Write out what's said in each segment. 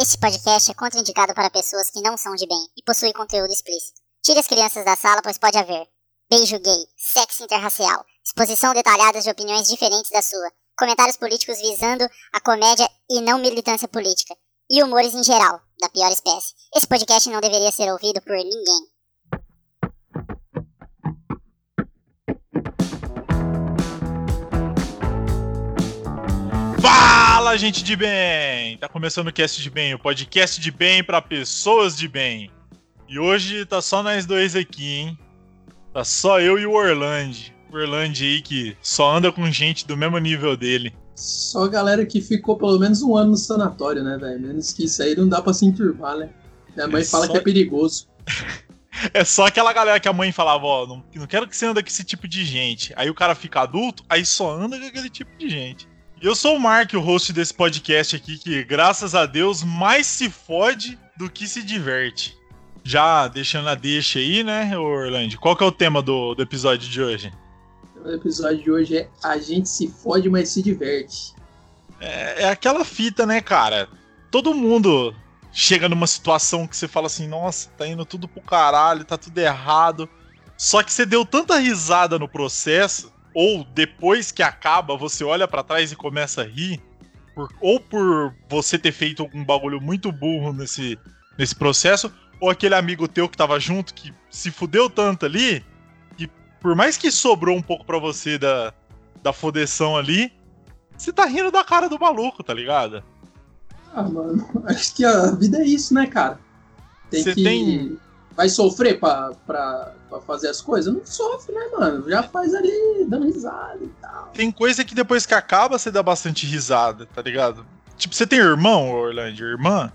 Este podcast é contraindicado para pessoas que não são de bem e possui conteúdo explícito. Tire as crianças da sala, pois pode haver beijo gay, sexo interracial, exposição detalhada de opiniões diferentes da sua, comentários políticos visando a comédia e não militância política, e humores em geral, da pior espécie. Esse podcast não deveria ser ouvido por ninguém. Fala, gente de bem! Tá começando o Cast de Bem, o podcast de bem para pessoas de bem. E hoje tá só nós dois aqui, hein? Tá só eu e o Orlando. O Orlando aí que só anda com gente do mesmo nível dele. Só a galera que ficou pelo menos um ano no sanatório, né, velho? Menos que isso aí não dá pra se enturmar, né? Minha mãe É fala só- que é perigoso. É só aquela galera que a mãe falava, ó, não, não quero que você anda com esse tipo de gente. Aí o cara fica adulto, aí só anda com aquele tipo de gente. Eu sou o Mark, o host desse podcast aqui, que graças a Deus mais se fode do que se diverte. Já deixando a deixa aí, né, Orlando? Qual que é o tema do, do episódio de hoje? O episódio de hoje é A gente se fode, mas se diverte. É, é aquela fita, né, cara? Todo mundo chega numa situação que você fala assim, nossa, tá indo tudo pro caralho, tá tudo errado. Só que você deu tanta risada no processo, ou depois que acaba, você olha pra trás e começa a rir, por- ou por você ter feito algum bagulho muito burro nesse, nesse processo, ou aquele amigo teu que tava junto que se fudeu tanto ali, que por mais que sobrou um pouco pra você da, da fodeção ali, você tá rindo da cara do maluco, tá ligado? Ah, mano, acho que a vida é isso, né, cara? Tem Você que. tem- Vai sofrer pra, pra, pra fazer as coisas? Não sofre, né, mano? Já faz ali dando risada e tal. Tem coisa que depois que acaba você dá bastante risada, tá ligado? Tipo, você tem irmão, Orlando? Irmã?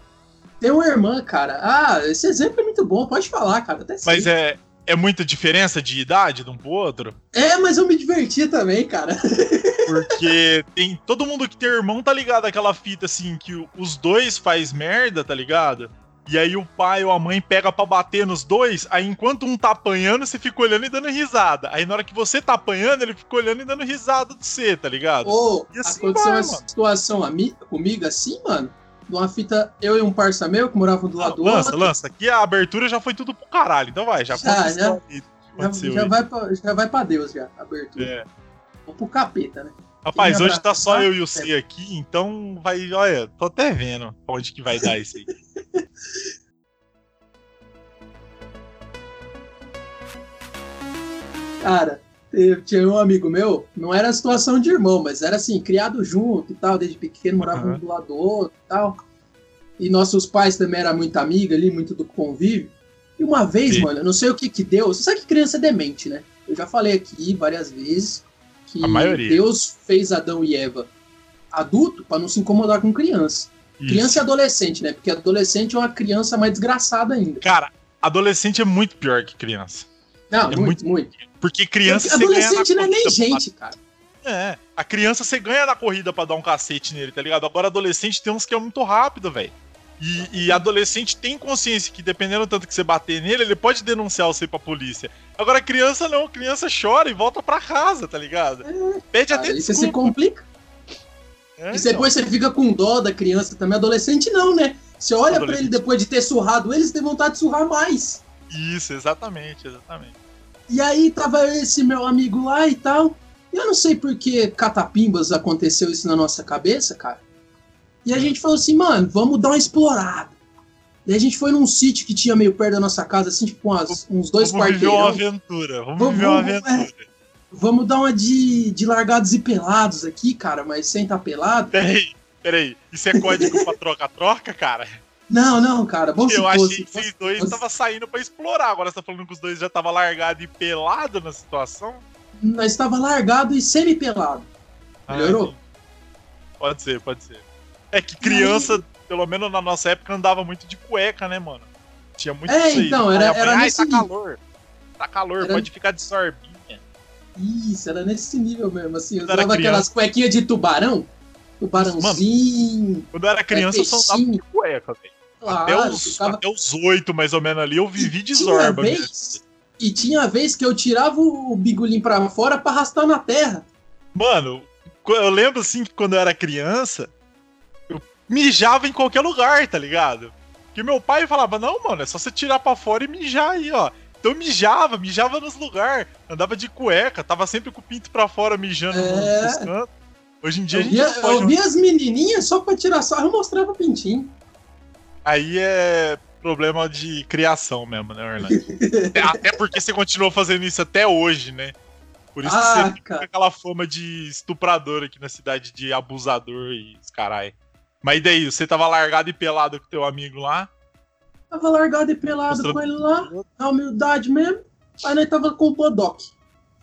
Tem uma irmã, cara. Ah, esse exemplo é muito bom, pode falar, cara. Até sei. Mas é, é muita diferença de idade de um pro outro? É, mas eu me diverti também, cara. Porque tem. Todo mundo que tem irmão tá ligado àquela fita assim, que os dois faz merda, tá ligado? E aí o pai ou a mãe pega pra bater nos dois, aí enquanto um tá apanhando, você fica olhando e dando risada. Aí na hora que você tá apanhando, ele fica olhando e dando risada de você, tá ligado? Ô, E assim aconteceu vai, uma mano. situação comigo assim, mano. De uma fita, eu e um parça meu que moravam do Ah, lado do lança, outro. lança. Aqui a abertura já foi tudo pro caralho. Então vai, já Já, já. Já, já vai pra, já vai pra Deus, já, a abertura. É. Vamos pro capeta, né? Rapaz, hoje tá só eu e o C aqui, então vai. Olha, tô até vendo onde que vai dar isso aí. Cara, eu tinha um amigo meu, não era situação de irmão, mas era assim, criado junto e tal, desde pequeno, moravam Aham. um do lado do outro e tal. E nossos pais também eram muito amigos ali, muito do convívio. E uma vez, Sim. mano, eu não sei o que que deu. Você sabe que criança é demente, né? Eu já falei aqui várias vezes que. Deus fez Adão e Eva adulto pra não se incomodar com criança. Criança Isso. e adolescente, né? Porque adolescente é uma criança mais desgraçada ainda. Cara, adolescente é muito pior que criança. Não, É muito, muito. Porque criança na adolescente não é nem corrida pra gente, cara. É, a criança você ganha na corrida pra dar um cacete nele, tá ligado? Agora adolescente tem uns que é muito rápido, velho. E, e adolescente tem consciência que dependendo do tanto que você bater nele, ele pode denunciar você pra polícia. Agora criança não, criança chora e volta pra casa, tá ligado? Pede Cara, até aí você se desculpa. complica. É, e então. depois você fica com dó da criança também. Adolescente não, né? Você olha pra Adolescente. ele depois de ter surrado ele, você tem vontade de surrar mais. Isso, exatamente, exatamente. E aí tava esse meu amigo lá e tal. Eu não sei por que catapimbas aconteceu isso na nossa cabeça, cara. E a gente falou assim, mano, vamos dar uma explorada. E a gente foi num sítio que tinha meio perto da nossa casa, assim, tipo umas- uns dois vamos viver uma quarteirão. aventura, vamos, Vamos- viver uma vamos- aventura. Vamos dar uma de, de largados e pelados aqui, cara, mas sem tá pelado. Peraí, peraí. Isso é código pra troca-troca, cara? Não, não, cara, bom Eu fosse. achei que vocês dois estavam saindo pra explorar. Agora você tá falando que os dois já estavam largados e pelados na situação? Nós estava largado e semi-pelado. Melhorou? Ah, pode ser, pode ser. É que criança, pelo menos na nossa época, andava muito de cueca, né, mano? Tinha muito É, isso aí. então, era- era Ai, nesse tá calor. Tá calor, Era- pode ficar de sorbinha. Isso, era nesse nível mesmo, assim. Era Usava aquelas cuequinhas de tubarão. Tubarãozinho, Quando eu era criança, eu peixinho. de cueca, velho. Até, claro. os, ficava- até os oito, mais ou menos, ali, eu vivi de zorba. vez-. E tinha vez que eu tirava o bigolim pra fora pra arrastar na terra. Mano, eu lembro assim que quando eu era criança, eu mijava em qualquer lugar, tá ligado? Que meu pai falava, não, mano, é só você tirar pra fora e mijar aí, ó. Então eu mijava, mijava nos lugares, andava de cueca, tava sempre com o pinto pra fora mijando É. nos cantos. Hoje em dia Eu a gente via, pode. eu via as menininhas só pra tirar sarro e mostrava o pintinho. Aí é problema de criação mesmo, né, Orlando? até, até porque você continuou fazendo isso até hoje, né? Por isso Ah, que você cara. com aquela fama de estuprador aqui na cidade, de abusador e os carai. Mas e daí, você tava largado e pelado com teu amigo lá? Tava largado e pelado Mostrando- com ele lá, na humildade mesmo. Aí nós tava com o Bodoc.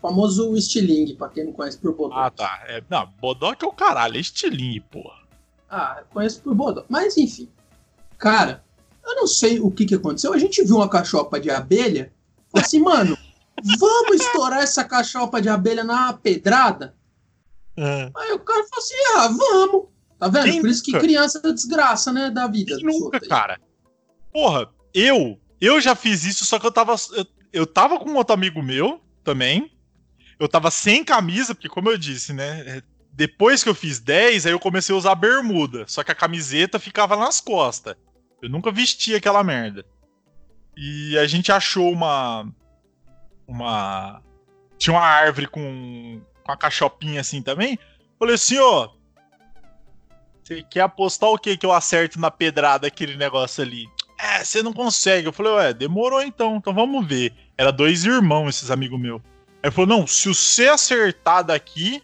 Famoso estilingue, pra quem não conhece por Bodoc. Ah, tá. É, não, Bodoc é o caralho, é estilingue, porra. Ah, conheço por Bodoc. Mas enfim. Cara, eu não sei o que que aconteceu. A gente viu uma cachopa de abelha. Falei assim, mano, vamos estourar essa cachopa de abelha na pedrada? Aí o cara falou assim, ah, vamos. Tá vendo? Quem Por isso que nunca? criança é desgraça, né, da vida. Quem nunca, outros cara? Porra, eu, eu já fiz isso, só que eu tava, eu, eu tava com outro amigo meu também. Eu tava sem camisa, porque como eu disse, né, é, depois que eu fiz 10, aí eu comecei a usar bermuda, só que a camiseta ficava nas costas. Eu nunca vestia aquela merda. E a gente achou uma uma tinha uma árvore com com a cachopinha assim também. Falei assim, ó, você quer apostar o que que eu acerto na pedrada aquele negócio ali? É, você não consegue. Eu falei, ué, demorou então, então vamos ver. Era dois irmãos, esses amigos meus. Aí ele falou, não, se você acertar daqui,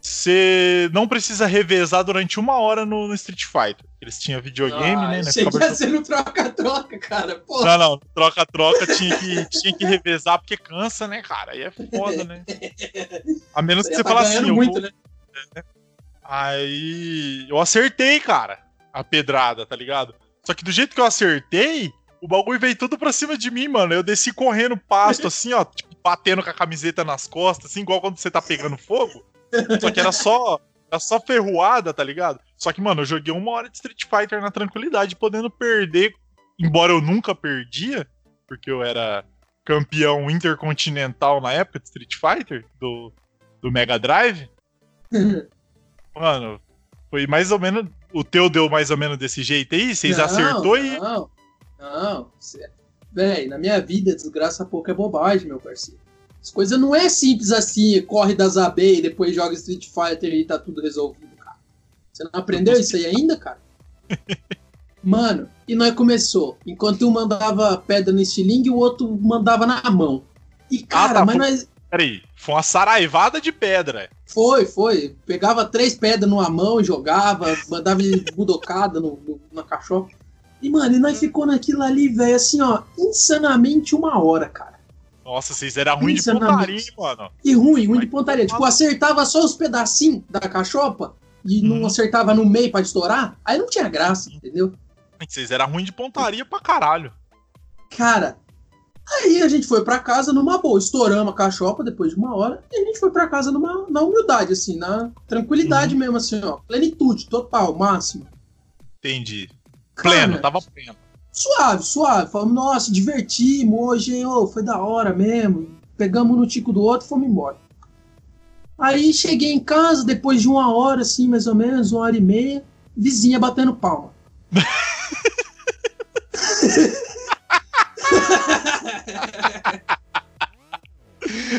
você não precisa revezar durante uma hora no, no Street Fighter. Eles tinham videogame, ah, né? né? Achei que ia ser no troca-troca, cara. Pô, Não, não, troca-troca tinha que, tinha que revezar porque cansa, né, cara? Aí é foda, né? A menos que você tá fale assim, muito, vou- né? Aí eu acertei, cara, a pedrada, tá ligado? Só que do jeito que eu acertei, o bagulho veio tudo pra cima de mim, mano. Eu desci correndo pasto, assim, ó, tipo, batendo com a camiseta nas costas, assim, igual quando você tá pegando fogo. Só que era só, era só ferroada, tá ligado? Só que, mano, eu joguei uma hora de Street Fighter na tranquilidade, podendo perder, embora eu nunca perdia, porque eu era campeão intercontinental na época de Street Fighter, do, do Mega Drive. Mano, foi mais ou menos. O teu deu mais ou menos desse jeito aí? Vocês Não, acertou e. Não, não. Véi, na minha vida, desgraça pouco é bobagem, meu parceiro. As coisas não é simples assim, corre das AB e depois joga Street Fighter e tá tudo resolvido, cara. Você não aprendeu isso aí ainda, cara? Mano, e nós começou. Enquanto um mandava pedra no estilingue, o outro mandava na mão. E, cara, tá, mas nós. Peraí, foi uma saraivada de pedra. Foi, foi. Pegava três pedras numa mão e jogava, mandava ele budocada no, no- na cachopa. E, mano, e nós ficou naquilo ali, velho, assim, ó, insanamente uma hora, cara. Nossa, vocês eram ruim de pontaria, mano. E ruim, ruim de pontaria. Tipo, acertava só os pedacinhos da cachopa e não Uhum. acertava no meio pra estourar, aí não tinha graça, entendeu? Vocês eram ruim de pontaria pra caralho. Cara, aí a gente foi pra casa numa boa, estouramos a cachopa depois de uma hora e a gente foi pra casa numa, na humildade, assim, na tranquilidade mesmo, assim, ó, plenitude total, máximo. Entendi. Cara, Pleno, tava pleno. Suave, suave. Falamos, nossa, divertimos hoje, hein? Ô, foi da hora mesmo. Pegamos no tico do outro e fomos embora. Aí cheguei em casa, depois de uma hora, assim, mais ou menos, uma hora e meia, vizinha batendo palma.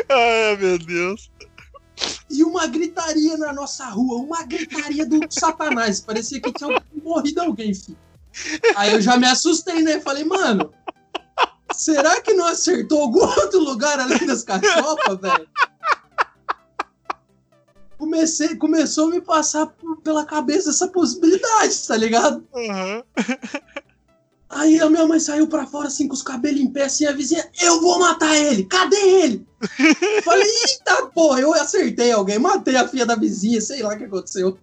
Ai, meu Deus. E uma gritaria na nossa rua, uma gritaria do satanás. Parecia que tinha morrido alguém, filho. Aí eu já me assustei, né? Falei, mano, será que não acertou algum outro lugar além das cachopas, velho? Comecei, começou a me passar por- pela cabeça essa possibilidade, tá ligado? Aham. Aí a minha mãe saiu pra fora, assim, com os cabelos em pé, assim, a vizinha, eu vou matar ele, cadê ele? Falei, eita porra, eu acertei alguém, matei a filha da vizinha, sei lá o que aconteceu.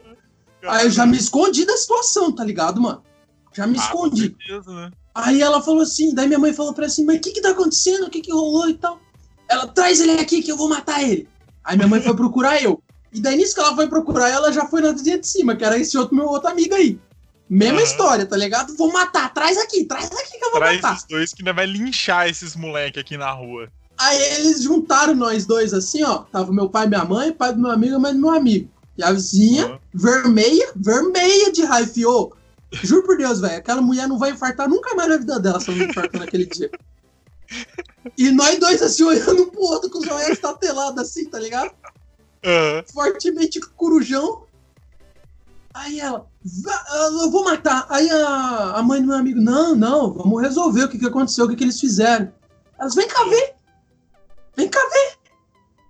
Aí eu já me escondi da situação, tá ligado, mano? Já me Ah, escondi. certeza, né? Aí ela falou assim, daí minha mãe falou pra ela assim, mas o que que tá acontecendo? O que que rolou e tal? Ela, traz ele aqui que eu vou matar ele. Aí minha mãe foi procurar eu. E daí nisso que ela foi procurar, ela já foi na vizinha de cima, que era esse outro meu outro amigo aí. Mesma Aham. história, tá ligado? Vou matar, traz aqui, traz aqui que eu vou Traz matar. os dois que ainda vai linchar esses moleque aqui na rua. Aí eles juntaram nós dois assim, ó. Tava meu pai e minha mãe, pai do meu amigo e mãe do meu amigo. E a vizinha, Uhum. vermelha, vermelha de raiva, fiô. Juro por Deus, velho, aquela mulher não vai infartar nunca mais na vida dela se ela não infartar naquele dia. E nós dois assim, olhando um pro outro com os olhos estatelados assim, tá ligado? Aham. Fortemente corujão. Aí ela, "Va- eu vou matar. Aí a, a mãe do meu amigo, não, não, vamos resolver o que, que aconteceu, o que, que eles fizeram. Elas, vem cá ver. Vem cá ver.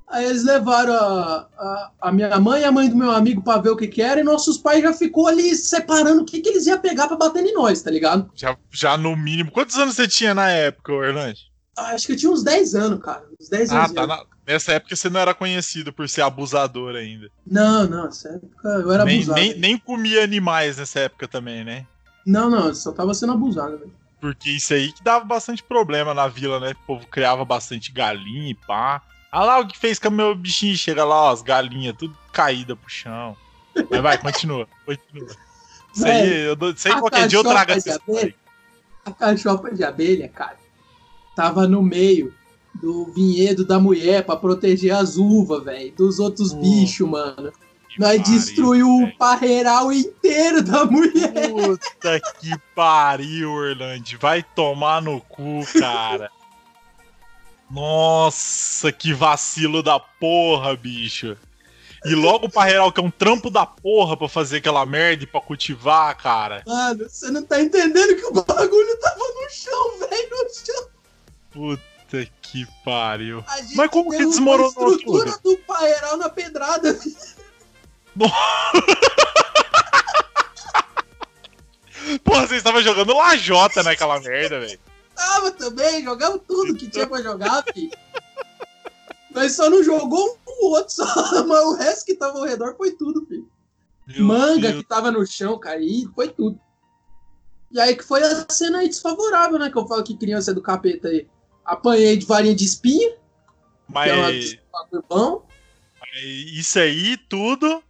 Aí eles levaram a, a, a minha mãe e a mãe do meu amigo pra ver o que que era, e nossos pais já ficou ali separando o que, que eles iam pegar pra bater em nós, tá ligado? Já, já no mínimo. Quantos anos você tinha na época, Orlando? Ah, Acho que eu tinha uns 10 anos, cara. Uns 10 Ah, anos. tá. na- Nessa época você não era conhecido por ser abusador ainda. Não, não, nessa época eu era Nem, abusado. nem, nem comia animais nessa época também, né? Não, não, eu só tava sendo abusado, velho. Porque isso aí que dava bastante problema na vila, né? O povo criava bastante galinha e pá. Ah lá o que fez com o meu bichinho. Chega lá, ó, as galinhas tudo caída pro chão. Mas vai, continua. Continua. Isso aí, eu dou, isso aí a qualquer dia eu trago essa abelha, A cachopa de abelha, cara, tava no meio do vinhedo da mulher pra proteger as uvas, velho, dos outros Pô, bichos, mano. Nós pariu, destruiu o velho. parreiral inteiro da mulher. Puta que pariu, Orlando. Vai tomar no cu, cara. Nossa, que vacilo da porra, bicho. E logo o Parreiral, que é um trampo da porra pra fazer aquela merda e pra cultivar, cara. Mano, você não tá entendendo que o bagulho tava no chão, velho, no chão. Puta que pariu. Mas como que desmoronou a estrutura tudo? do parreiral na pedrada. Porra, vocês estavam jogando lajota naquela merda, velho. Tava também, jogamos tudo que tinha pra jogar, filho. Nós só não jogou um o outro só, mas o resto que tava ao redor foi tudo, filho. Meu Manga Deus. que tava no chão, e foi tudo. E aí que foi a cena aí desfavorável, né? Que eu falo que criança é do capeta aí. Apanhei de varinha de espinha, que é Mas bagulho bom. isso aí tudo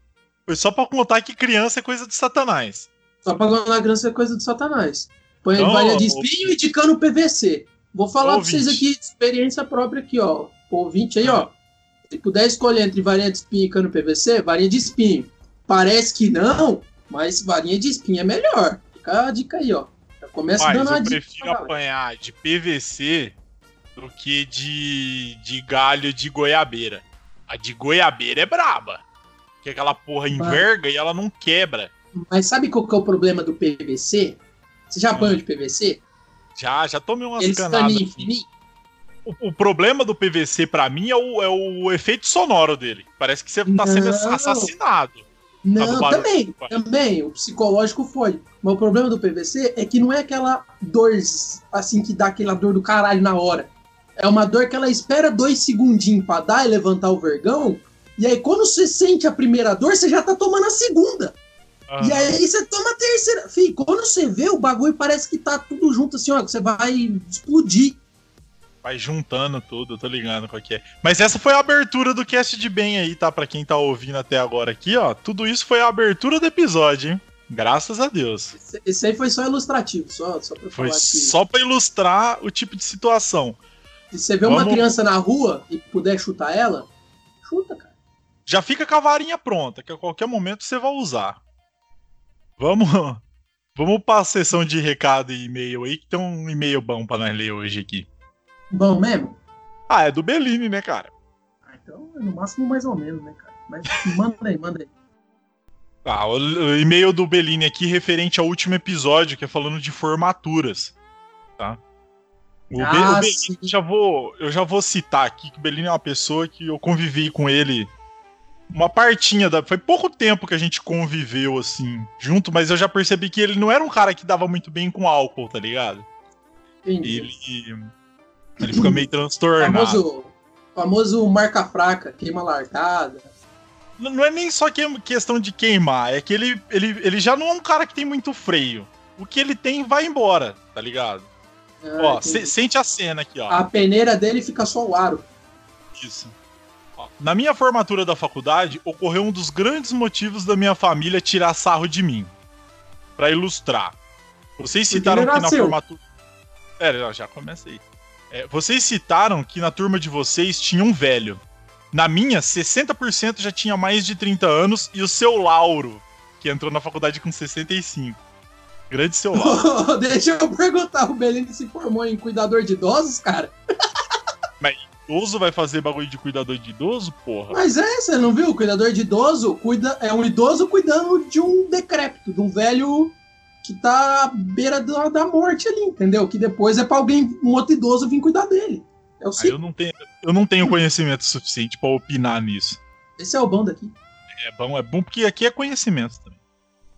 foi só pra contar que criança é coisa de satanás. Só pagando na criança é coisa do satanás. Apanhei de Então, varinha de espinho e de cano PVC. Vou falar pra Ouvinte. vocês aqui, de experiência própria aqui, ó. Ouvinte aí, ó. Se puder escolher entre varinha de espinho e cano PVC, varinha de espinho. Parece que não, mas varinha de espinho é melhor. Fica a dica aí, ó. Já começa Mas dando eu dica. prefiro pra galera. apanhar de PVC do que de, de galho de goiabeira. A de goiabeira é braba. Que aquela porra enverga e ela não quebra. Mas sabe qual que é o problema do PVC? Você já apanhou de PVC? Já, já tomei umas Eles canadas. assim. O, o problema do PVC pra mim é o, é o efeito sonoro dele. Parece que você tá sendo Não. assassinado. Não, do barulho, também, também, o psicológico foi. Mas o problema do PVC é que não é aquela dor assim que dá aquela dor do caralho na hora. É uma dor que ela espera dois segundinhos pra dar e levantar o vergão. E aí, quando você sente a primeira dor, você já tá tomando a segunda. E aí você toma a terceira. Fih, quando você vê, o bagulho parece que tá tudo junto assim, ó. Você vai explodir. Vai juntando tudo, eu tô ligando qual que é. Mas essa foi a abertura do cast de bem aí, tá? Pra quem tá ouvindo até agora aqui, ó. Tudo isso foi a abertura do episódio, hein? Graças a Deus. Esse- Esse aí foi só ilustrativo, só, só pra Foi falar só pra ilustrar o tipo de situação. Se você vê uma Vamos- criança na rua e puder chutar ela, chuta, cara. Já fica com a varinha pronta, que a qualquer momento você vai usar. Vamos, vamos pra sessão de recado e e-mail aí, que tem um e-mail bom pra nós ler hoje aqui. Bom mesmo? Ah, é do Bellini, né, cara? Ah, então é no máximo mais ou menos, né, cara? Mas manda aí, manda aí. Ah, o, o e-mail do Bellini aqui referente ao último episódio, que é falando de formaturas, tá? O, Ah, sim. já vou, eu já vou citar aqui que o Bellini é uma pessoa que eu convivi com ele uma partinha da. Foi pouco tempo que a gente conviveu assim, junto, mas eu já percebi que ele não era um cara que dava muito bem com álcool, tá ligado? Entendi. Ele. Ele fica meio transtornado. famoso, famoso marca fraca, queima largada. N- Não é nem só que- questão de queimar, é que ele, ele, ele já não é um cara que tem muito freio. O que ele tem vai embora, tá ligado? Ah, ó, entendi. se- sente a cena aqui, ó. A peneira dele fica só o aro. Isso. Ó, Na minha formatura da faculdade, ocorreu um dos grandes motivos da minha família tirar sarro de mim. Pra ilustrar. Vocês citaram que na formatura. Pera, já comecei. É, vocês citaram que na turma de vocês tinha um velho. Na minha, 60% já tinha mais de 30 anos e o seu Lauro, que entrou na faculdade com 65. Grande seu. Deixa eu perguntar, o Belini se formou em cuidador de idosos, cara? Mas idoso vai fazer bagulho de cuidador de idoso, porra? Mas é, você não viu? O cuidador de idoso cuida, é um idoso cuidando de um decrépito, de um velho que tá à beira da, da morte ali, entendeu? Que depois é pra alguém, um outro idoso vir cuidar dele. É o ciclo. eu não tenho, eu não tenho conhecimento suficiente pra opinar nisso. Esse é o bom daqui. É bom, é bom porque aqui é conhecimento também.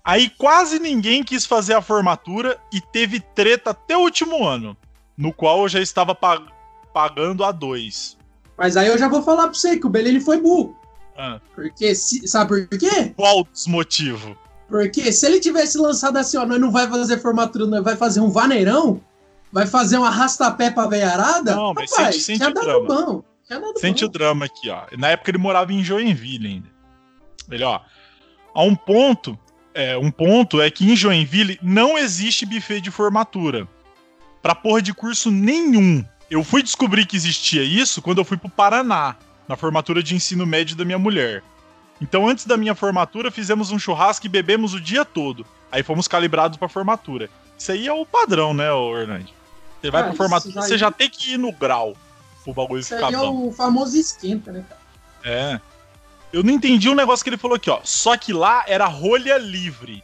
Aí quase ninguém quis fazer a formatura e teve treta até o último ano, no qual eu já estava pag- pagando a dois. Mas aí eu já vou falar pra você que o Belini foi burro. Ah, Porque, se- sabe por quê? qual dos motivos? Porque se ele tivesse lançado assim, ó, nós não vai fazer formatura, nós vai fazer um vaneirão, vai fazer um arrastapé pra veiarada, Não, mas rapaz, sente- sente o drama. bom. Sente o bom. drama aqui, ó. Na época ele morava em Joinville ainda. Ele, ó. A um ponto, é, um ponto é que em Joinville não existe buffet de formatura. Pra porra de curso nenhum. Eu fui descobrir que existia isso quando eu fui pro Paraná, na formatura de ensino médio da minha mulher. Então, antes da minha formatura, fizemos um churrasco e bebemos o dia todo. Aí fomos calibrados pra formatura. Isso aí é o padrão, né, ô Hernande? Você vai Ah, pra formatura, você já tem que ir no grau. O bagulho Isso ficar aí é bom. o famoso esquenta, né, cara? É. Eu não entendi um negócio que ele falou aqui, ó. Só que lá era rolha livre.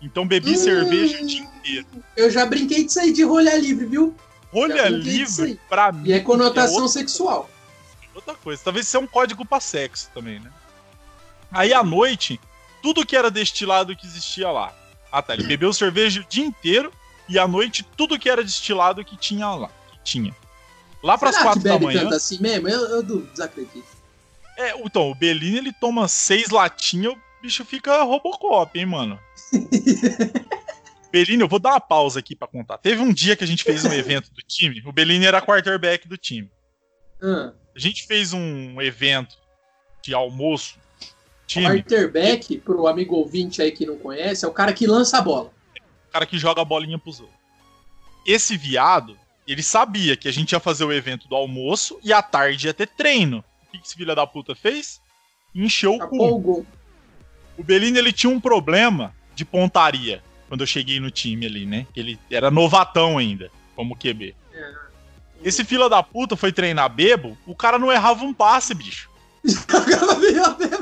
Então bebi Hum. cerveja o dia inteiro. Eu já brinquei disso aí de rolha livre, viu? Rolha livre, pra mim. E é conotação outra, sexual. outra coisa. Talvez isso é um código pra sexo também, né? Aí à noite, tudo que era destilado que existia lá. Ah, tá. Ele bebeu cerveja o dia inteiro e à noite tudo que era destilado que tinha lá. Que tinha. Lá pras Será quatro da manhã. tanto assim mesmo? Eu, eu desacredito. É, então, o Bellini ele toma seis latinhas, o bicho fica Robocop, hein, mano? Bellini, eu vou dar uma pausa aqui pra contar. Teve um dia que a gente fez um evento do time, o Bellini era quarterback do time. Ah, A gente fez um evento de almoço, time, quarterback, pro amigo ouvinte aí que não conhece, é o cara que lança a bola. cara que joga a bolinha pros outros. Esse viado, ele sabia que a gente ia fazer o evento do almoço e à tarde ia ter treino. O que esse filho da puta fez? Encheu o cu. O Bellini ele tinha um problema de pontaria quando eu cheguei no time ali, né? Ele era novatão ainda, como QB. Esse fila da puta foi treinar bebo, o cara não errava um passe, bicho.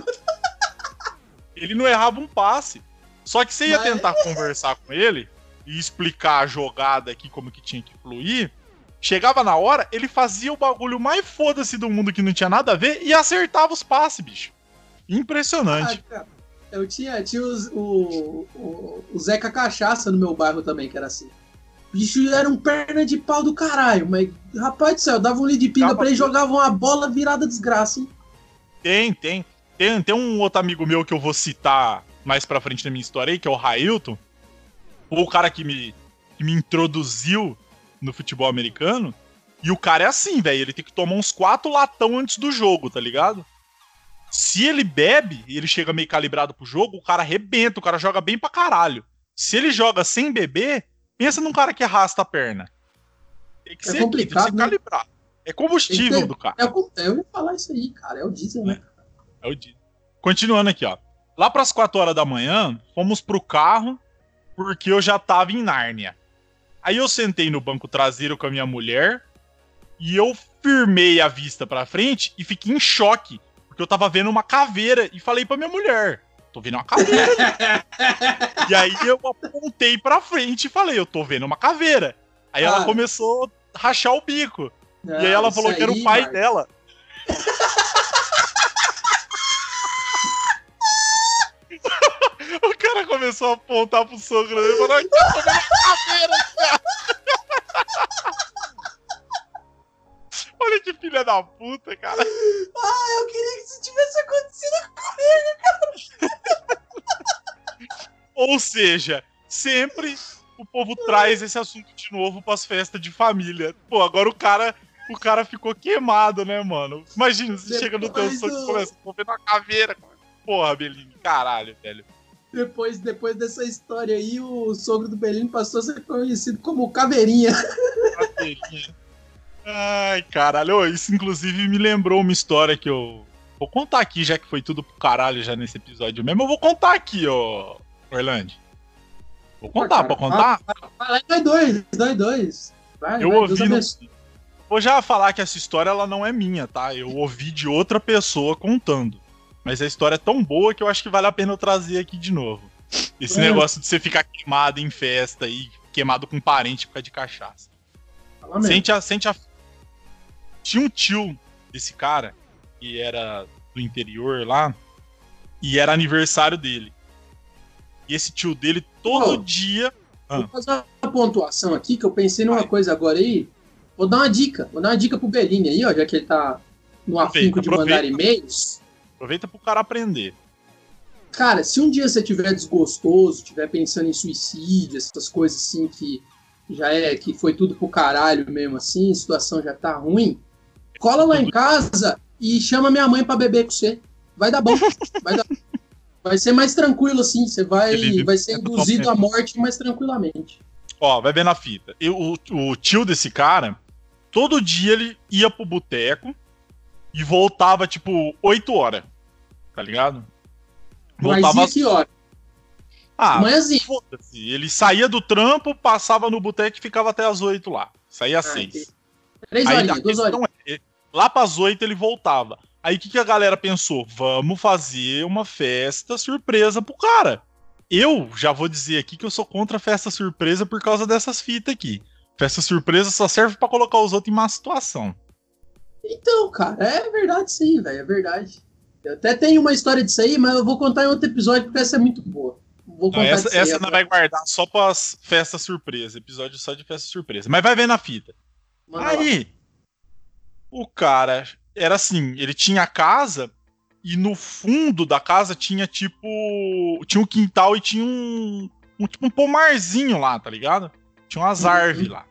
Ele não errava um passe. Só que você ia Mas- tentar conversar com ele e explicar a jogada aqui, como que tinha que fluir. Chegava na hora, ele fazia o bagulho mais foda-se do mundo que não tinha nada a ver e acertava os passes, bicho. Impressionante. Ah, Eu tinha, tinha os- o, o, o Zeca Cachaça no meu bairro também, que era assim. O bicho era um perna de pau do caralho, mas, rapaz do céu, eu dava um lead de pinga pra ele jogava uma bola virada desgraça, hein? Tem, tem. Tem, tem um outro amigo meu que eu vou citar mais pra frente na minha história aí, que é o Railton. O cara que me, que me introduziu no futebol americano. E o cara é assim, velho. Ele tem que tomar uns quatro latão antes do jogo, tá ligado? Se ele bebe e ele chega meio calibrado pro jogo, o cara arrebenta, o cara joga bem pra caralho. Se ele joga sem beber, pensa num cara que arrasta a perna. Tem que É ser, complicado, tem que ser né? calibrado. É combustível Tem do cara. É o- Eu ia falar isso aí, cara. É o diesel, né? É o dia. Continuando aqui, ó. Lá pras 4 horas da manhã, fomos pro carro, porque eu já tava em Nárnia. Aí eu sentei no banco traseiro com a minha mulher e eu firmei a vista pra frente e fiquei em choque, porque eu tava vendo uma caveira e falei pra minha mulher: "Tô vendo uma caveira". e aí eu apontei pra frente e falei: "Eu tô vendo uma caveira". Aí ela Ah. começou a rachar o bico. Não, e aí ela falou que era o aí, pai dela. O cara começou a apontar pro sogro dele e falou: "Aqui, eu tô vendo uma caveira, cara." Olha que filha da puta, cara. Ah, eu queria que isso tivesse acontecido Ou seja, sempre o povo traz esse assunto de novo pras festas de família. Pô, agora o cara, o cara ficou queimado, né, mano? Imagina, você chega no teu Depois sogro e começa, tô vendo uma caveira. Porra, Belinho, caralho, velho. Depois, depois dessa história aí, o sogro do Belino passou a ser conhecido como Caveirinha. Caveirinha. Ai, caralho, isso inclusive me lembrou uma história que eu, Vou contar aqui, já que foi tudo pro caralho já nesse episódio mesmo. Eu vou contar aqui, ô Orlando. Vou contar, pode contar? Vai, vai, dois, dois, dois. Vai, eu vai, ouvi. No... Vou já falar que essa história ela não é minha, tá? Eu ouvi de outra pessoa contando. Mas a história é tão boa que eu acho que vale a pena eu trazer aqui de novo. Esse é. negócio de você ficar queimado em festa e queimado com parente por causa de cachaça. Sente a, sente a. Tinha um tio desse cara, que era do interior lá, e era aniversário dele. E esse tio dele, todo oh, dia. Vou ah. fazer uma pontuação aqui, que eu pensei numa coisa agora aí. Vou dar uma dica. Vou dar uma dica pro Beline aí, ó, já que ele tá no afinco de mandar e-mails. Aproveita pro cara aprender. Cara, se um dia você tiver desgostoso, estiver pensando em suicídio, essas coisas assim que já é que foi tudo pro caralho mesmo assim, a situação já tá ruim, cola lá em casa e chama minha mãe para beber com você. Vai dar bom. Vai dar Vai ser mais tranquilo assim, você vai, vai ser induzido à morte mais tranquilamente. Ó, vai ver na fita. Eu, o, o tio desse cara, todo dia ele ia pro boteco e voltava, tipo, 8 horas. Tá ligado? Voltava Mas e que hora? Ah, Manhãzinha. foda-se. Ele saía do trampo, passava no boteco e ficava até as 8 lá. Saía às ah, 6. Três horinhas, duas horas. É, lá pras 8 ele voltava. Aí o que, que a galera pensou? Vamos fazer uma festa surpresa pro cara. Eu já vou dizer aqui que eu sou contra a festa surpresa por causa dessas fitas aqui. Festa surpresa só serve para colocar os outros em má situação. Então, cara, é verdade sim, velho, é verdade. Eu até tenho uma história disso aí, mas eu vou contar em outro episódio porque essa é muito boa. Vou contar não, essa essa não vai guardar só para as festas surpresa, episódio só de festa surpresa. Mas vai ver na fita. Manda aí, lá. o cara era assim, ele tinha a casa e no fundo da casa tinha tipo. Tinha um quintal e tinha um. um tipo um pomarzinho lá, tá ligado? Tinha umas uhum. árvores lá.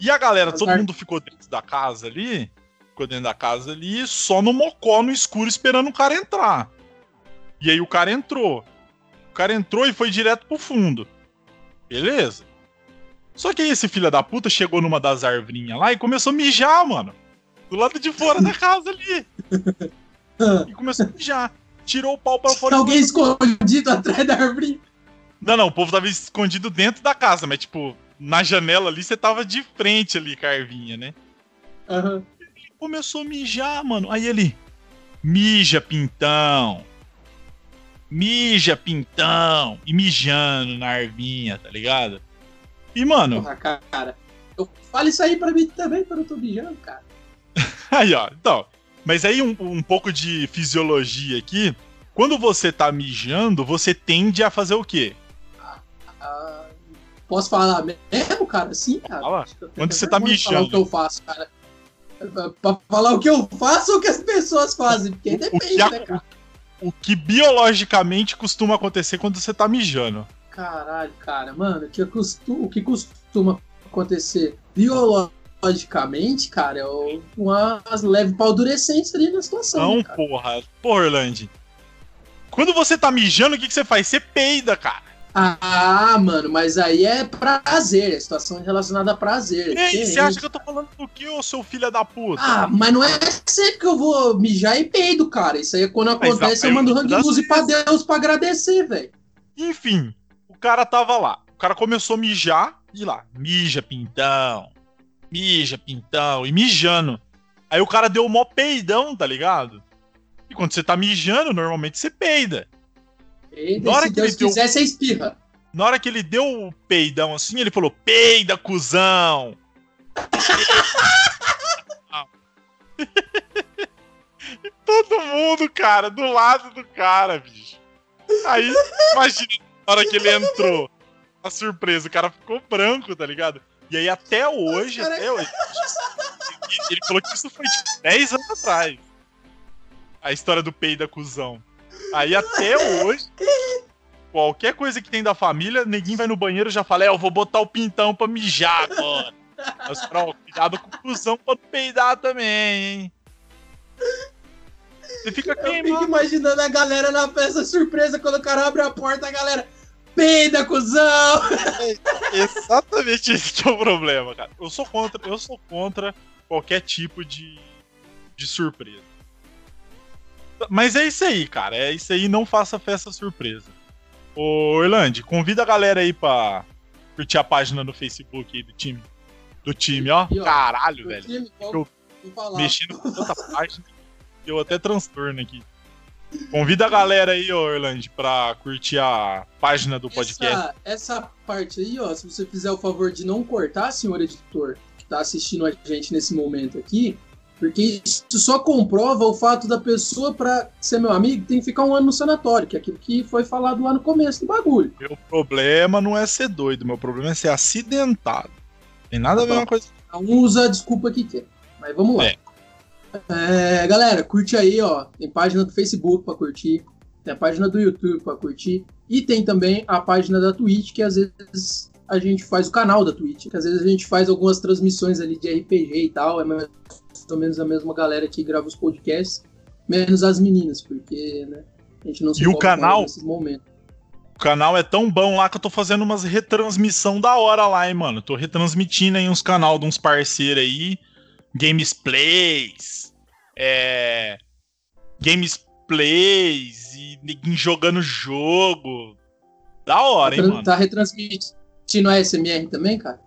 E a galera, As todo mundo ficou dentro da casa ali. Ficou dentro da casa ali, só no mocó no escuro esperando o cara entrar. E aí o cara entrou. O cara entrou e foi direto pro fundo. Beleza. Só que aí esse filho da puta chegou numa das arvrinhas lá e começou a mijar, mano. Do lado de fora da casa ali. e começou a mijar. Tirou o pau pra fora. Alguém escondido atrás da árvore. Não, não, o povo tava escondido dentro da casa, mas tipo, na janela ali você tava de frente ali, Carvinha, né? Uhum. Começou a mijar, mano. Aí ele. Mija, pintão. Mija, pintão. E mijando na arvinha, tá ligado? E, mano. Porra, cara. Eu falo isso aí pra mim também, quando eu tô mijando, cara. aí, ó. Então, mas aí um, um pouco de fisiologia aqui. Quando você tá mijando, você tende a fazer o quê? Ah, posso falar mesmo, cara? Sim, cara. Fala. Quando você tá mijando. O que eu faço, cara. Pra falar o que eu faço ou o que as pessoas fazem, porque o, depende, o que, né, cara? O que biologicamente costuma acontecer quando você tá mijando. Caralho, cara, mano, o que, costuma, o que costuma acontecer biologicamente logicamente, cara, é uma leve paldurecência ali na situação. Não, né, porra. Porra, Orlando. Quando você tá mijando, o que, que você faz? Você peida, cara. Ah, mano, mas aí é prazer, é situação relacionada a prazer. Ei, você acha que eu tô falando do que, ô seu filho da puta? Ah, mas não é sempre que eu vou mijar e peido, cara. Isso aí é quando acontece, eu mando hang loose pra Deus pra agradecer, velho. Enfim, o cara tava lá. O cara começou a mijar e lá, mija, pintão mija, pintão, e mijando. Aí o cara deu o mó peidão, tá ligado? E quando você tá mijando, normalmente você peida. Peida, na hora se que Deus ele quiser, deu... você espirra. Na hora que ele deu o peidão assim, ele falou, peida, cuzão! e todo mundo, cara, do lado do cara, bicho. Aí, imagina, na hora que ele entrou, a surpresa, o cara ficou branco, tá ligado? E aí até hoje, até hoje. Ele falou que isso foi de 10 anos atrás. A história do pei da cuzão. Aí até hoje, qualquer coisa que tem da família, ninguém vai no banheiro e já fala, é, eu vou botar o pintão pra mijar agora. Mas, ó, cuidado com o cuzão pra peidar também, hein? Você fica queimado. Eu fico imaginando a galera na festa surpresa quando o cara abre a porta, a galera peida, cuzão! É exatamente esse que é o problema, cara. Eu sou contra, eu sou contra qualquer tipo de, de surpresa. Mas é isso aí, cara. É isso aí, não faça festa surpresa. Ô, Orlando, convida a galera aí pra curtir a página no Facebook aí do time. Do time, ó. E, ó, Caralho, velho. time, Eu. Mexendo com tanta página. Deu até transtorno aqui. Convida a galera aí, ô Orlando, pra curtir a página do podcast. Essa, essa parte aí, ó, se você fizer o favor de não cortar, senhor editor, que tá assistindo a gente nesse momento aqui, porque isso só comprova o fato da pessoa, pra ser meu amigo, tem que ficar um ano no sanatório, que é aquilo que foi falado lá no começo do bagulho. Meu problema não é ser doido, meu problema é ser acidentado. Tem nada a ver Tá. uma coisa. Um usa a desculpa que quer. Mas vamos lá. É. É, galera, curte aí, ó. Tem página do Facebook pra curtir. Tem a página do YouTube pra curtir. E tem também a página da Twitch, que às vezes a gente faz o canal da Twitch. Que às vezes a gente faz algumas transmissões ali de RPG e tal. É mais ou menos a mesma galera que grava os podcasts. Menos as meninas, porque, né? A gente não se E o canal? nesses momentos. O canal é tão bom lá que eu tô fazendo umas retransmissão da hora lá, hein, mano. Tô retransmitindo aí uns canal de uns parceiros aí. Games Plays. É. Games Plays e neguinho jogando jogo. Da hora, hein, Tá- mano. Tá retransmitindo a SMR também, cara?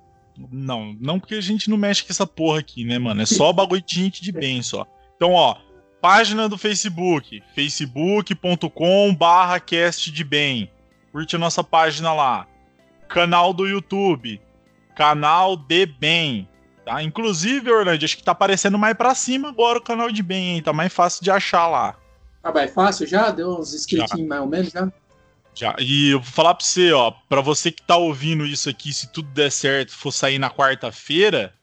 Não, não porque a gente não mexe com essa porra aqui, né, mano? É só bagulho de gente de bem só. Então, ó, página do Facebook, facebook.com barra cast de bem. Curte a nossa página lá. Canal do YouTube, canal de bem. Tá? Inclusive, Orlando, acho que tá aparecendo mais pra cima agora o canal de bem, hein? Tá mais fácil de achar lá. Ah, mas é fácil já? Deu uns inscritinhos mais ou menos já? Já. E eu vou falar pra você, ó, pra você que tá ouvindo isso aqui, se tudo der certo, for sair na quarta-feira,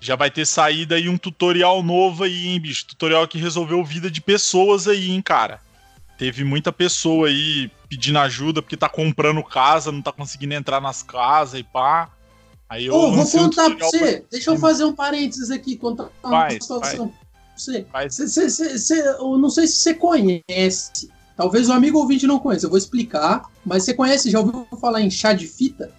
já vai ter saído aí um tutorial novo aí, hein, bicho? Tutorial que resolveu vida de pessoas aí, hein, cara. Teve muita pessoa aí pedindo ajuda porque tá comprando casa, não tá conseguindo entrar nas casas e pá. Aí eu Ô, vou lancei um contar pra você. Deixa eu fazer um parênteses aqui, contar uma Vai, situação pra você. Vai. Cê- cê- cê- eu não sei se você conhece. Talvez o amigo ouvinte não conheça. Eu vou explicar. Mas você conhece, já ouviu falar em chá de fita?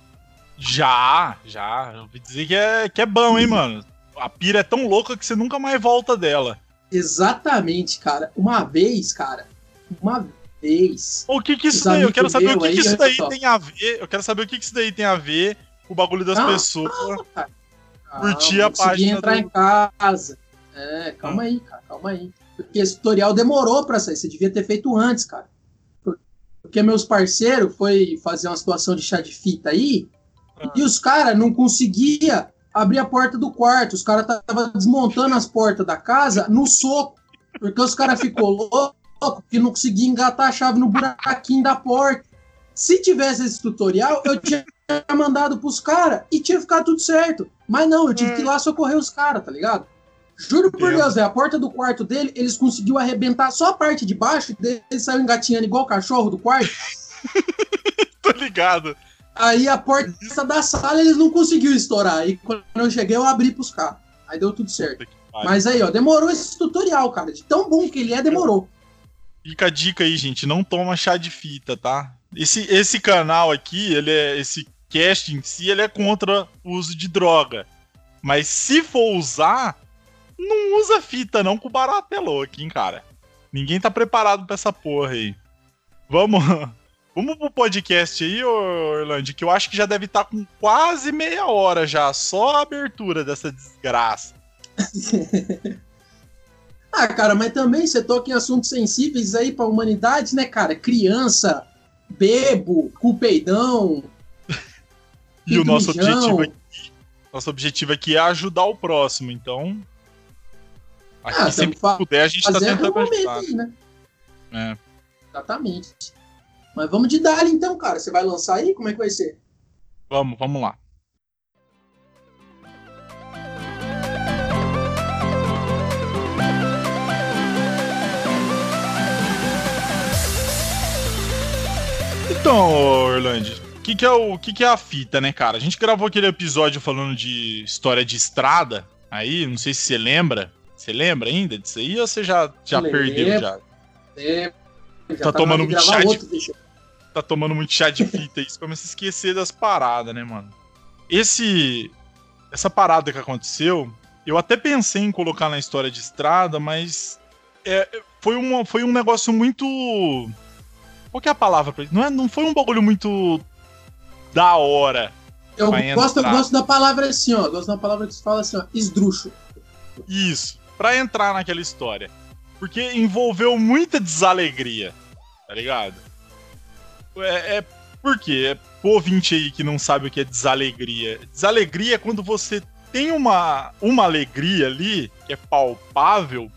Já, já. Eu ouvi dizer que é, que é bom, hein, mano. A pira é tão louca que você nunca mais volta dela. Exatamente, cara. Uma vez, cara. Uma vez. O que que isso daí? Eu quero saber o que, que isso daí tem a ver. Eu quero saber o que, que isso daí tem a ver com o bagulho das Ah, pessoas. cara. Curti a não consegui página entrar do- em casa. É, calma aí, cara, calma aí. Porque esse tutorial demorou pra sair. Você devia ter feito antes, cara. Por- Porque meus parceiros foi fazer uma situação de chá de fita aí Ah. e os caras não conseguia abrir a porta do quarto. Os caras estavam desmontando as portas da casa no soco. Porque os caras ficou louco que não conseguia engatar a chave no buraquinho da porta. Se tivesse esse tutorial, eu tinha mandado pros caras e tinha ficado tudo certo. Mas não, eu tive que ir lá socorrer os caras, tá ligado? Juro por. Deus, velho, a porta do quarto dele, eles conseguiu arrebentar só a parte de baixo, ele saiu engatinhando igual o cachorro do quarto. Tô ligado. Aí a porta da sala eles não conseguiu estourar. Aí quando eu cheguei, eu abri pros caras. Aí deu tudo certo. Mas aí, ó, demorou esse tutorial, cara. De tão bom que ele é, demorou. Fica a dica aí, gente. Não toma chá de fita, tá? Esse, esse canal aqui, ele é. Esse cast em si, ele é contra o uso de droga. Mas se for usar, não usa fita, não, que o barato é louco, hein, cara. Ninguém tá preparado pra essa porra aí. Vamos. Vamos pro podcast aí, Orlando, que eu acho que já deve estar com quase meia hora já, só a abertura dessa desgraça. Ah, cara, mas também você toca em assuntos sensíveis aí pra humanidade, né, cara? Criança, bebo, cupeidão. E o nosso Mijão. objetivo aqui, nosso objetivo aqui é ajudar o próximo, então. Aqui Ah, sempre que tamo fa- puder a gente tá Fazer tentando um ajudar. aí, né? É. Exatamente. Mas vamos de Dali então, cara. Você vai lançar aí? Como é que vai ser? Vamos, vamos lá. Então, Orlando, o que, que, é o que, que é a fita, né, cara? A gente gravou aquele episódio falando de história de estrada. Aí, não sei se você lembra. Você lembra ainda disso aí ou você já, já Lembro. perdeu já? Já Tá tomando hora de muito chá de- outro, deixa eu- tá tomando muito chá de fita você começa a esquecer das paradas, né, mano? Esse. Essa parada que aconteceu, eu até pensei em colocar na história de estrada, mas é, foi, uma, foi um negócio muito. Qual que é a palavra pra isso? Não, é, não foi um bagulho muito da hora. Eu gosto, eu gosto da palavra assim, ó. Gosto da palavra que se fala assim, ó. Esdrúxulo. Isso, pra entrar naquela história. Porque envolveu muita desalegria, tá ligado? É, é por quê? É pro ouvinte aí que não sabe o que é desalegria. Desalegria é quando você tem uma, uma alegria ali, que é palpável,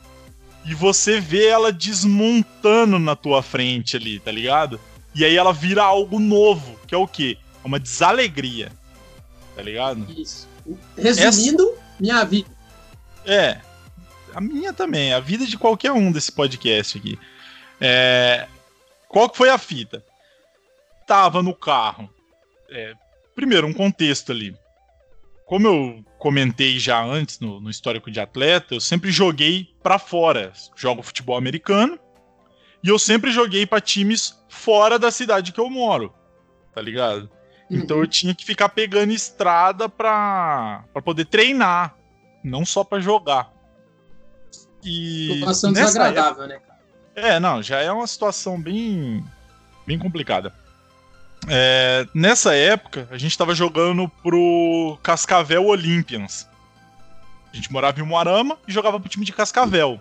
e você vê ela desmontando na tua frente ali, tá ligado? E aí ela vira algo novo, que é o quê? É Uma desalegria, tá ligado? Isso. Resumindo, minha vida. É. A minha também, a vida de qualquer um desse podcast aqui. É, qual que foi a fita? Tava no carro. É, primeiro, um contexto ali. Como eu comentei já antes no, no histórico de atleta, eu sempre joguei pra fora. Jogo futebol americano. E eu sempre joguei pra times fora da cidade que eu moro. Tá ligado? Então eu tinha que ficar pegando estrada pra, pra poder treinar, não só pra jogar. E Situação desagradável, né, cara? é, não, já é uma situação bem, bem complicada. É, nessa época, a gente tava jogando pro Cascavel Olympians. A gente morava em Moarama e jogava pro time de Cascavel.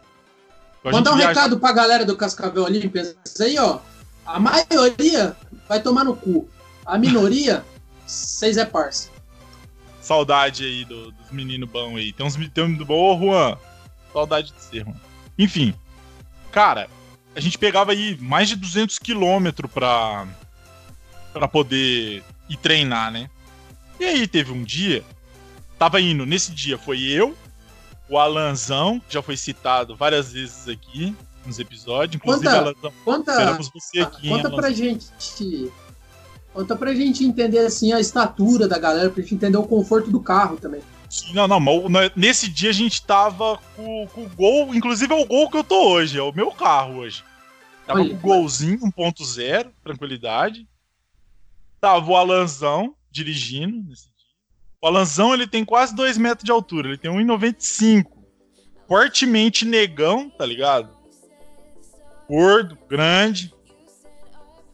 Então, Mandar um viaja- recado pra galera do Cascavel Olímpias aí, ó. A maioria vai tomar no cu. A minoria, vocês é parça. Saudade aí do- dos meninos bons aí. Tem uns meninos bons, ô Juan. Saudade de ser, Juan. Enfim, cara, a gente pegava aí mais de 200 quilômetros pra, pra poder ir treinar, né? E aí teve um dia, tava indo, nesse dia foi eu, o Alanzão, que já foi citado várias vezes aqui nos episódios. Inclusive, Conta- Alanzão, Conta, esperamos você aqui, hein, conta pra Alanzão? gente. Conta pra gente entender assim a estatura da galera, pra gente entender o conforto do carro também. Não, não, mas nesse dia a gente tava com, com o gol, inclusive é o gol que eu tô hoje, é o meu carro hoje. Tava com o golzinho 1.0, tranquilidade. Tava o Alanzão dirigindo nesse dia. O Alanzão ele tem quase 2 metros de altura, ele tem 1,95. Fortemente negão, tá ligado? Gordo, grande.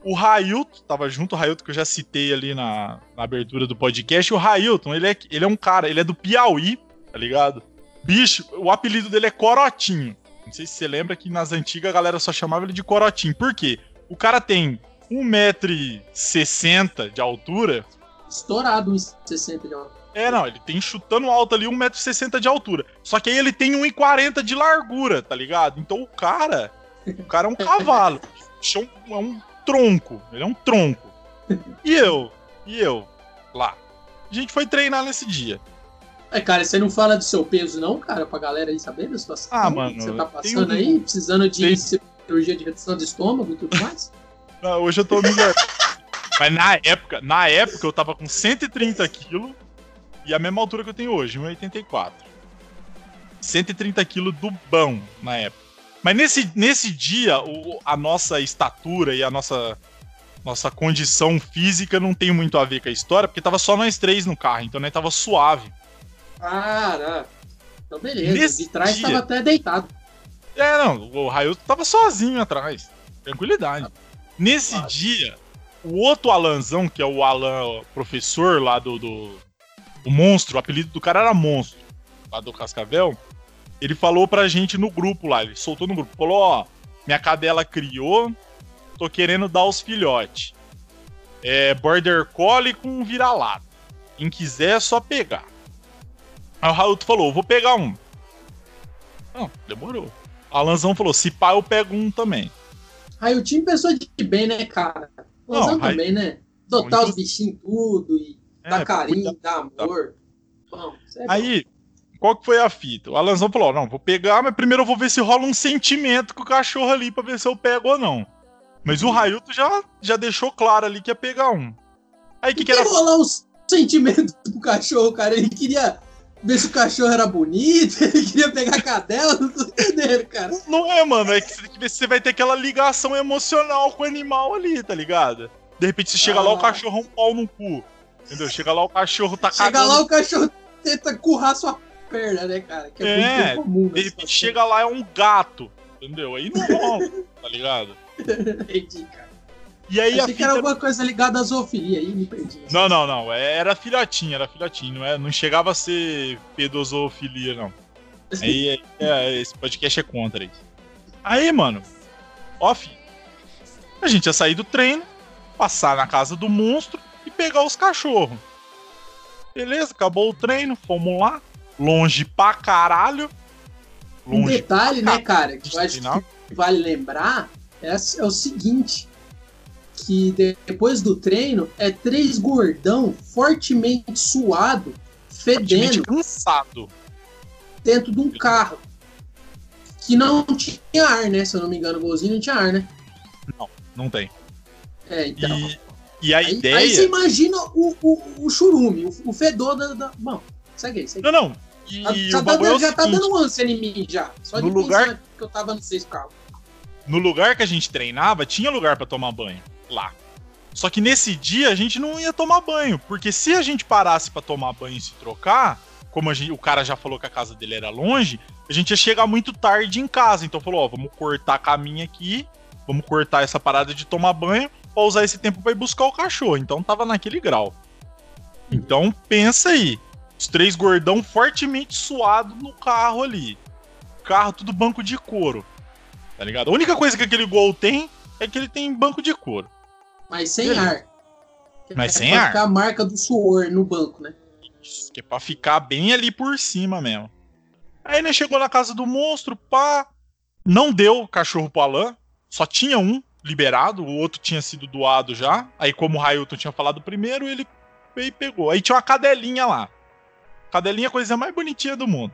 O Railton, tava junto, o Railton que eu já citei ali na, na abertura do podcast. O Railton, ele é, ele é um cara, ele é do Piauí, tá ligado? Bicho, o apelido dele é Corotinho. Não sei se você lembra que nas antigas a galera só chamava ele de Corotinho. Por quê? O cara tem 1,60m de altura. Estourado uns 60 de altura. É, não, ele tem chutando alto ali 1,60m de altura. Só que aí ele tem 1,40m de largura, tá ligado? Então o cara. O cara é um cavalo. É um, é um tronco. Ele é um tronco. E eu? E eu? Lá. A gente foi treinar nesse dia. É, cara, você não fala do seu peso, não, cara, pra galera aí saber da situação Ah, que mano, você tá passando tenho- aí, precisando de cirurgia de redução de estômago e tudo mais. Ah, Hoje eu tô melhor. Mas na época, na época eu tava com 130 quilos e a mesma altura que eu tenho hoje, 1,84. 130 quilos do bão na época. Mas nesse, nesse dia, o- a nossa estatura e a nossa, nossa condição física não tem muito a ver com a história, porque tava só nós três no carro, então nós tava suave. Ah, não. Então beleza, Nesse de trás dia- tava até deitado. É, não, o Railton tava sozinho atrás. Tranquilidade. Nesse Claro. dia, o outro Alanzão, que é o Alan professor lá do, do. O monstro, o apelido do cara era monstro, lá do Cascavel. Ele falou pra gente no grupo lá, ele soltou no grupo, falou: Ó, minha cadela criou, tô querendo dar os filhotes. É Border Collie com vira-lata. Quem quiser é só pegar. Aí o Raulto falou: vou pegar um. Não, demorou. Alanzão falou: se pá, eu pego um também. Aí o time pensou de bem, né, cara? Não, Lanzão aí- também, né? Dotar Não, os bichinhos tudo e É, dar carinho, cuida- dar amor. Bom, isso é bom. Qual que foi a fita? O Alanzão falou: não, vou pegar, mas primeiro eu vou ver se rola um sentimento com o cachorro ali pra ver se eu pego ou não. Mas o Railton já, já deixou claro ali que ia pegar um. Aí o que, que era. rolar os sentimentos pro cachorro, cara? Ele queria ver se o cachorro era bonito, ele queria pegar a cadela, não tô entendendo, cara. Não é, mano, é que você tem que ver se você vai ter aquela ligação emocional com o animal ali, tá ligado? De repente você chega lá, o Ah. cachorro é um pau no cu. Entendeu? Chega lá, o cachorro tá Chega cagando. lá, o cachorro tenta currar sua perna, né, cara? Que é, É, muito comum. De repente chega lá, é um gato. Entendeu? Aí não rola, tá ligado? Entendi, cara. E aí Achei a que era alguma coisa ligada à zoofilia, aí me perdi. Não, não, não. é- Era filhotinho, era filhotinho. Não, é, não chegava a ser pedosofilia, não. Aí é, esse podcast é contra isso. Aí, mano, fi, a gente ia sair do treino, passar na casa do monstro e pegar os cachorros. Beleza, acabou o treino, fomos lá. Longe pra caralho. Um Longe detalhe, pra né, cara, que eu acho que vale lembrar é, é o seguinte: que de- depois do treino é três gordão fortemente suado, fedendo cansado. dentro de um carro. Que não tinha ar, né? Se eu não me engano, o golzinho não tinha ar, né? Não tem. É, então. E, e a aí, ideia. aí você imagina o, o, o churume, o, o fedor da, da. Bom, segue aí, segue aí. Não, não. E já o tá, é já tá seguinte, dando ânsia em mim já. Só de No lugar- pensar que eu tava no seis carros. no lugar que a gente treinava, tinha lugar pra tomar banho lá. Só que nesse dia a gente não ia tomar banho, porque se a gente parasse pra tomar banho e se trocar, como a gente- o cara já falou que a casa dele era longe, a gente ia chegar muito tarde em casa. Então falou, ó, vamos cortar caminho aqui, vamos cortar essa parada de tomar banho pra usar esse tempo pra ir buscar o cachorro. Então tava naquele grau. Então pensa aí, os três gordão fortemente suado no carro ali. Carro tudo banco de couro. Tá ligado? A única coisa que aquele gol tem é que ele tem banco de couro. Mas sem Beleza. ar. Mas É sem pra ar. ficar a marca do suor no banco, né? Isso, que é pra ficar bem ali por cima mesmo. Aí né, chegou na casa do monstro, pá. Não deu cachorro pro Alan. Só tinha um liberado, o outro tinha sido doado já. Aí, como o Railton tinha falado primeiro, ele veio e pegou. Aí tinha uma cadelinha lá. Cadelinha é a coisa mais bonitinha do mundo.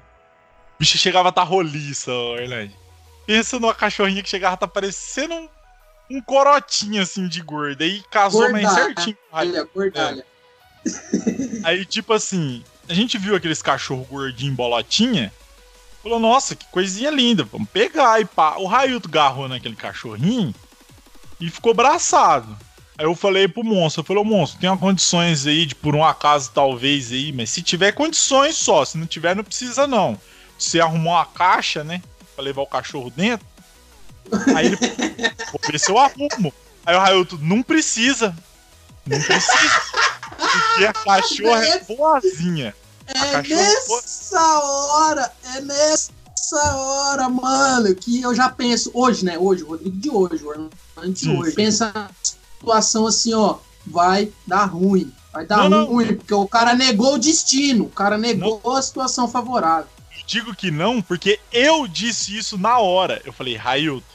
O bicho chegava a tá roliça, Orlando. Pensa numa cachorrinha que chegava a tá parecendo um, um corotinho assim de gorda. Aí casou mais Gordalha. certinho com o Railton. Olha, gordalha. Aí, tipo assim, a gente viu aqueles cachorro gordinho bolotinha. Falou, nossa, que coisinha linda, vamos pegar. E pá, o Railton garrou naquele cachorrinho e ficou abraçado. Aí eu falei pro monstro, eu falei, ô monstro, tem condições aí de por um acaso talvez aí, mas se tiver condições só, se não tiver não precisa não. Você arrumou uma caixa, né, pra levar o cachorro dentro. Aí ele, vou ver se eu arrumo. Aí o Railton, não precisa. Não precisa. Porque a cachorra é boazinha. É cachorro- nessa hora, é nessa hora, mano, que eu já penso, hoje, né? Hoje, o Rodrigo de hoje, o Orlando de hoje. Pensa situação assim, ó, vai dar ruim. Vai dar Não, não. ruim, porque o cara negou o destino, o cara negou a situação favorável. Eu digo que não, porque eu disse isso na hora. Eu falei, Railton,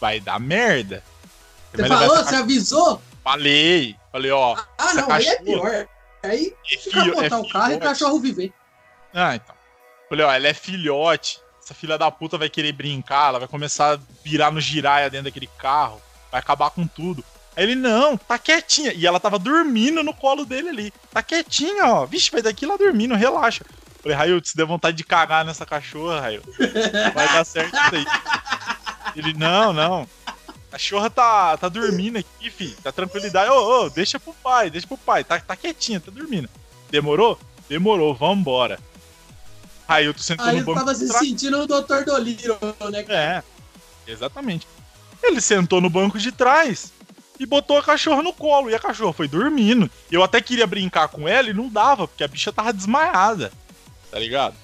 vai dar merda. Você falou, essa você avisou? Falei. Falei, ó. Ah, não, aí é pior. Aí É fica filho- botar é o carro e o cachorro viver. Ah, então. Falei, ó, ela é filhote. Essa filha da puta vai querer brincar, ela vai começar a virar no giraia dentro daquele carro, vai acabar com tudo. Aí ele, não, tá quietinha. E ela tava dormindo no colo dele ali. Tá quietinha, ó. Vixe, vai daqui lá dormindo, relaxa. Falei, Railton, se der vontade de cagar nessa cachorra, Railton, vai dar certo isso aí. Ele, não, não. A cachorra tá, tá dormindo aqui, fi. Tá tranquilidade. Ô, ô, deixa pro pai, deixa pro pai. Tá, tá quietinha, tá dormindo. Demorou? Demorou, vambora. Railton sentou Aí no banco tava de se trás. sentindo o Dr. Dolittle, né? É, exatamente. Ele sentou no banco de trás e botou a cachorra no colo. E a cachorra foi dormindo. Eu até queria brincar com ela e não dava, porque a bicha tava desmaiada. Tá ligado?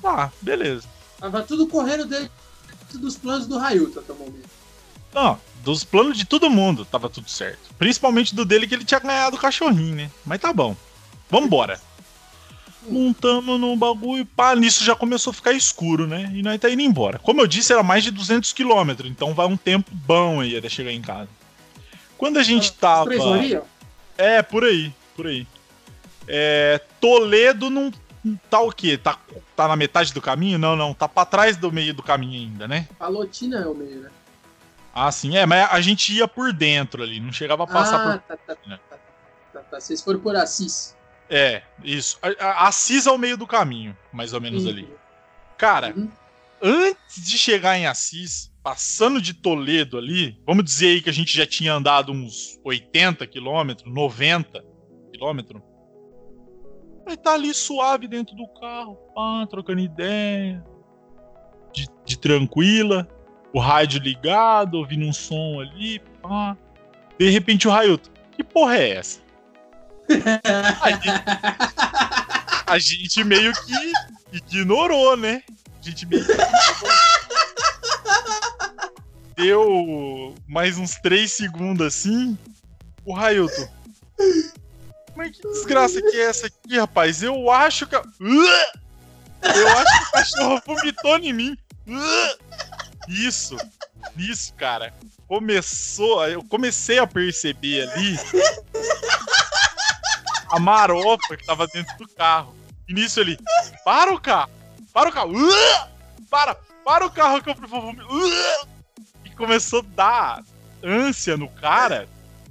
Tá, beleza. Tava tudo correndo dentro dos planos do Railton até o momento. Não, dos planos de todo mundo tava tudo certo. Principalmente do dele que ele tinha ganhado o cachorrinho, né? Mas tá bom. Vambora. Montamos no bagulho, pá, nisso já começou a ficar escuro, né? E nós tá indo embora. Como eu disse, era mais de 200 quilômetros, então vai um tempo bom aí até chegar em casa. Quando a gente tava. Três horinhas? É, por aí, por aí. É, Toledo não tá o quê? Tá, tá na metade do caminho? Não, não, tá pra trás do meio do caminho ainda, né? Palotina é o meio, né? Ah, sim, é, mas a gente ia por dentro ali, não chegava a passar ah, por. tá, tá, né? tá, tá, tá. Vocês foram por Assis. É, isso. A- a- Assis ao meio do caminho, mais ou menos ali. Cara, Uhum. antes de chegar em Assis, passando de Toledo ali, vamos dizer aí que a gente já tinha andado uns 80 quilômetros, 90 quilômetros. Aí tá ali suave dentro do carro, pá, trocando ideia. De, de tranquila. O rádio ligado, ouvindo um som ali, pá. De repente o Railton, que porra é essa? Aí, a gente meio que ignorou, né? A gente meio que Deu mais uns 3 segundos assim. O Railton. Mas que desgraça que é essa aqui, rapaz? Eu acho que. Eu acho que o cachorro vomitou em mim. Isso. Isso, cara. Começou. Eu comecei a perceber ali a marofa que tava dentro do carro. E nisso ele. Para o carro! Para o carro! Para! Para o carro que eu vou E começou a dar ânsia no cara.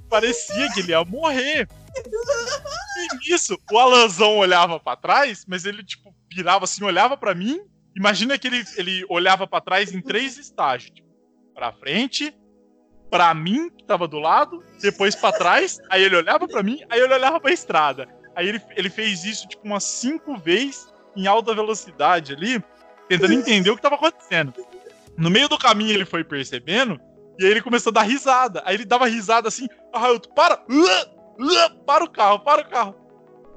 Parecia que ele ia morrer. E nisso, o Alanzão olhava para trás, mas ele, tipo, virava assim, olhava para mim. Imagina que ele, ele olhava para trás em três estágios. Tipo, pra frente, pra mim, que tava do lado, depois para trás, aí ele olhava para mim, aí ele olhava pra estrada. Aí ele, ele fez isso, tipo, umas cinco vezes em alta velocidade ali, tentando entender o que tava acontecendo. No meio do caminho ele foi percebendo, e aí ele começou a dar risada. Aí ele dava risada assim, ah, para! Uh, uh, para o carro, para o carro.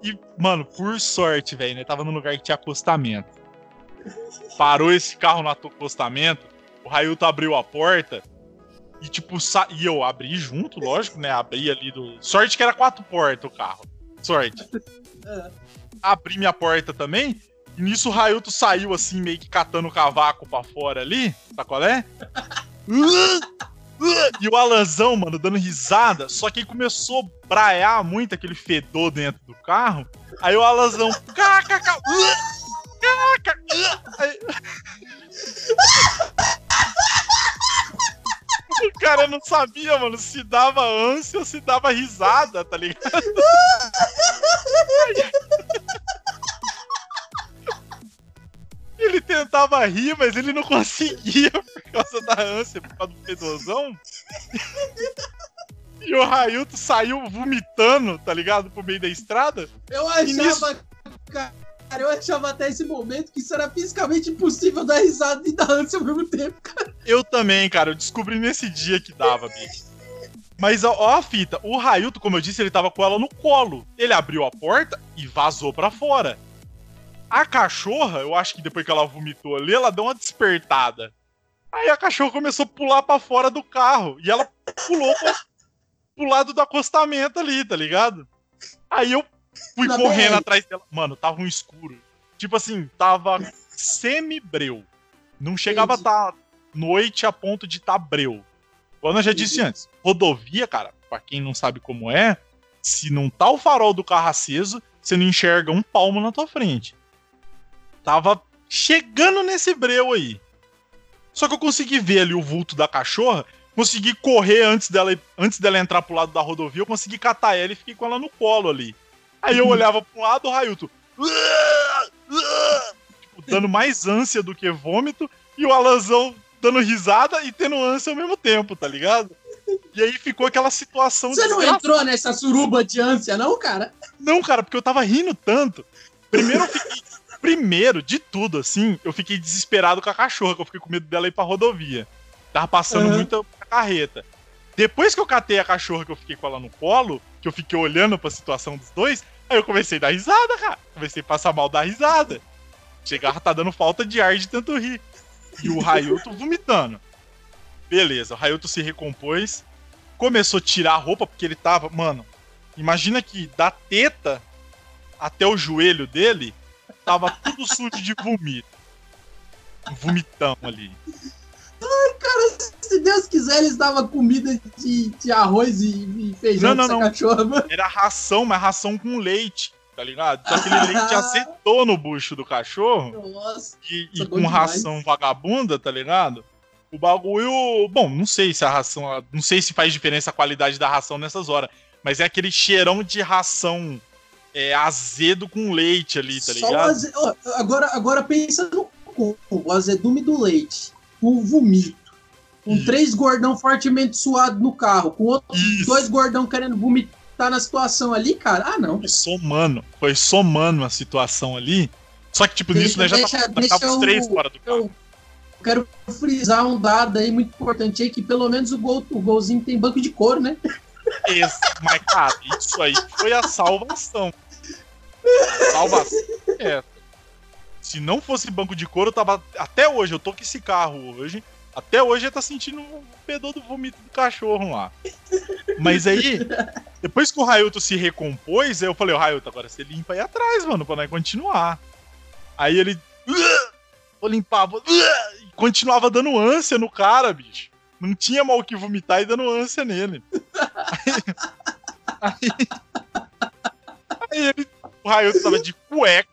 E, mano, por sorte, velho, né? Tava num lugar que tinha acostamento. Parou esse carro no acostamento, o Railton abriu a porta e, tipo, sa... e eu abri junto, lógico, né? Abri ali do. Sorte que era quatro portas o carro. Sorte. Abri minha porta também. Nisso o Railton saiu assim, meio que catando o cavaco pra fora ali. Tá qual é? E o Alanzão, mano, dando risada. Só que aí começou a braiar muito aquele fedor dentro do carro. Aí o Alanzão. Caraca, caraca. O cara não sabia, mano, se dava ânsia ou se dava risada, tá ligado? Ele tentava rir, mas ele não conseguia por causa da ânsia, por causa do pedozão. E o Railton saiu vomitando, tá ligado? Pro meio da estrada. Eu achava, cara, eu achava até esse momento que isso era fisicamente impossível dar risada e dar ânsia ao mesmo tempo, cara. Eu também, cara. Eu descobri nesse dia que dava, bicho. Mas ó, ó, a fita, o Railton, como eu disse, ele tava com ela no colo. Ele abriu a porta e vazou para fora. A cachorra, eu acho que depois que ela vomitou ali, ela deu uma despertada. Aí a cachorra começou a pular para fora do carro. E ela pulou pra, pro lado do acostamento ali, tá ligado? Aí eu fui correndo atrás dela. Mano, tava um escuro. Tipo assim, tava semi-breu. Não chegava a estar tá noite a ponto de estar tá breu. Como eu já disse antes, rodovia, cara, pra quem não sabe como é, se não tá o farol do carro aceso, você não enxerga um palmo na tua frente tava chegando nesse breu aí. Só que eu consegui ver ali o vulto da cachorra, consegui correr antes dela, antes dela entrar pro lado da rodovia, eu consegui catar ela e fiquei com ela no colo ali. Aí eu olhava um lado, o Railton. Tipo, dando mais ânsia do que vômito, e o Alanzão dando risada e tendo ânsia ao mesmo tempo, tá ligado? E aí ficou aquela situação. Você não entrou nessa suruba de ânsia, não, cara? Não, cara, porque eu tava rindo tanto. Primeiro eu fiquei Primeiro, de tudo, assim, eu fiquei desesperado com a cachorra, que eu fiquei com medo dela ir pra rodovia. Tava passando uhum. muita carreta. Depois que eu catei a cachorra, que eu fiquei com ela no colo, que eu fiquei olhando pra situação dos dois, aí eu comecei a dar risada, cara. Comecei a passar mal da risada. Chegava, tá dando falta de ar de tanto rir. E o Railton vomitando. Beleza, o Railton se recompôs, começou a tirar a roupa, porque ele tava. Mano, imagina que da teta até o joelho dele Tava tudo sujo de vomito. Vomitão ali. Ai, cara, se Deus quiser, eles davam comida de, de arroz e, e feijão não, não, não. cachorro. Era ração, mas ração com leite, tá ligado? Só aquele leite acertou no bucho do cachorro. Nossa, e, e com demais. ração vagabunda, tá ligado? O bagulho. Bom, não sei se a ração. Não sei se faz diferença a qualidade da ração nessas horas. Mas é aquele cheirão de ração é, azedo com leite ali, tá ligado? Agora, agora pensa no o azedume do leite, o vomito. Com Isso. três gordão fortemente suado no carro, com outros dois gordão querendo vomitar na situação ali, cara. Ah, não. Foi somando, foi somando a situação ali. Só que, tipo, deixa, nisso, né, já deixa, tava, deixa tava os três fora do carro. quero frisar um dado aí muito importante aí, que pelo menos o, gol, o golzinho tem banco de couro, né? Esse, mas, cara, isso aí foi a salvação. A salvação é. Se não fosse banco de couro, eu tava. Até hoje, eu tô com esse carro hoje. Até hoje ele tá sentindo um pedor do vômito do cachorro lá. Mas aí, depois que o Railton se recompôs, eu falei, o Railton, agora você limpa aí atrás, mano, pra nós continuar. Aí ele. Vou limpar, vou. E continuava dando ânsia no cara, bicho. Não tinha mal o que vomitar e dando ânsia nele. Aí, aí, aí ele, o Railton tava de cueca.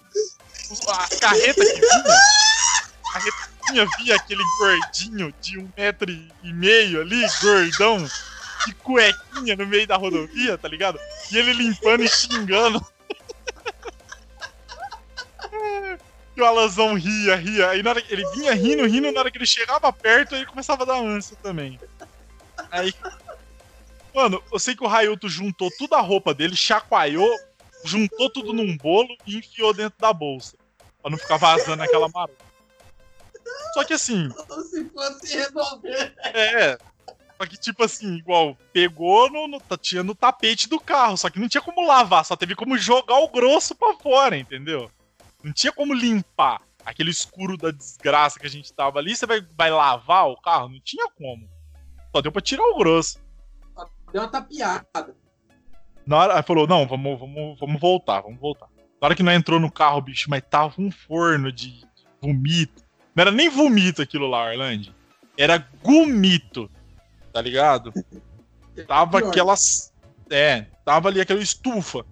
A carreta que vinha. A carreta que vinha, aquele gordinho de um metro e meio ali, gordão, de cuequinha no meio da rodovia, tá ligado? E ele limpando e xingando. E o Alanzão ria, ria. Aí na hora ele vinha rindo, rindo, na hora que ele chegava perto, ele começava a dar ânsia também. Aí. Mano, eu sei que o Railton juntou toda a roupa dele, chacoalhou, juntou tudo num bolo e enfiou dentro da bolsa. Pra não ficar vazando aquela marota. Só que assim. Como se fosse resolver. É. Só que, tipo assim, igual, pegou no, no, tinha no tapete do carro, só que não tinha como lavar, só teve como jogar o grosso pra fora, entendeu? Não tinha como limpar aquele escuro da desgraça que a gente tava ali. Você vai, vai lavar o carro? Não tinha como. Só deu pra tirar o grosso. Deu uma tapiada. Na hora, aí falou, não, vamos, vamos, vamos voltar, vamos voltar. Na hora que nós entrou no carro, bicho, mas tava um forno de vomito. Não era nem vomito aquilo lá, Orlando. Era gomito. Tá ligado? Tava aquelas. É, tava ali aquela estufa.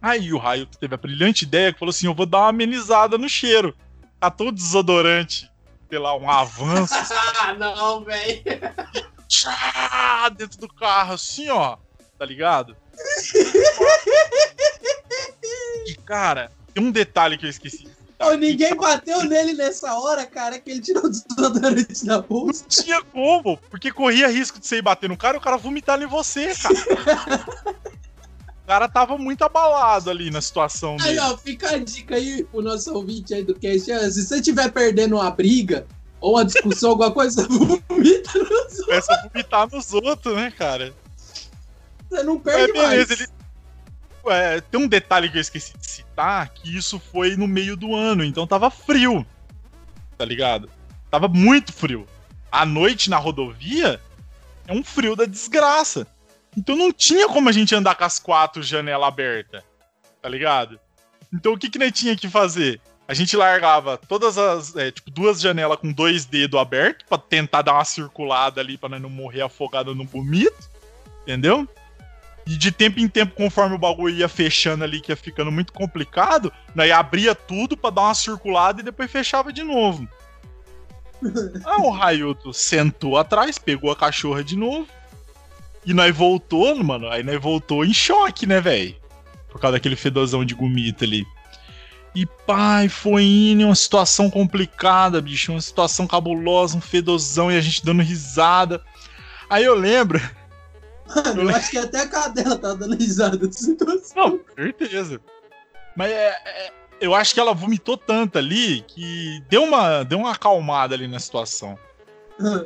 Aí o Raio teve a brilhante ideia que falou assim: eu vou dar uma amenizada no cheiro. Catou o desodorante, sei lá, um avanço, Ah, não, velho. dentro do carro, assim, ó. Tá ligado? E, cara, tem um detalhe que eu esqueci. Ô, ninguém bateu nele nessa hora, cara, que ele tirou o desodorante da bolsa. Não tinha como, porque corria risco de você ir bater no cara e o cara vomitar em você, cara. O cara tava muito abalado ali na situação Aí, dele. ó, fica a dica aí pro nosso ouvinte aí do cast. Se você estiver perdendo uma briga ou uma discussão, alguma coisa, vomita nos outros. Começa a vomitar nos outros, né, cara? Você não É, perde beleza, mais. ele. É, tem um detalhe que eu esqueci de citar, que isso foi no meio do ano, então tava frio. Tá ligado? Tava muito frio. À noite na rodovia é um frio da desgraça. Então não tinha como a gente andar com as quatro janelas abertas. Tá ligado? Então o que que nós tinha que fazer? A gente largava todas as. é, tipo, duas janelas com dois dedos abertos pra tentar dar uma circulada ali pra nós não morrer afogado no vomito. Entendeu? E de tempo em tempo, conforme o bagulho ia fechando ali, que ia ficando muito complicado, nós abria tudo pra dar uma circulada e depois fechava de novo. Aí o Rayuto sentou atrás, pegou a cachorra de novo. E nós voltou, mano. Aí nós voltou em choque, né, velho? Por causa daquele fedozão de gomita ali. E pai, foi indo uma situação complicada, bicho. Uma situação cabulosa, um fedozão e a gente dando risada. Aí eu lembro. Mano, eu acho que até a cadela tá dando risada dessa situação. Não, certeza. Mas é, é- eu acho que ela vomitou tanto ali que deu uma, deu uma acalmada ali na situação.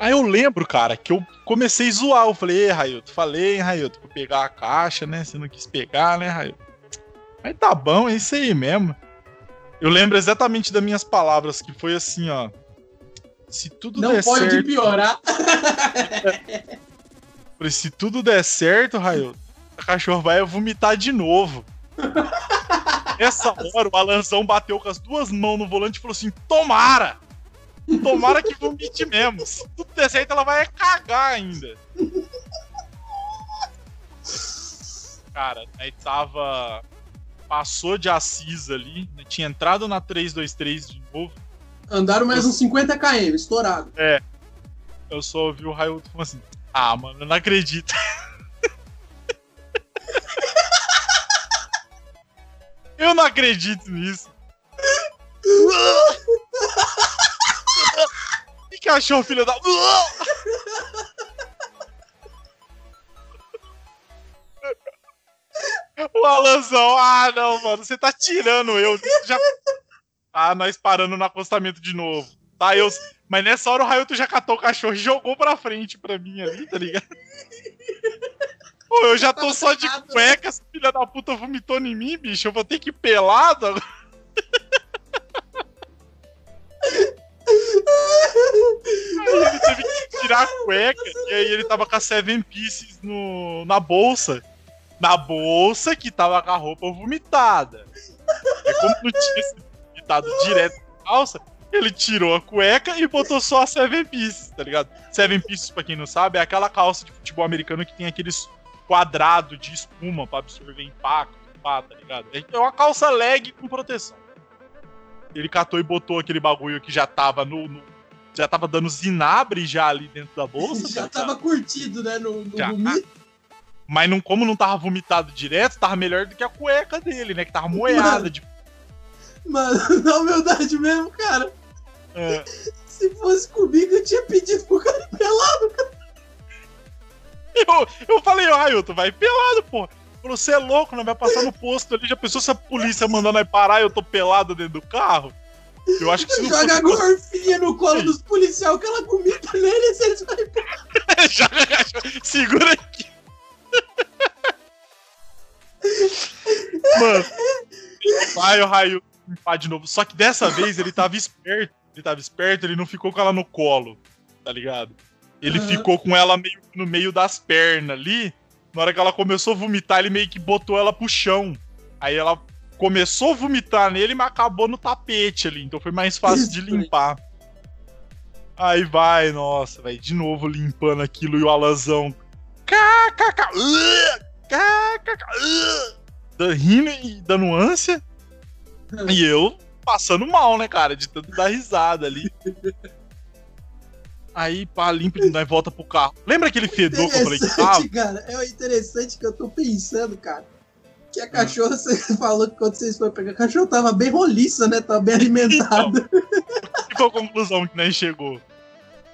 Aí eu lembro, cara, que eu comecei a zoar. Eu falei, ei, Railton, falei, hein, Railton, pra pegar a caixa, né? Você não quis pegar, né, Railton? Aí tá bom, é isso aí mesmo. Eu lembro exatamente das minhas palavras, que foi assim, ó. Se tudo Não der pode certo. piorar. Falei, se tudo der certo, Raio, a cachorra vai vomitar de novo. Nessa hora, o Alanzão bateu com as duas mãos no volante e falou assim: Tomara! Tomara que vomite mesmo. Se tudo der certo, ela vai cagar ainda. Cara, aí tava. Passou de Assis ali, né, tinha entrado na 323 de novo. Andaram mais uns 50 km, estourado. Eu só ouvi o Raio falando assim: Ah, mano, eu não acredito. eu não acredito nisso. que cachorro, filho da. O Alanzão, ah não, mano, você tá tirando eu. Já... Ah, nós parando no acostamento de novo. Tá, eu. Mas nessa hora o Railton já catou o cachorro e jogou pra frente pra mim ali, tá ligado? Pô, eu já tô só de cueca, essa filha da puta vomitou em mim, bicho. Eu vou ter que ir pelado agora. Aí ele teve que tirar a cueca e aí ele tava com a Seven Pieces no, na bolsa. Na bolsa que tava com a roupa vomitada. E como não tinha sido vomitado direto na calça, ele tirou a cueca e botou só a Seven Pieces, tá ligado? Seven Pieces, pra quem não sabe, é aquela calça de futebol americano que tem aqueles quadrados de espuma pra absorver impacto, pá, tá ligado? É uma calça leg com proteção. Ele catou e botou aquele bagulho que já tava no. no já tava dando zinabre já ali dentro da bolsa. Já tá tava curtido, né? No, no vomito. Mas não, como não tava vomitado direto, tava melhor do que a cueca dele, né? Que tava moeada de. Mano, na humildade mesmo, cara. É. Se fosse comigo, eu tinha pedido pro cara ir pelado, cara. Eu, eu falei, ó, Ailton, vai pelado, pô. Falou, você é louco, não vai passar no posto ali. Já pensou se a polícia mandando aí parar e eu tô pelado dentro do carro? Eu acho que se não Joga a gorfinha no colo dos policiais que ela vomita neles, eles vão Joga cachorro. Segura aqui. Mano, vai o raio limpar de novo. Só que dessa vez ele tava esperto. Ele tava esperto, ele não ficou com ela no colo, tá ligado? Ele Aham. ficou com ela meio no meio das pernas ali. Na hora que ela começou a vomitar, ele meio que botou ela pro chão. Aí ela começou a vomitar nele, mas acabou no tapete ali. Então foi mais fácil de limpar. Aí vai, nossa, vai de novo limpando aquilo e o Alanzão. Uh, da- Rindo e dando ânsia. E eu passando mal, né, cara? De tanto dar risada ali. Aí, pá, limpa e nós volta pro carro. Lembra aquele fedor que eu falei que tava? Cara. É interessante que eu tô pensando, cara. Que a cachorra, você falou que quando vocês foram pegar a cachorra, tava bem roliça, né? Tava bem alimentada. E foi a conclusão que nós chegou?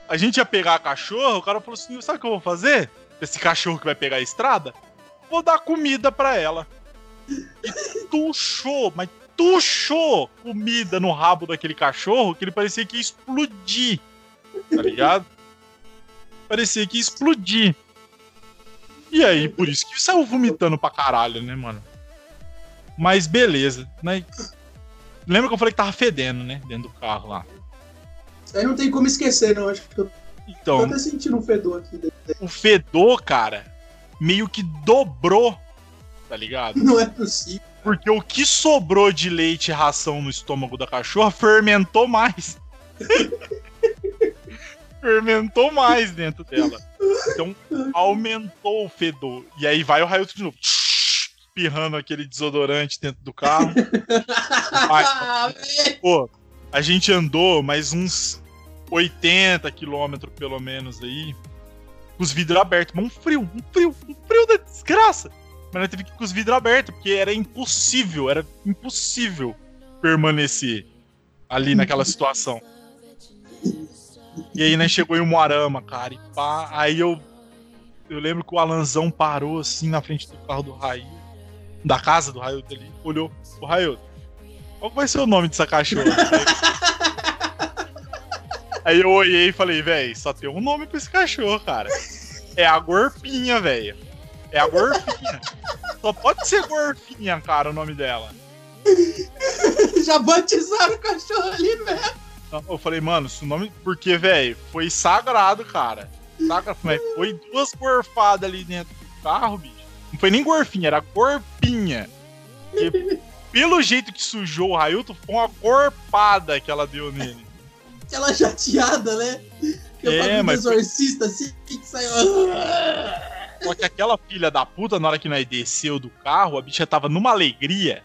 A gente ia pegar a cachorra, o cara falou assim: sabe o que eu vou fazer? Esse cachorro que vai pegar a estrada? Vou dar comida pra ela. E tuchou, mas tuchou comida no rabo daquele cachorro que ele parecia que ia explodir. Tá ligado? Parecia que ia explodir. E aí, por isso que saiu vomitando pra caralho, né, mano? Mas beleza, né? Lembra que eu falei que tava fedendo, né? Dentro do carro lá. Aí não tem como esquecer, não. Acho que eu tô Então, até sentindo um fedor aqui. dentro. o fedor, cara, meio que dobrou, tá ligado? Não é possível. Porque o que sobrou de leite e ração no estômago da cachorra fermentou mais. fermentou mais dentro dela. Então aumentou o fedor. E aí vai o Railton de novo. Espirrando aquele desodorante dentro do carro. Vai. Pô, a gente andou mais uns 80 quilômetros pelo menos aí. Com os vidros abertos. Mas um frio, um frio, um frio da desgraça. Mas nós teve que ir com os vidros abertos, porque era impossível, era impossível permanecer ali naquela situação. E aí, né, chegou em Moarama, cara, e pá. Aí eu. Eu lembro que o Alanzão parou assim na frente do carro do Raio. Da casa do Raio ali, olhou. O Raio, qual vai ser o nome dessa cachorra? Aí eu olhei e falei, velho, só tem um nome pra esse cachorro, cara. É a Gorpinha, velho. É a Gorfinha. Só pode ser Gorfinha, cara, o nome dela. Já batizaram o cachorro ali mesmo. Não, Eu falei, mano, se o nome. Porque, velho, foi sagrado, cara. Sagrado. Mas foi duas gorfadas ali dentro do carro, bicho. Não foi nem gorfinha, era gorpinha. E pelo jeito que sujou o Railton, foi uma gorpada que ela deu nele. Aquela chateada, né? É, eu é, mas- exorcista assim que saiu. Só que aquela filha da puta, na hora que nós desceu do carro, a bicha tava numa alegria.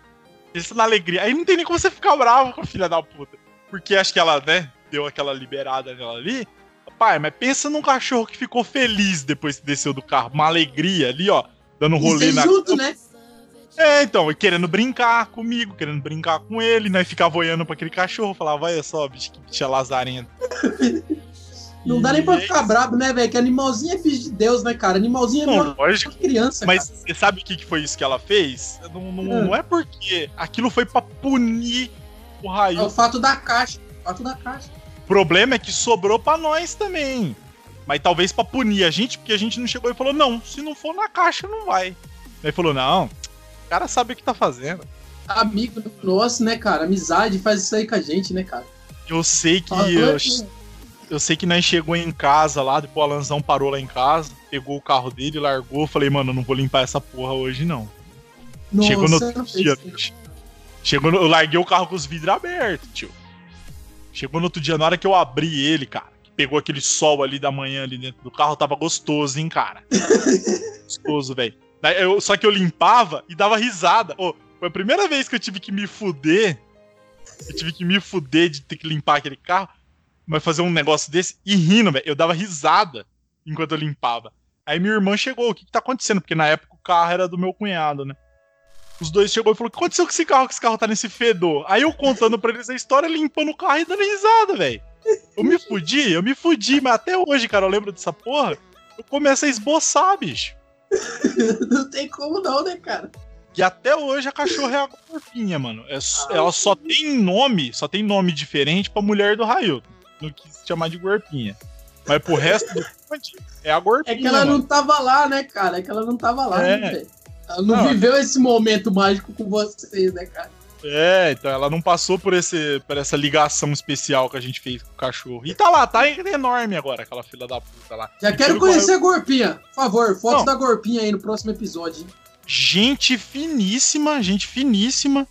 Isso na alegria. Aí não tem nem como você ficar bravo com a filha da puta. Porque acho que ela, né, deu aquela liberada nela ali. Pai, mas pensa num cachorro que ficou feliz depois que desceu do carro. Uma alegria ali, ó. Dando um rolê na. junto, né? É, então, e querendo brincar comigo, querendo brincar com ele, né? Ficava olhando pra aquele cachorro, falava, olha só, bicho, que bicha lazarenta. Não dá nem pra ficar brabo, né, velho? Que animalzinho é filho de Deus, né, cara? Animalzinho é Não, lógico. criança, Mas cara. você sabe o que, que foi isso que ela fez? Não, não, Ah. não é porque aquilo foi pra punir o É o Raio. fato da caixa. O fato da caixa. problema é que sobrou pra nós também. Mas talvez pra punir a gente, porque a gente não chegou e falou, não, se não for na caixa, não vai. Aí falou, não, o cara sabe o que tá fazendo. Amigo nosso, né, cara? Amizade faz isso aí com a gente, né, cara? Eu sei que. Eu, né? Eu sei que nós chegou em casa lá, depois o Alanzão parou lá em casa, pegou o carro dele, largou. Falei, mano, eu não vou limpar essa porra hoje, não. Nossa, Chegou no outro dia, bicho. Chegou no, eu larguei o carro com os vidros abertos, tio. Chegou no outro dia, na hora que eu abri ele, cara, que pegou aquele sol ali da manhã ali dentro do carro, tava gostoso, hein, cara. gostoso, velho. Só que eu limpava e dava risada. Ô, foi a primeira vez que eu tive que me fuder. Eu tive que me fuder de ter que limpar aquele carro, mas fazer um negócio desse e rindo, velho. Eu dava risada enquanto eu limpava. Aí minha irmã chegou, o que, que tá acontecendo? Porque na época o carro era do meu cunhado, né? Os dois chegou e falou: O que aconteceu com esse carro? Que esse carro tá nesse fedor? Aí eu contando pra eles a história, limpando o carro e dando risada, velho. Eu me fudi, eu me fudi, mas até hoje, cara, eu lembro dessa porra. Eu começo a esboçar, bicho. não tem como não, né, cara? E até hoje a cachorra é a gorpinha, mano. É s- ela só tem nome, só tem nome diferente pra mulher do Railton. Não quis chamar de gorpinha. Mas pro resto do é a É gorpinha. que ela mano. não tava lá, né, cara? É que ela não tava lá, É. né, velho? Ela não, Não. viveu esse momento mágico com vocês, né, cara? É, então ela não passou por, esse, por essa ligação especial que a gente fez com o cachorro. E tá lá, tá enorme agora, aquela filha da puta lá. Já quero conhecer a Gorpinha. Por favor, fotos Não. da Gorpinha aí no próximo episódio. hein? gente finíssima, gente finíssima.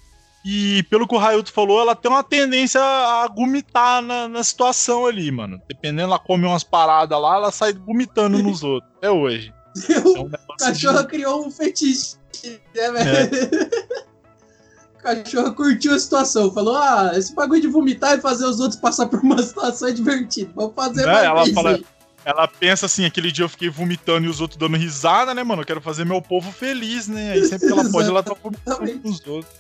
E pelo que o Railton falou, ela tem uma tendência a gomitar na, na situação ali, mano. Dependendo, ela come umas paradas lá, ela sai gomitando nos outros. Até hoje. É um O cachorro de... criou um fetiche, né, velho? O cachorro curtiu a situação. Falou: ah, esse bagulho de vomitar e fazer os outros passar por uma situação é divertido. Vamos fazer Né, mais ela fala-. Ela pensa assim, aquele dia eu fiquei vomitando e os outros dando risada, né, mano? Eu quero fazer meu povo feliz, né? Aí sempre que ela pode, ela tá vomitando Exatamente. nos outros.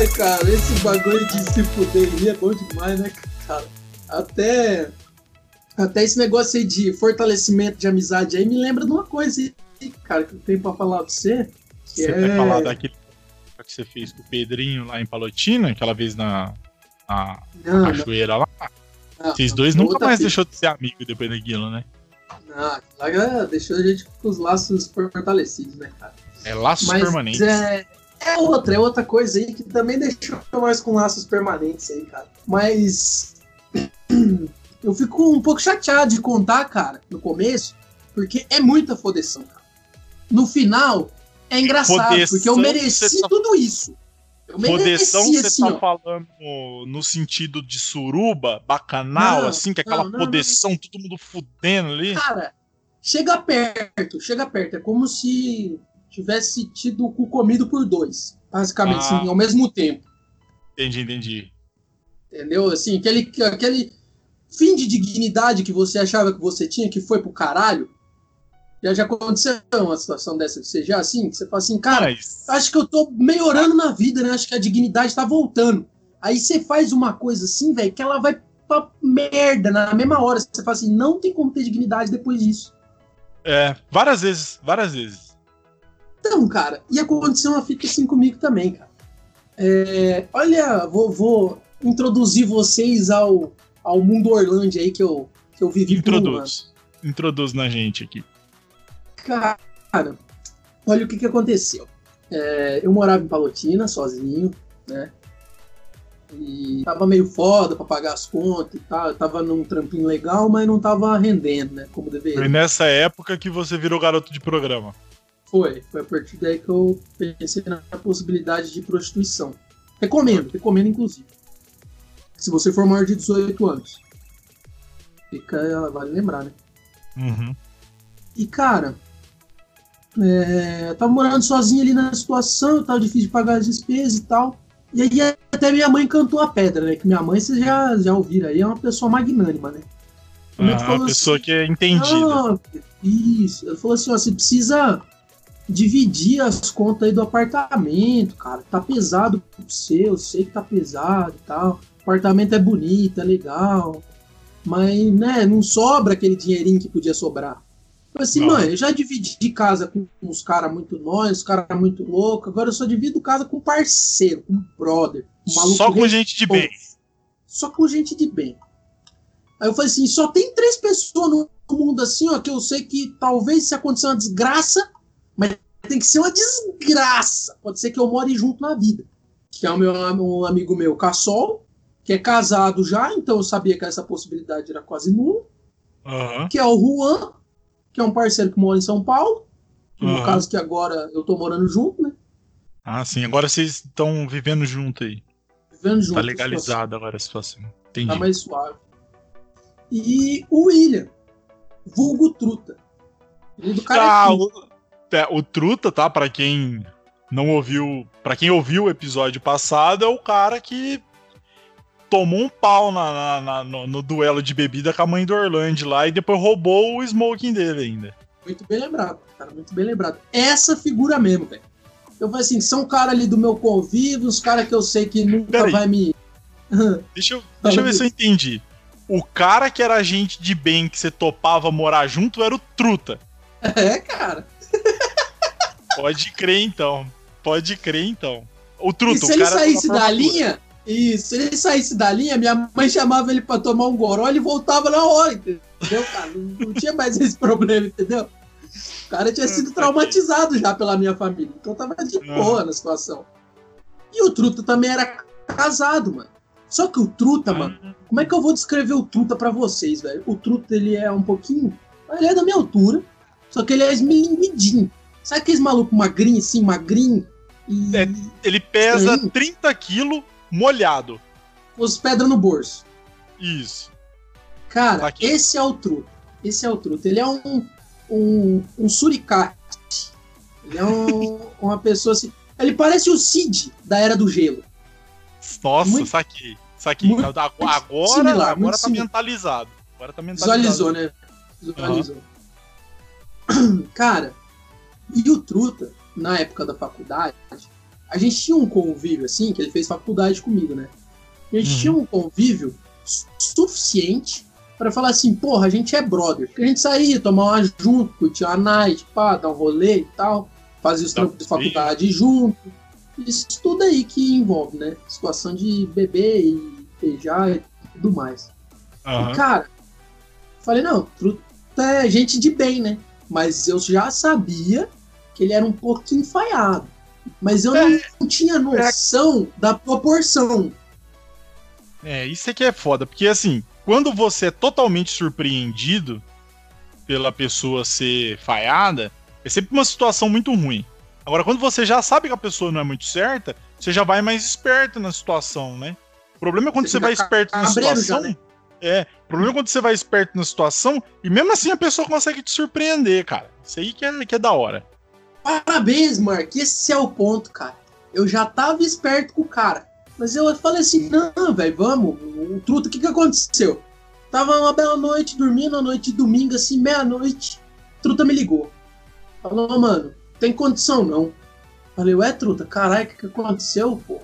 Ai, cara, esse bagulho de se fuder é bom demais, né, cara? Até, até esse negócio aí de fortalecimento de amizade aí me lembra de uma coisa aí, cara, que eu tenho pra falar pra você. Que Você é... vai falar daquele que você fez com o Pedrinho lá em Palotina, aquela vez na, na Não, não, cachoeira lá. não, Vocês não, dois não, nunca mais fita. deixou de ser amigo depois daquilo, né? Não, lá deixou a gente com os laços fortalecidos, né, cara? É laços Mas permanentes. é, é outra, é outra coisa aí que também deixou nós com laços permanentes aí, cara. Mas eu fico um pouco chateado de contar, cara, no começo, porque é muita fodeção, cara. No final, é engraçado, Fodeção, porque eu mereci tá- tudo isso. Eu mereci, Fodeção, você assim, tá ó. falando no sentido de suruba, bacanal, Não, assim, que é aquela não, não, todo mundo fudendo ali. Cara, chega perto, chega perto. É como se tivesse tido o cu comido por dois. Basicamente, Ah. assim, ao mesmo tempo. Entendi, entendi. Entendeu? Assim, aquele, aquele fim de dignidade que você achava que você tinha, que foi pro caralho. Já já aconteceu uma situação dessa que você já assim, que você fala assim, cara, acho que eu tô melhorando na vida, né? Acho que a dignidade tá voltando. Aí você faz uma coisa assim, velho, que ela vai pra merda na mesma hora. Você fala assim, não tem como ter dignidade depois disso. é, várias vezes, várias vezes. Então, cara, e aconteceu uma fita assim comigo também, cara. É, olha, vou, vou introduzir vocês ao, ao mundo Orlândia aí que eu, que eu vivi. Introduz. Introduz na gente aqui. Cara, olha o que, que aconteceu. É, eu morava em Palotina, sozinho, né? E tava meio foda pra pagar as contas e tal. Eu tava num trampinho legal, mas não tava rendendo, né? Como Foi deveria. nessa época que você virou garoto de programa. Foi. Foi a partir daí que eu pensei na possibilidade de prostituição. Recomendo, recomendo inclusive. Se você for maior de 18 anos. Fica, vale lembrar, né? Uhum. E, cara, é, eu tava morando sozinho ali na situação, tava difícil de pagar as despesas e tal. E aí até minha mãe cantou a pedra, né? Que minha mãe, vocês já, já ouviram aí, é uma pessoa magnânima, né? Ah, falou a pessoa assim, que é entendida. "Não, isso. Ela falou assim, ó, você precisa dividir as contas aí do apartamento, cara. Tá pesado pro você, eu sei que tá pesado e tal. O apartamento é bonito, é legal. mas, né, não sobra aquele dinheirinho que podia sobrar. Eu assim, Não. mãe, eu já dividi casa com uns caras muito nós, uns caras muito loucos, agora eu só divido casa com parceiro, com brother, com maluco Só com gente de bem. Só com gente de bem. Aí eu falei assim, só tem três pessoas no mundo assim, ó, que eu sei que talvez se acontecer uma desgraça, tem que ser uma desgraça. Pode ser que eu more junto na vida. Que é o meu um amigo meu, Cassol, que é casado já, então eu sabia que essa possibilidade era quase nula. Aham. Que é o Juan, que é um parceiro que mora em São Paulo. que No caso que agora eu tô morando junto, né? Ah, sim. Agora vocês estão vivendo junto aí. Vivendo junto. Tá legalizado agora a situação. Entendi. Tá mais suave. E o William, vulgo Truta. Ele é do cara Ah, o, é, o Truta, tá? Pra quem não ouviu. Pra quem ouviu o episódio passado, é o cara que tomou um pau na, na- na- no, no duelo de bebida com a mãe do Orlando lá e depois roubou o smoking dele ainda. Muito bem lembrado, cara, muito bem lembrado. Essa figura mesmo, velho. Eu falei assim, são caras ali do meu convívio, uns caras que eu sei que nunca Peraí. vai me. Deixa eu, deixa eu ver se eu entendi. O cara que era gente de bem que você topava morar junto era o Truta. é, cara. Pode crer então. Pode crer então. O E Truta, se ele saísse da linha, e se ele saísse da linha, minha mãe chamava ele pra tomar um goró, ele voltava na hora, entendeu, cara? Não, não tinha mais esse problema, entendeu? O cara tinha sido traumatizado já pela minha família, então tava de boa na situação. E o Truta também era casado, mano. Só que o Truta, mano, como é que eu vou descrever o Truta pra vocês, velho? O Truta, ele é um pouquinho. Ele é da minha altura, só que ele é esmilinguidinho. Sabe aqueles malucos magrinho, assim, magrinho? E É. Ele pesa Sim. 30 quilos molhado. com as pedras no bolso. Isso. Cara, Aqui. esse é o Truta. Esse é o Truta. Ele é um, um, um suricate. Ele é um- uma pessoa assim. Ele parece o Cid da Era do Gelo. Nossa, Muito- saquei. Saquei. muito agora similar, agora tá similar. mentalizado. Agora tá mentalizado. Visualizou, né? Visualizou. Cara, e o Truta, na época da faculdade, a gente tinha um convívio assim, que ele fez faculdade comigo, né? A gente Uhum. tinha um convívio su- suficiente pra falar assim, porra, a gente é brother. Porque a gente saía, tomar uma junto, curtir uma night, pá, dar um rolê e tal, fazia os Tá trampos de faculdade junto. Isso tudo aí que envolve, né? Situação de beber e beijar e tudo mais. Aham. E, cara, falei, não, Truta é gente de bem, né? Mas eu já sabia que ele era um pouquinho falhado. Mas eu não, não tinha noção da proporção. É, isso aqui é foda, porque assim, quando você é totalmente surpreendido pela pessoa ser falhada, é sempre uma situação muito ruim. Agora, quando você já sabe que a pessoa não é muito certa, você já vai mais esperto na situação, né? O problema é quando Você você, vai esperto na já, situação. né? É, o problema é quando você vai esperto na situação e mesmo assim a pessoa consegue te surpreender, cara. Isso aí que é, que é da hora. Parabéns, Mark. Esse é o ponto, cara. Eu já tava esperto com o cara. Mas eu falei assim, não, velho, vamos. O truta, o que que aconteceu? Tava uma bela noite, dormindo, a noite de domingo, assim, meia-noite. Truta me ligou. Falou, mano, tem condição não. Falei, ué, truta, caralho, o que que aconteceu, pô?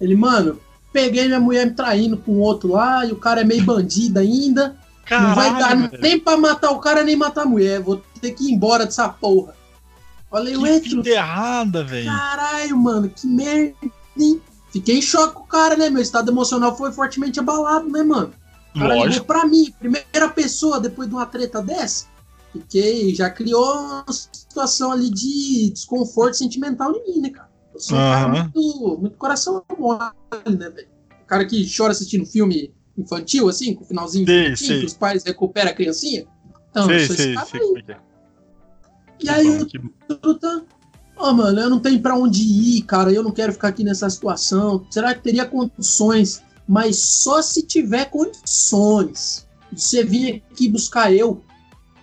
Ele, mano, peguei minha mulher me traindo com outro lá, e o cara é meio bandido ainda. não vai dar velho. nem pra matar o cara, nem matar a mulher. Vou ter que ir embora dessa porra. Falei, Que truta, vida errada, velho. Caralho, mano, que merda, hein? Fiquei em choque com o cara, né? Meu estado emocional foi fortemente abalado, né, mano? O cara ligou Lógico. pra mim, primeira pessoa, depois de uma treta dessa. Fiquei, já criou uma situação ali de desconforto sentimental em mim, né, cara? Eu sou um cara muito, muito coração mole, né, velho? O cara que chora assistindo filme infantil, assim, com o finalzinho Sei, bonitinho, sei. que os pais recuperam a criancinha. Então, eu sei, sou esse cara aí. é. E aí o que. Truta, ó, mano, eu não tenho pra onde ir, cara, eu não quero ficar aqui nessa situação. Será que teria condições? Mas só se tiver condições de você vir aqui buscar eu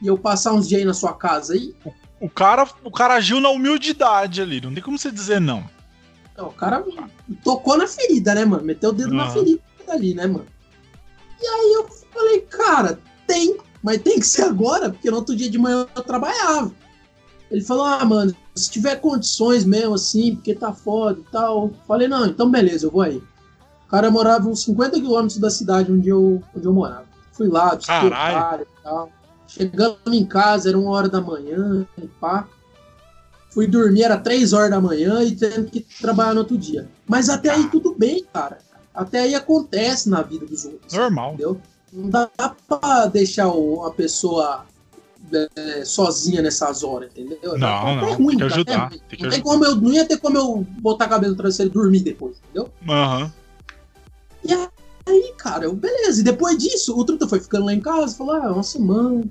e eu passar uns dias aí na sua casa aí. O cara, o cara agiu na humildade ali, não tem como você dizer não. Não, o cara tocou na ferida, né, mano? Meteu o dedo na Aham. ferida ali, né, mano? E aí eu falei, cara, tem, mas tem que ser agora, porque no outro dia de manhã eu trabalhava. Ele falou, ah, mano, se tiver condições mesmo assim, porque tá foda e tal. Falei, não, então beleza, eu vou aí. O cara morava uns 50 quilômetros da cidade onde eu, onde eu morava. Fui lá, cara e tal. Chegando em casa, era uma hora da manhã, e pá. Fui dormir, era três horas da manhã e tendo que trabalhar no outro dia. Mas até aí tudo bem, cara. Até aí acontece na vida dos outros. Normal. Entendeu? Não dá pra deixar o- a pessoa é, sozinha nessas horas, entendeu? Não, Tá- tá não, ruim, tem que tá ajudar, tem que não, tem ajudar. como eu, não ia ter como eu botar a cabeça no travesseiro e dormir depois, entendeu? Aham. E aí, cara, eu, beleza. E depois disso, o Truta foi ficando lá em casa, falou, ah, uma semana.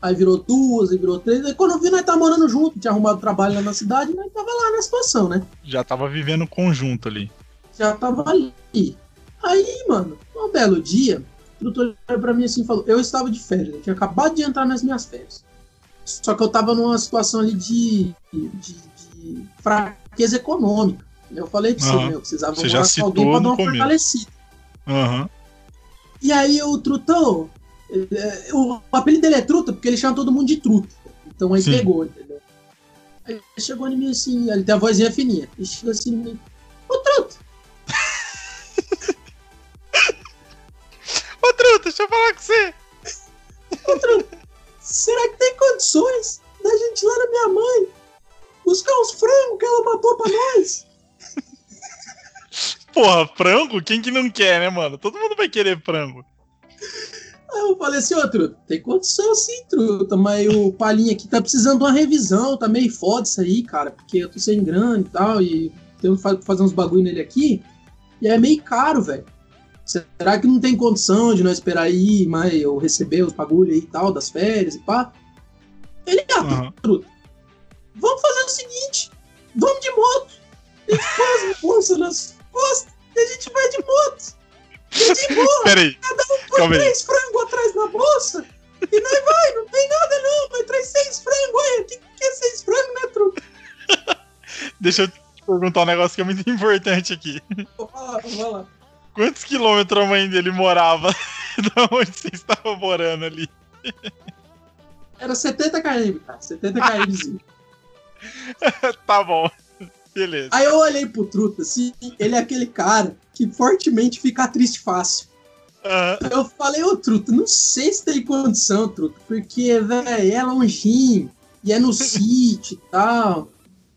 Aí virou duas, aí virou três. Aí quando eu vi, nós tá morando junto, tinha arrumado trabalho lá na cidade, nós tava lá na situação, né? Já tava vivendo conjunto ali. já tava ali. Aí, mano, um belo dia, olhou pra mim assim e falou: Eu estava de férias, eu tinha acabado de entrar nas minhas férias. Só que eu tava numa situação ali de, de, de fraqueza econômica. Eu falei pra você, Aham. meu, eu precisava Você já com alguém pra no dar uma começo. fortalecida. Aham. E aí o Trutão, é, o apelido dele é Truta porque ele chama todo mundo de Truta. Então aí Sim. pegou, entendeu? Aí chegou em mim assim, ele tem a vozinha fininha. Ele chegou assim deixa eu falar com você. será que tem condições da gente ir lá na minha mãe buscar uns frangos que ela matou pra nós? Porra, frango? Quem que não quer, né, mano? Todo mundo vai querer frango. Aí eu falei assim, ô Truta, tem condição sim, Truta, mas o Palinha aqui tá precisando de uma revisão, tá meio foda isso aí, cara, porque eu tô sem grana e tal, e tenho que fa- fazer uns bagulho nele aqui, e é meio caro, velho. Será que não tem condição de nós esperar aí, mas eu receber os bagulho aí e tal, das férias e pá? Ele, ah. Truta, vamos fazer o seguinte, vamos de moto, a gente faz força nas costas e a gente vai de moto. E de boa, Pera aí. põe Calma aí. três frangos atrás na bolsa e nós vai, não tem nada não, mas traz seis frangos, olha, o que, que é seis frangos, né, truta? Deixa eu te perguntar um negócio que é muito importante aqui. Vai lá, vai lá. Quantos quilômetros a mãe dele morava da onde você estava morando ali? Era 70 km, cara, 70 km. tá bom. Beleza. Aí eu olhei pro truta, assim, ele é aquele cara que fortemente fica triste fácil. Aham. Eu falei, ô truta, não sei se tem condição, truta, porque, velho, é longinho, e é no sítio e tal.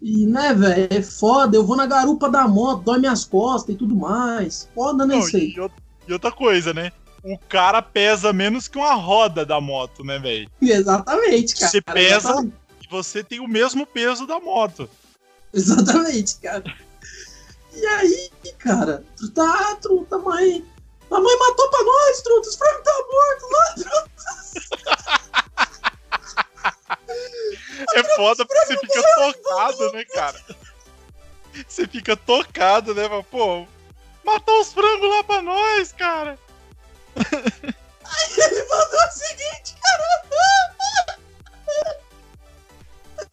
E, né, velho, é foda, eu vou na garupa da moto, dói minhas costas e tudo mais. Foda, né, isso aí. e, outra- coisa, né? O cara pesa menos que uma roda da moto, né, velho? Exatamente, cara. Você pesa- Exatamente, E você tem o mesmo peso da moto. exatamente, cara. E aí, cara, truta, ah, truta, mãe. A mãe matou pra nós, truta, os frangos tá morto lá, truta. É foda porque você fica tocado, né, cara? Você fica tocado, né? Pô, matou os frangos lá pra nós, cara. Ele mandou o seguinte, cara.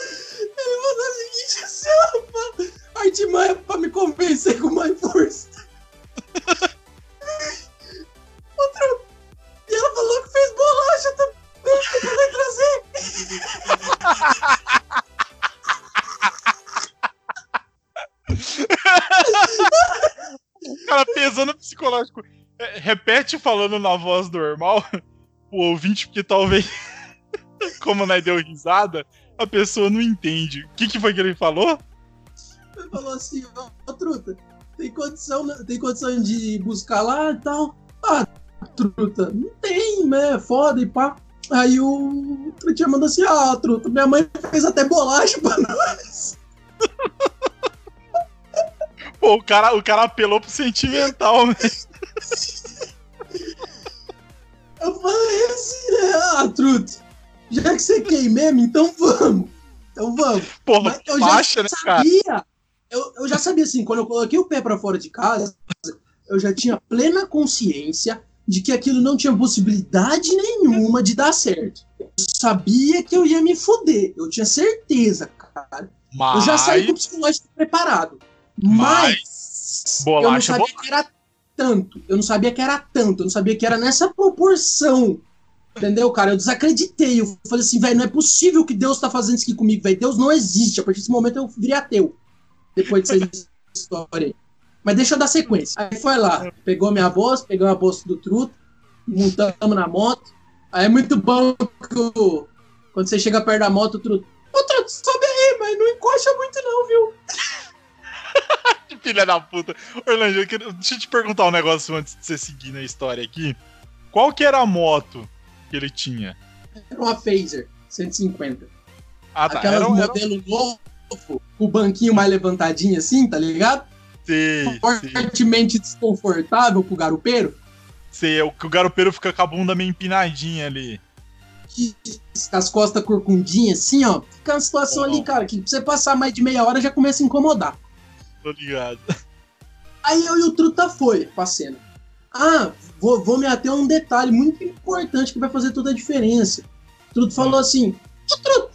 Ele mandou o seguinte assim, ó. Artimanha pra me convencer com mais força. Outro. E ela falou que fez bolacha também, que vai trazer. O cara pesando psicológico. É, repete falando na voz normal o ouvinte, porque talvez, como nós deu risada, a pessoa não entende. O que, que foi que ele falou? Ele falou assim, ó, ô, truta, tem condição, né? tem condição de buscar lá e tal? Ah, truta, não tem, né? Foda e pá. Aí o Trutinha mandou assim, ah, truta, minha mãe fez até bolacha pra nós. Pô, o cara, o cara apelou pro sentimental, né? Eu falei assim, né? Ah, truta, já que você quer mesmo, então vamos. Então vamos. Porra, Mas eu já né, cara? sabia. Eu, eu já sabia assim, quando eu coloquei o pé pra fora de casa, eu já tinha plena consciência de que aquilo não tinha possibilidade nenhuma de dar certo. Eu sabia que eu ia me fuder. Eu tinha certeza, cara. Mas. Eu já saí com o psicológico preparado. Mas, eu não Bolacha, sabia que era tanto. Eu não sabia que era tanto. Eu não sabia que era nessa proporção. Entendeu, cara? Eu desacreditei. Eu falei assim, velho, não é possível que Deus tá fazendo isso aqui comigo, velho. Deus não existe. A partir desse momento eu virei ateu. Depois dessa história aí. Mas deixa eu dar sequência. Aí foi lá, pegou minha bolsa, pegou a bolsa do truto, montamos na moto. Aí é muito bom que o- quando você chega perto da moto, o truto. Ô, truto, sobe aí, mas não encosta muito, não, viu? Que filha da puta. Orlando, eu quero- deixa eu te perguntar um negócio antes de você seguir na história aqui. Qual que era a moto que ele tinha? Era uma Phaser 150. Ah, tá. Aquelas Era, um- modelo novo, com o banquinho mais levantadinho assim, tá ligado? Sei, Fortemente desconfortável pro garupeiro. sei. O que o garupeiro fica com a bunda meio empinadinha ali. as costas corcundinhas, assim, ó. Fica uma situação Bom. ali, cara, que pra você passar mais de meia hora já começa a incomodar. Tô ligado. Aí eu e o Truta foi pra cena. Ah, vou, vou me ater a um detalhe muito importante que vai fazer toda a diferença. O Truto falou assim: Ô Truto,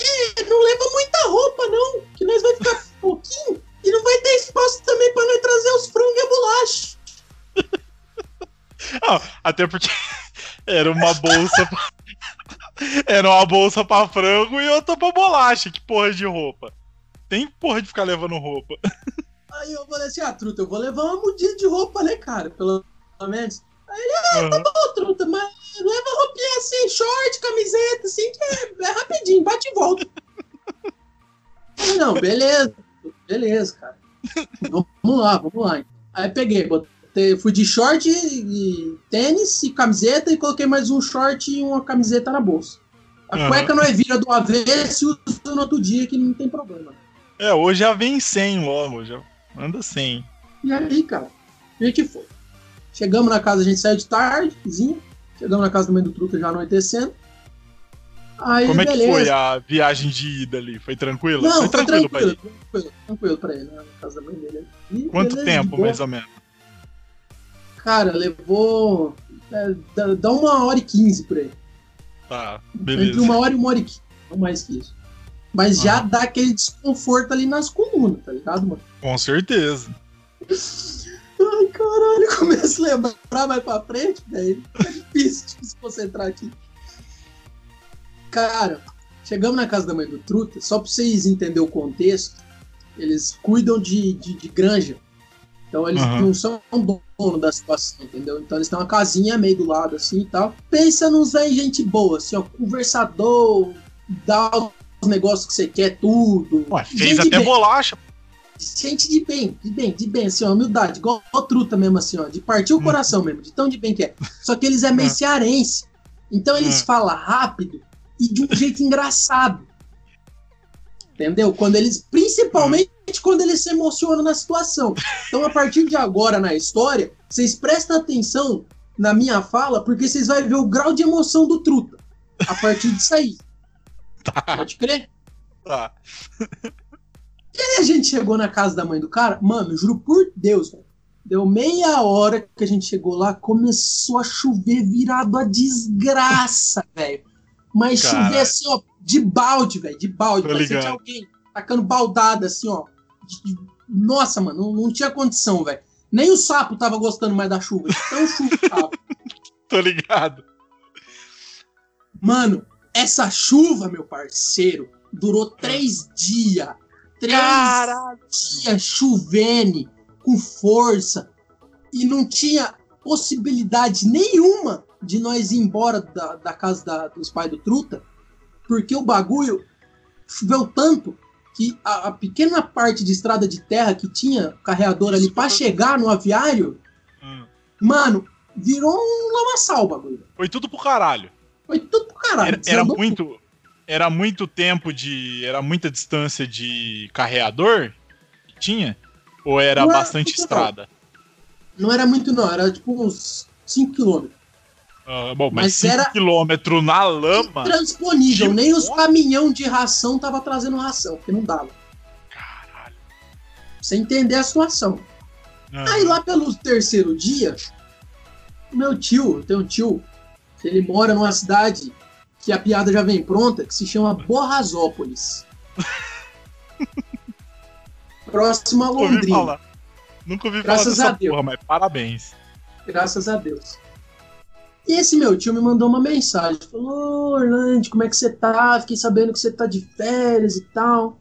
é, não leva muita roupa, não, que nós vai ficar pouquinho e não vai ter espaço também pra nós trazer os frangos e a bolacha. Não, até porque era uma bolsa. pra- Era uma bolsa pra frango e outra pra bolacha. Que porra de roupa. Tem porra de ficar levando roupa. Aí eu falei assim: Ah, Truta, eu vou levar uma mudinha de roupa, né, cara? Pelo menos. Aham. Ô, truta, mas leva roupinha assim, short, camiseta, assim, que é, é rapidinho, bate e volta. Falei, Não, beleza, beleza, cara. Vamos lá, vamos lá. Aí peguei, botei, fui de short e tênis e camiseta e coloquei mais um short e uma camiseta na bolsa. A Aham. cueca nós vira do avesso e usa no outro dia que não tem problema. É, hoje já vem 100 logo. Já manda 100. E aí, cara, a gente foi. Chegamos na casa, a gente saiu de tardezinha. Chegamos na casa do mãe do truta já anoitecendo. Aí, Como é que beleza. foi a viagem de ida ali? Foi tranquila? Não, foi foi tranquilo, tranquilo, pra tranquilo, tranquilo, pra ele, né, na casa da mãe dele. E Quanto tempo, mais ou menos? Cara, levou. é, dá, uma hora e quinze por aí. Tá, Entre beleza. uma hora e uma hora e quinze. Não mais que isso. Mas já Aham. dá aquele desconforto ali nas colunas, tá ligado, mano? Com certeza. Ai, caralho, começo a lembrar mais pra frente, velho. É difícil de se concentrar aqui. Cara, chegamos na casa da mãe do Truta, só pra vocês entenderem o contexto, eles cuidam de, de, de granja. Então eles Aham. não são dono da situação, entendeu? Então eles têm uma casinha meio do lado assim e tal. Pensa nos aí, gente boa, assim, ó, conversador, dá os negócios que você quer, tudo. Ué, fez Gente até bem bolacha. gente de bem, de bem, de bem, assim, ó, humildade, igual, igual truta mesmo, assim, ó, de partir o Hum. coração mesmo, de tão de bem que é. Só que eles é meio Hum. cearense. Então eles Hum. falam rápido e de um jeito engraçado. Entendeu? Quando eles, principalmente quando eles se emocionam na situação. Então, a partir de agora na história, vocês prestem atenção na minha fala, porque vocês vão ver o grau de emoção do truta. A partir disso aí. Pode crer? Tá. Aí a gente chegou na casa da mãe do cara, mano, juro por Deus, velho. Deu meia hora que a gente chegou lá, começou a chover virado a desgraça, velho. Mas Caralho. chover assim, ó, de balde, velho, de balde. Parecia que tinha alguém tacando baldada, assim, ó. de- de- Nossa, mano, não, não tinha condição, velho. Nem o sapo tava gostando mais da chuva, de tão chuva tava. Tô ligado. Mano, essa chuva, meu parceiro, durou três dias. Três dias chovendo com força. E não tinha possibilidade nenhuma de nós ir embora da, da casa da- dos pais do Truta, porque o bagulho choveu tanto que a, a pequena parte de estrada de terra que tinha carreador ali pra chegar no aviário, Hum. mano, virou um lamaçal o bagulho. Foi tudo pro caralho. Foi tudo pro caralho. Era, era desandou muito. Era muito tempo de. Era muita distância de carreador que tinha? Ou era era bastante muito, não. estrada? Não era muito, não, era tipo uns 5 quilômetros. Ah, bom, mas Mas 5 era- km na lama. Intransponível, Que nem os caminhão de ração tava trazendo ração, porque não dava. Caralho. Você entender a situação. Ah, Aí lá pelo terceiro dia, meu tio, tem um tio, ele mora numa cidade que a piada já vem pronta, que se chama Borrazópolis. Próximo a Nunca ouvi Londrina. falar. Nunca ouvi Graças falar a Deus. porra, mas parabéns. Graças a Deus. E esse meu tio me mandou uma mensagem. Falou, ô Orlando, como é que você tá? Fiquei sabendo que você tá de férias e tal.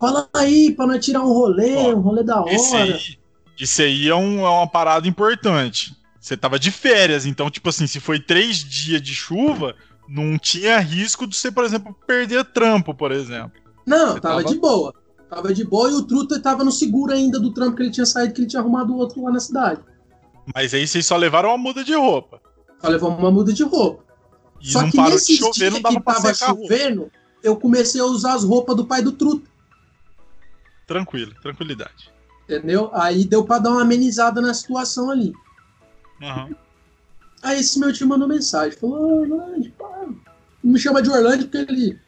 Fala aí, pra nós tirar um rolê, Ó, um rolê da Esse hora. aí, isso aí é, um- é uma parada importante. Você tava de férias, então, tipo assim, se foi três dias de chuva, não tinha risco de você, por exemplo, perder trampo, por exemplo. Não, Você tava, tava- de boa. Tava de boa e o Truta tava no seguro ainda do trampo que ele tinha saído, que ele tinha arrumado outro lá na cidade. Mas aí vocês só levaram uma muda de roupa. Só levamos uma muda de roupa. E Só não que parou de nesse chover, não dava que tava chovendo, eu comecei a usar as roupas do pai do Truta, Tranquilo, tranquilidade. entendeu? Aí deu pra dar uma amenizada na situação ali. Aham. Aí esse meu tio mandou mensagem, falou, "Ô, Orlando, pá. Não me chama de Orlando porque ele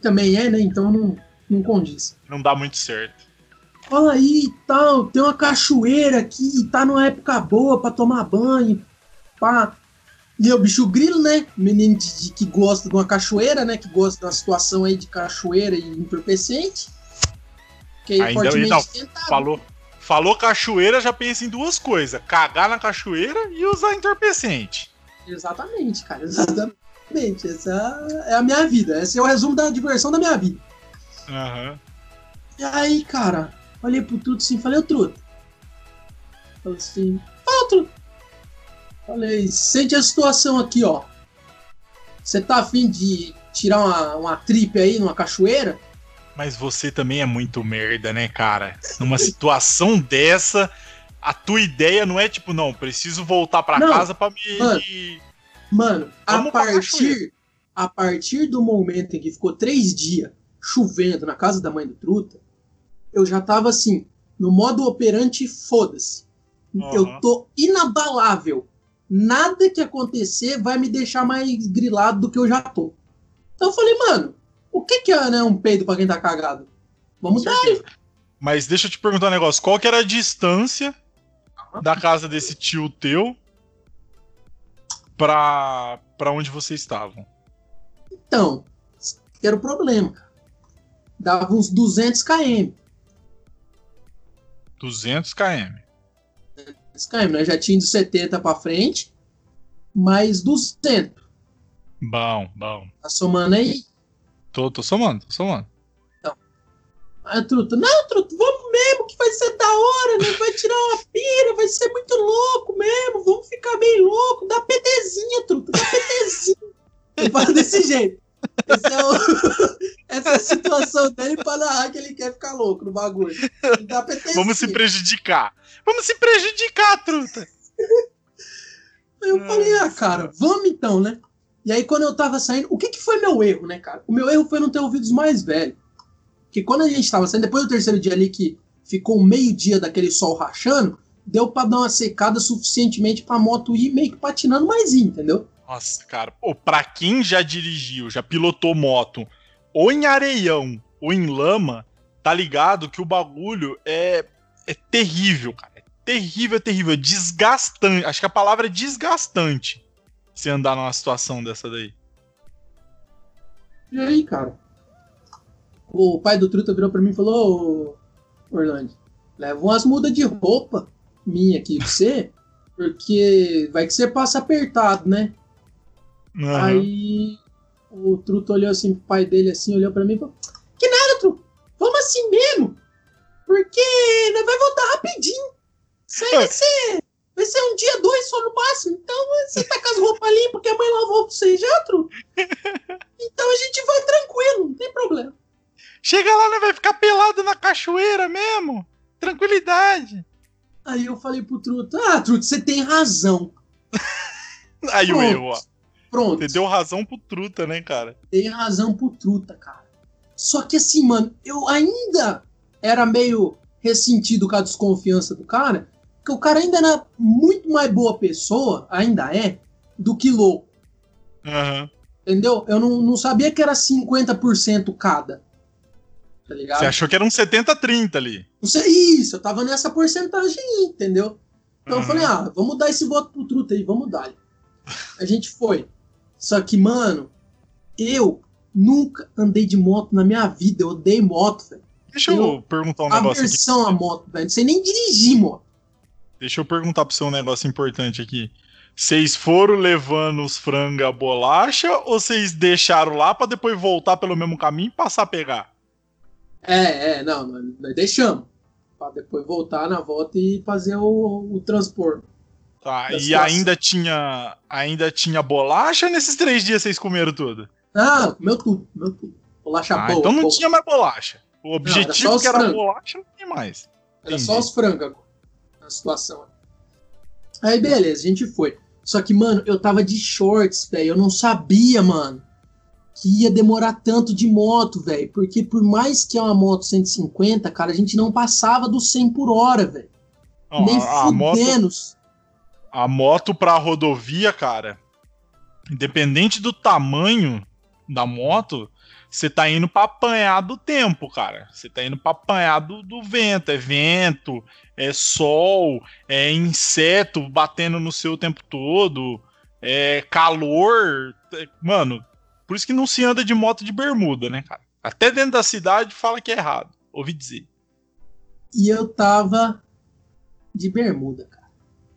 também é, né? Então não, não condiz. Não dá muito certo. Fala aí e tal, tem uma cachoeira aqui, e tá numa época boa pra tomar banho, pá. E o bicho grilo, né? Menino de, de- que gosta de uma cachoeira, né? Que gosta de uma situação aí de cachoeira e entorpecente. Que é Ainda- fortemente não. Falou, falou cachoeira, já pensa em duas coisas: cagar na cachoeira e usar entorpecente. Exatamente, cara, exatamente. Essa é a minha vida. Esse é o resumo da diversão da minha vida. Aham. E aí, cara, olhei pro Truto assim, falei, ô Truto. Falei assim, fala, Truto. Falei, sente a situação aqui, ó. Você tá afim de tirar uma, uma trip aí numa cachoeira? Mas você também é muito merda, né, cara? Numa situação dessa, a tua ideia não é tipo, não, preciso voltar pra Não, casa pra me. mano. Mano, a partir, a partir do momento em que ficou três dias chovendo na casa da mãe do Truta, eu já tava assim, no modo operante, foda-se. Eu Aham. tô inabalável. Nada que acontecer vai me deixar mais grilado do que eu já tô. Então eu falei, mano, o que que é né, um peido pra quem tá cagado? Vamos dar. Mas deixa eu te perguntar um negócio: qual que era a distância da casa desse tio teu pra, pra onde vocês estavam? Então, era o problema, cara. Dava uns 200 km. 200 km. 200 km, né? Já tinha de 70 pra frente, mais 200. Bom, bom. Tá somando aí. Tô, tô somando, tô somando. Aí a truta, não, truta, vamos mesmo, que vai ser da hora, né? Vai tirar uma pira, vai ser muito louco mesmo, vamos ficar bem louco, dá PTzinha, truta, dá PTzinha. Ele fala desse jeito. Esse é o- Essa é a situação dele pra narrar que ele quer ficar louco no bagulho. Vamos se prejudicar. Vamos se prejudicar, truta. Aí eu falei, ah, cara, vamos então, né? E aí, quando eu tava saindo, o que que foi meu erro, né, cara? O meu erro foi não ter ouvido os mais velhos. Porque quando a gente tava saindo, depois do terceiro dia ali, que ficou meio dia daquele sol rachando, deu pra dar uma secada suficientemente pra moto ir meio que patinando mais, entendeu? Nossa, cara. Pô, pra quem já dirigiu, já pilotou moto, ou em areião, ou em lama, tá ligado que o bagulho é, é terrível, cara. É terrível, é terrível. É desgastante. Acho que a palavra é desgastante. Se andar numa situação dessa daí. E aí, cara? O pai do Truta virou pra mim e falou: Ô, Orlando, leva umas mudas de roupa minha aqui pra você, porque vai que você passa apertado, né? Aham. Aí o Truto olhou assim pro pai dele, assim, olhou pra mim e falou: Que nada, Truto, vamos assim mesmo, porque nós vai voltar rapidinho. Isso aí vai ser, vai ser um dia, dois só no máximo. Então você tá com as roupas limpas, porque a mãe lavou pra você já, Truto. Então a gente vai tranquilo, não tem problema. Chega lá, né? Vai ficar pelado na cachoeira mesmo. Tranquilidade. Aí eu falei pro Truto: Ah, Truto, você tem razão. Aí o erro, ó. Pronto. Você deu razão pro truta, né, cara? tem razão pro Truta, cara. Só que assim, mano, eu ainda era meio ressentido com a desconfiança do cara, porque o cara ainda era muito mais boa pessoa, ainda é, do que louco, Aham. entendeu? Eu não, não sabia que era 50% cada. Tá ligado? Você achou que era um 70-30 ali. Não sei, isso, eu tava nessa porcentagem aí, entendeu? Então eu Uhum. falei, ah, vamos dar esse voto pro Truta aí, vamos dar. A gente foi. Só que, mano, eu nunca andei de moto na minha vida. Eu odeio moto, velho. Deixa eu, Eu- perguntar um negócio aqui. Aversão à moto, velho. Não sei nem dirigir, moto. Deixa eu perguntar pra você um negócio importante aqui. Vocês foram levando os franga bolacha ou vocês deixaram lá pra depois voltar pelo mesmo caminho e passar a pegar? É, é, não, nós, nós deixamos. Pra depois voltar na volta e fazer o, o transporte. Tá, Da e situação. ainda tinha, ainda tinha bolacha nesses três dias vocês comeram tudo? Ah, comeu tudo, comeu tudo. Bolacha Ah, boa. então não boa. tinha mais bolacha. O era objetivo só os que era frangos. bolacha não tem mais. Era Entendi. só os frangos na situação. Aí beleza, a gente foi. Só que, mano, eu tava de shorts, velho. Eu não sabia, mano, que ia demorar tanto de moto, velho. Porque por mais que é uma moto 150, cara, a gente não passava dos 100 por hora, velho. Nem a, a moto, fudendo. A moto pra rodovia, cara, independente do tamanho da moto, você tá indo pra apanhar do tempo, cara. Você tá indo pra apanhar do, do vento. É vento, é sol, é inseto batendo no seu o tempo todo, é calor. é- Mano, por isso que não se anda de moto de bermuda, né, cara? Até dentro da cidade fala que é errado. Ouvi dizer. E eu tava de bermuda,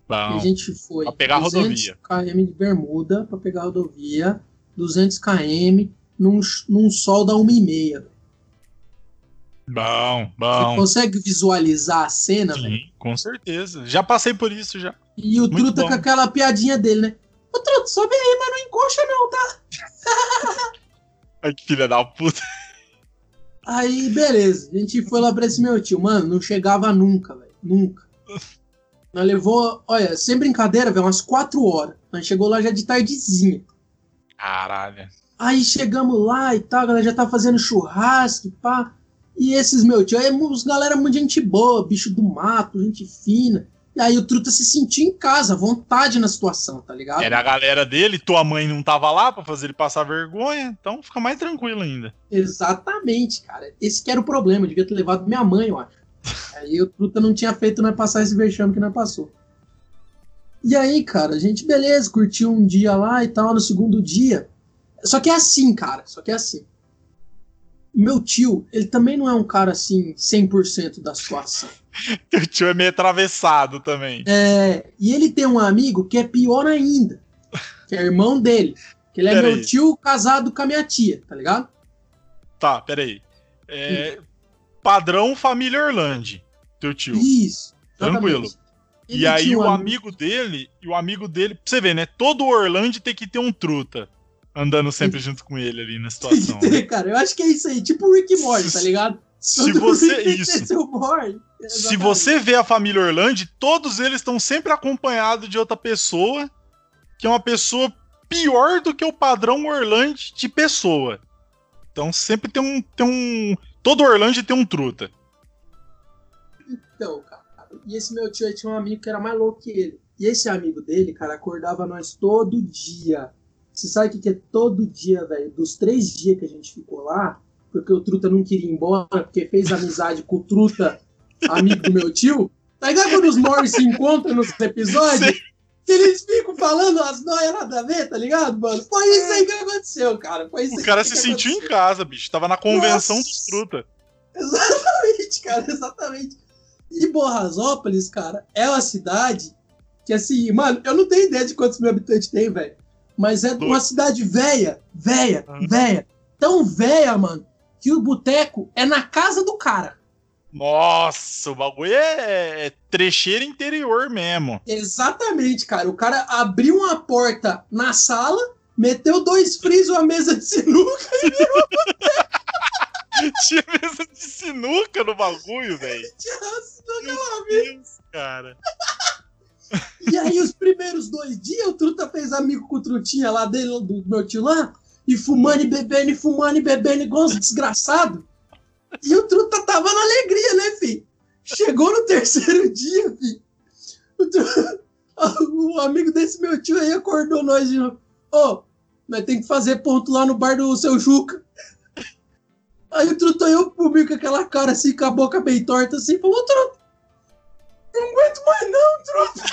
cara. E Bom, a gente foi Pra pegar a 200 rodovia. km de bermuda pra pegar a rodovia, 200 km num, num sol da 1h30. velho. bom, Você bom. consegue visualizar a cena, velho? Sim, com certeza. Já passei por isso já. E o Muito Truta bom. com aquela piadinha dele, né? Ô Truta, sobe aí, mas não encoxa não, tá? Ai, que filha da puta. Aí, beleza. A gente foi lá pra esse meu tio. Mano, não chegava nunca, velho. Nunca. Nós levou, olha, sem brincadeira, velho, umas 4 horas. Nós chegou lá já de tardezinha. Caralho. Aí chegamos lá e tal, a galera já tá fazendo churrasco, pá. E esses meu tio, aí os galera muito gente boa, bicho do mato, gente fina. E aí o Truta se sentiu em casa, à vontade na situação, tá ligado? Era a galera dele, tua mãe não tava lá pra fazer ele passar vergonha, então fica mais tranquilo ainda. Exatamente, cara. Esse que era o problema, eu devia ter levado minha mãe, eu acho. Aí o Truta não tinha feito nós passar esse vexame que nós passou. E aí, cara, a gente, beleza, curtiu um dia lá e tal, no segundo dia. Só que é assim, cara, só que é assim. O meu tio, ele também não é um cara assim, 100% da situação. O tio é meio atravessado também. É, e ele tem um amigo que é pior ainda, que é irmão dele. Que ele é Pera meu aí. tio casado com a minha tia, tá ligado? Tá, peraí. É, padrão família Orlando, teu tio. Isso. Tranquilo. exatamente. E Ele aí um o amigo dele, e o amigo dele, pra você ver, né? Todo Orlando tem que ter um truta andando sempre junto com ele ali na Tem que situação. ter, né? cara. Eu acho que é isso aí. Tipo o Rick Morty, tá ligado? Se Todo você. Isso. seu Morty. Se você vê a família Orlando, todos eles estão sempre acompanhados de outra pessoa, que é uma pessoa pior do que o padrão Orlando de pessoa. Então sempre tem um. Tem um todo Orlando tem um truta. Então, cara. E esse meu tio aí tinha um amigo que era mais louco que ele. E esse amigo dele, cara, acordava nós todo dia. Você sabe o que, que é todo dia, velho? Dos três dias que a gente ficou lá, porque o Truta não queria ir embora, porque fez amizade com o Truta, amigo do meu tio. Tá ligado quando os Morris se encontram nos episódios? Que eles ficam falando as noias nada a ver, tá ligado, mano? Foi isso aí que aconteceu, cara. Foi isso O cara que se sentiu em casa, bicho. Tava na convenção Nossa. dos truta. Exatamente, cara, exatamente. E Borrasópolis, cara, é uma cidade que, assim, mano, eu não tenho ideia de quantos mil habitantes tem, velho. Mas é uma cidade velha, velha, Uhum. velha. Tão velha, mano, que o boteco é na casa do cara. Nossa, o bagulho é, é trecheiro interior mesmo. Exatamente, cara. O cara abriu uma porta na sala, meteu dois frisos, uma mesa de sinuca. Tinha mesa de sinuca no bagulho, velho. tinha sinuca lá. Deus, cara. E aí, os primeiros dois dias, o Truta fez amigo com o Trutinha lá dele, do meu tio lá, e fumando e bebendo, e fumando e bebendo, igual uns desgraçados. E o Truta tava na alegria, né, fi? Chegou no terceiro dia, fi. O, Tru- o amigo desse meu tio aí acordou nós de novo. Ô, nós tem que fazer ponto lá no bar do seu Juca. Aí o Truta olhou comigo com aquela cara assim, com a boca bem torta assim, falou, Truta, não aguento mais não, Truta.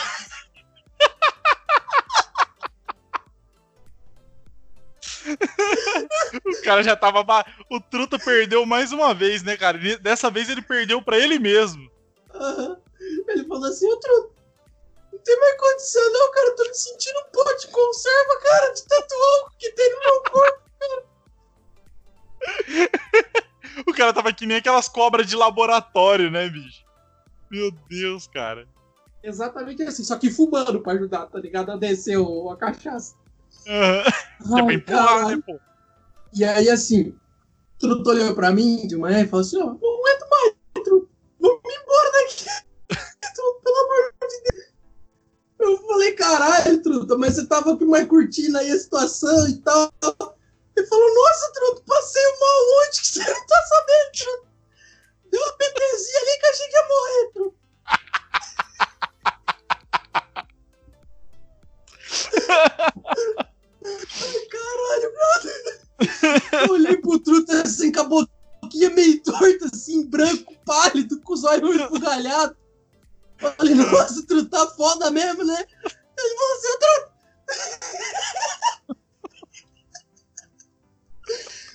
O cara já tava. ba- O Truta perdeu mais uma vez, né, cara? Dessa vez ele perdeu pra ele mesmo. Aham. Ele falou assim, ô Truta, não tem mais condição não, cara, eu tô me sentindo um pó de conserva, cara, de tanto álcool que tem no meu corpo. O cara tava que nem aquelas cobras de laboratório, né, bicho? Meu Deus, cara. Exatamente assim, só que fumando pra ajudar, tá ligado? A descer o, a cachaça. Uhum. Pra empurrar, né, pô? E aí, assim, o Truto olhou pra mim de manhã e falou assim: ó, não aguento mais, Truto, vamos embora daqui. Truto, pelo amor de Deus. Eu falei, caralho, Truta, mas você tava mais curtindo aí a situação e tal. Ele falou, nossa, Truto, passei mal onde que você não tá sabendo, Truto. Deu uma PTzinha ali que achei que ia morrer, Truto. Ai, caralho, brother. Eu olhei pro Truta assim, com a boquinha meio torta, assim, branco, pálido, com os olhos esbugalhados. Falei, nossa, o Truta tá foda mesmo, né? Ele falou assim, Truta.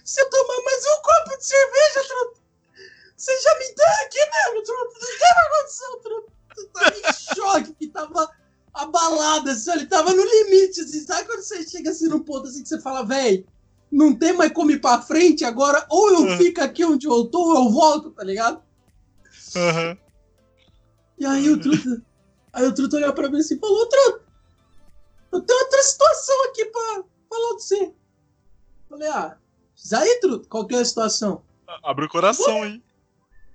Se eu tomar mais um copo de cerveja, Truta, você já me enterra aqui mesmo, Truta. Não tem mais condição. Tu tava em choque, que tava abalado, assim, ele tava no limite, assim. Sabe quando você chega assim num ponto assim que você fala, velho, não tem mais como ir pra frente agora, ou eu fico aqui onde eu tô, ou eu volto, tá ligado? Uhum. E aí o Truta. Aí o Truta olhou pra mim assim e falou, Truta, eu tenho outra situação aqui pra falar de você. Falei, ah, diz aí, Truta, qual que é a situação? Abre o coração, hein?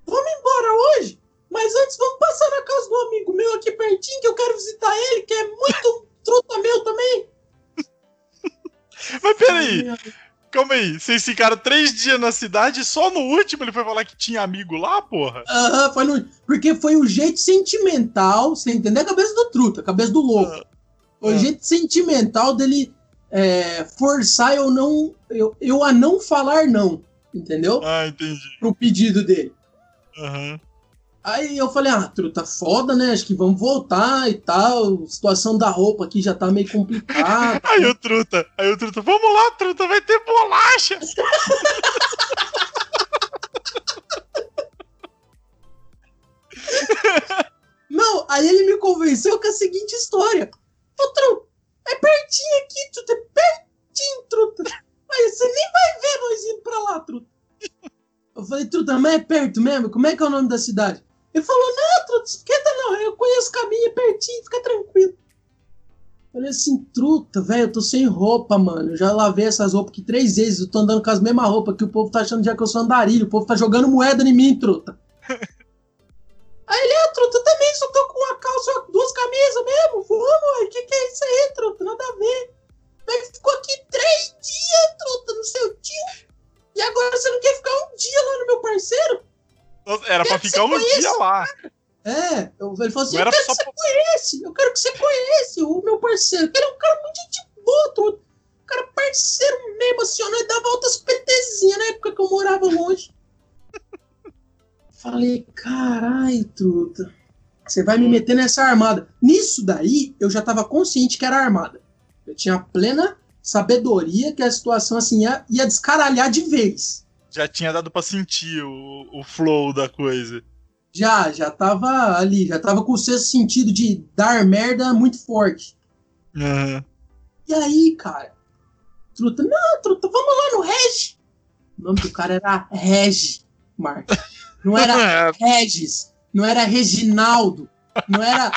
Vamos embora hoje, mas antes vamos passar na casa do amigo meu aqui pertinho, que eu quero visitar ele, que é muito truta meu também. Mas peraí, calma aí. Vocês ficaram três dias na cidade e só no último ele foi falar que tinha amigo lá, porra? Aham, foi no... porque foi o jeito sentimental, você entendeu? A cabeça do truta, a cabeça do louco. Foi o Ah. jeito sentimental dele é, forçar eu não. Eu, eu a não falar não. Entendeu? Ah, entendi. Pro pedido dele. Aham. Aí eu falei, ah, truta, foda, né? Acho que vamos voltar e tal. A situação da roupa aqui já tá meio complicada. Aí o truta, aí o truta, vamos lá, truta, vai ter bolacha! Não, aí ele me convenceu com a seguinte história. Ô, truta, é pertinho aqui, truta, é pertinho, truta. Aí você nem vai ver nós indo pra lá, truta. Eu falei, truta, mas é perto mesmo? Como é que é o nome da cidade? Ele falou, não, truta, esquenta não, eu conheço o caminho, é pertinho, fica tranquilo. Eu falei assim, truta, velho, eu tô sem roupa, mano. Eu já lavei essas roupas aqui três vezes, eu tô andando com as mesmas roupas que o povo tá achando já que eu sou andarilho, o povo tá jogando moeda em mim, truta. Aí ele, ah, truta, eu também só tô com uma calça, duas camisas mesmo. Vamos, ué, que que é isso aí, truta? Nada a ver. Mas ficou aqui três dias, truta, no seu tio. E agora você não quer ficar um dia lá no meu parceiro? Era pra ficar um dia conheça. lá. É, eu, ele falou assim, eu era quero só que você pra- conhece, eu quero que você conhece o meu parceiro, ele é um cara muito gente boa. Um cara parceiro mesmo, assim, ó, nós dava altas PTzinhas na época que eu morava longe. Falei, caralho, truta. Você vai me meter nessa armada. Nisso daí, eu já tava consciente que era armada. Eu tinha plena sabedoria que a situação assim ia, ia descaralhar de vez. Já tinha dado pra sentir o, o flow da coisa. Já, já tava ali, já tava com o sexto sentido de dar merda muito forte. Aham. E aí, cara? Truta, não, Truta, vamos lá no Regi. O nome do cara era Regi, Marcos. Não era Regis, não era Reginaldo, não era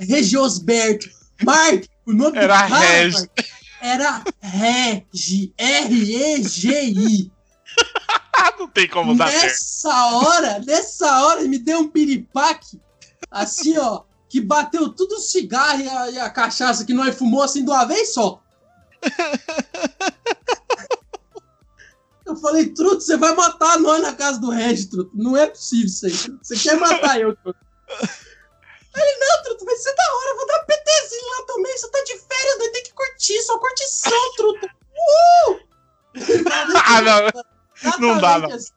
Regiosberto. Mark, o nome Era do cara Regi. Mark, era Regi, R-E-G-I. Não tem como dar certo. Nessa hora, nessa hora, ele me deu um piripaque, assim, ó, que bateu tudo o cigarro e a, e a cachaça que nós fumou assim de uma vez só. Eu falei, Truto, você vai matar nós na casa do Red, Truto. Não é possível isso aí. Você quer matar eu, Truto. Ele, não, Truto, vai ser da hora, eu vou dar um PTzinho lá também. Você tá de férias, vai ter que curtir, só curtição, Truto. Uh! Ah, não. Não dá, não. Assim.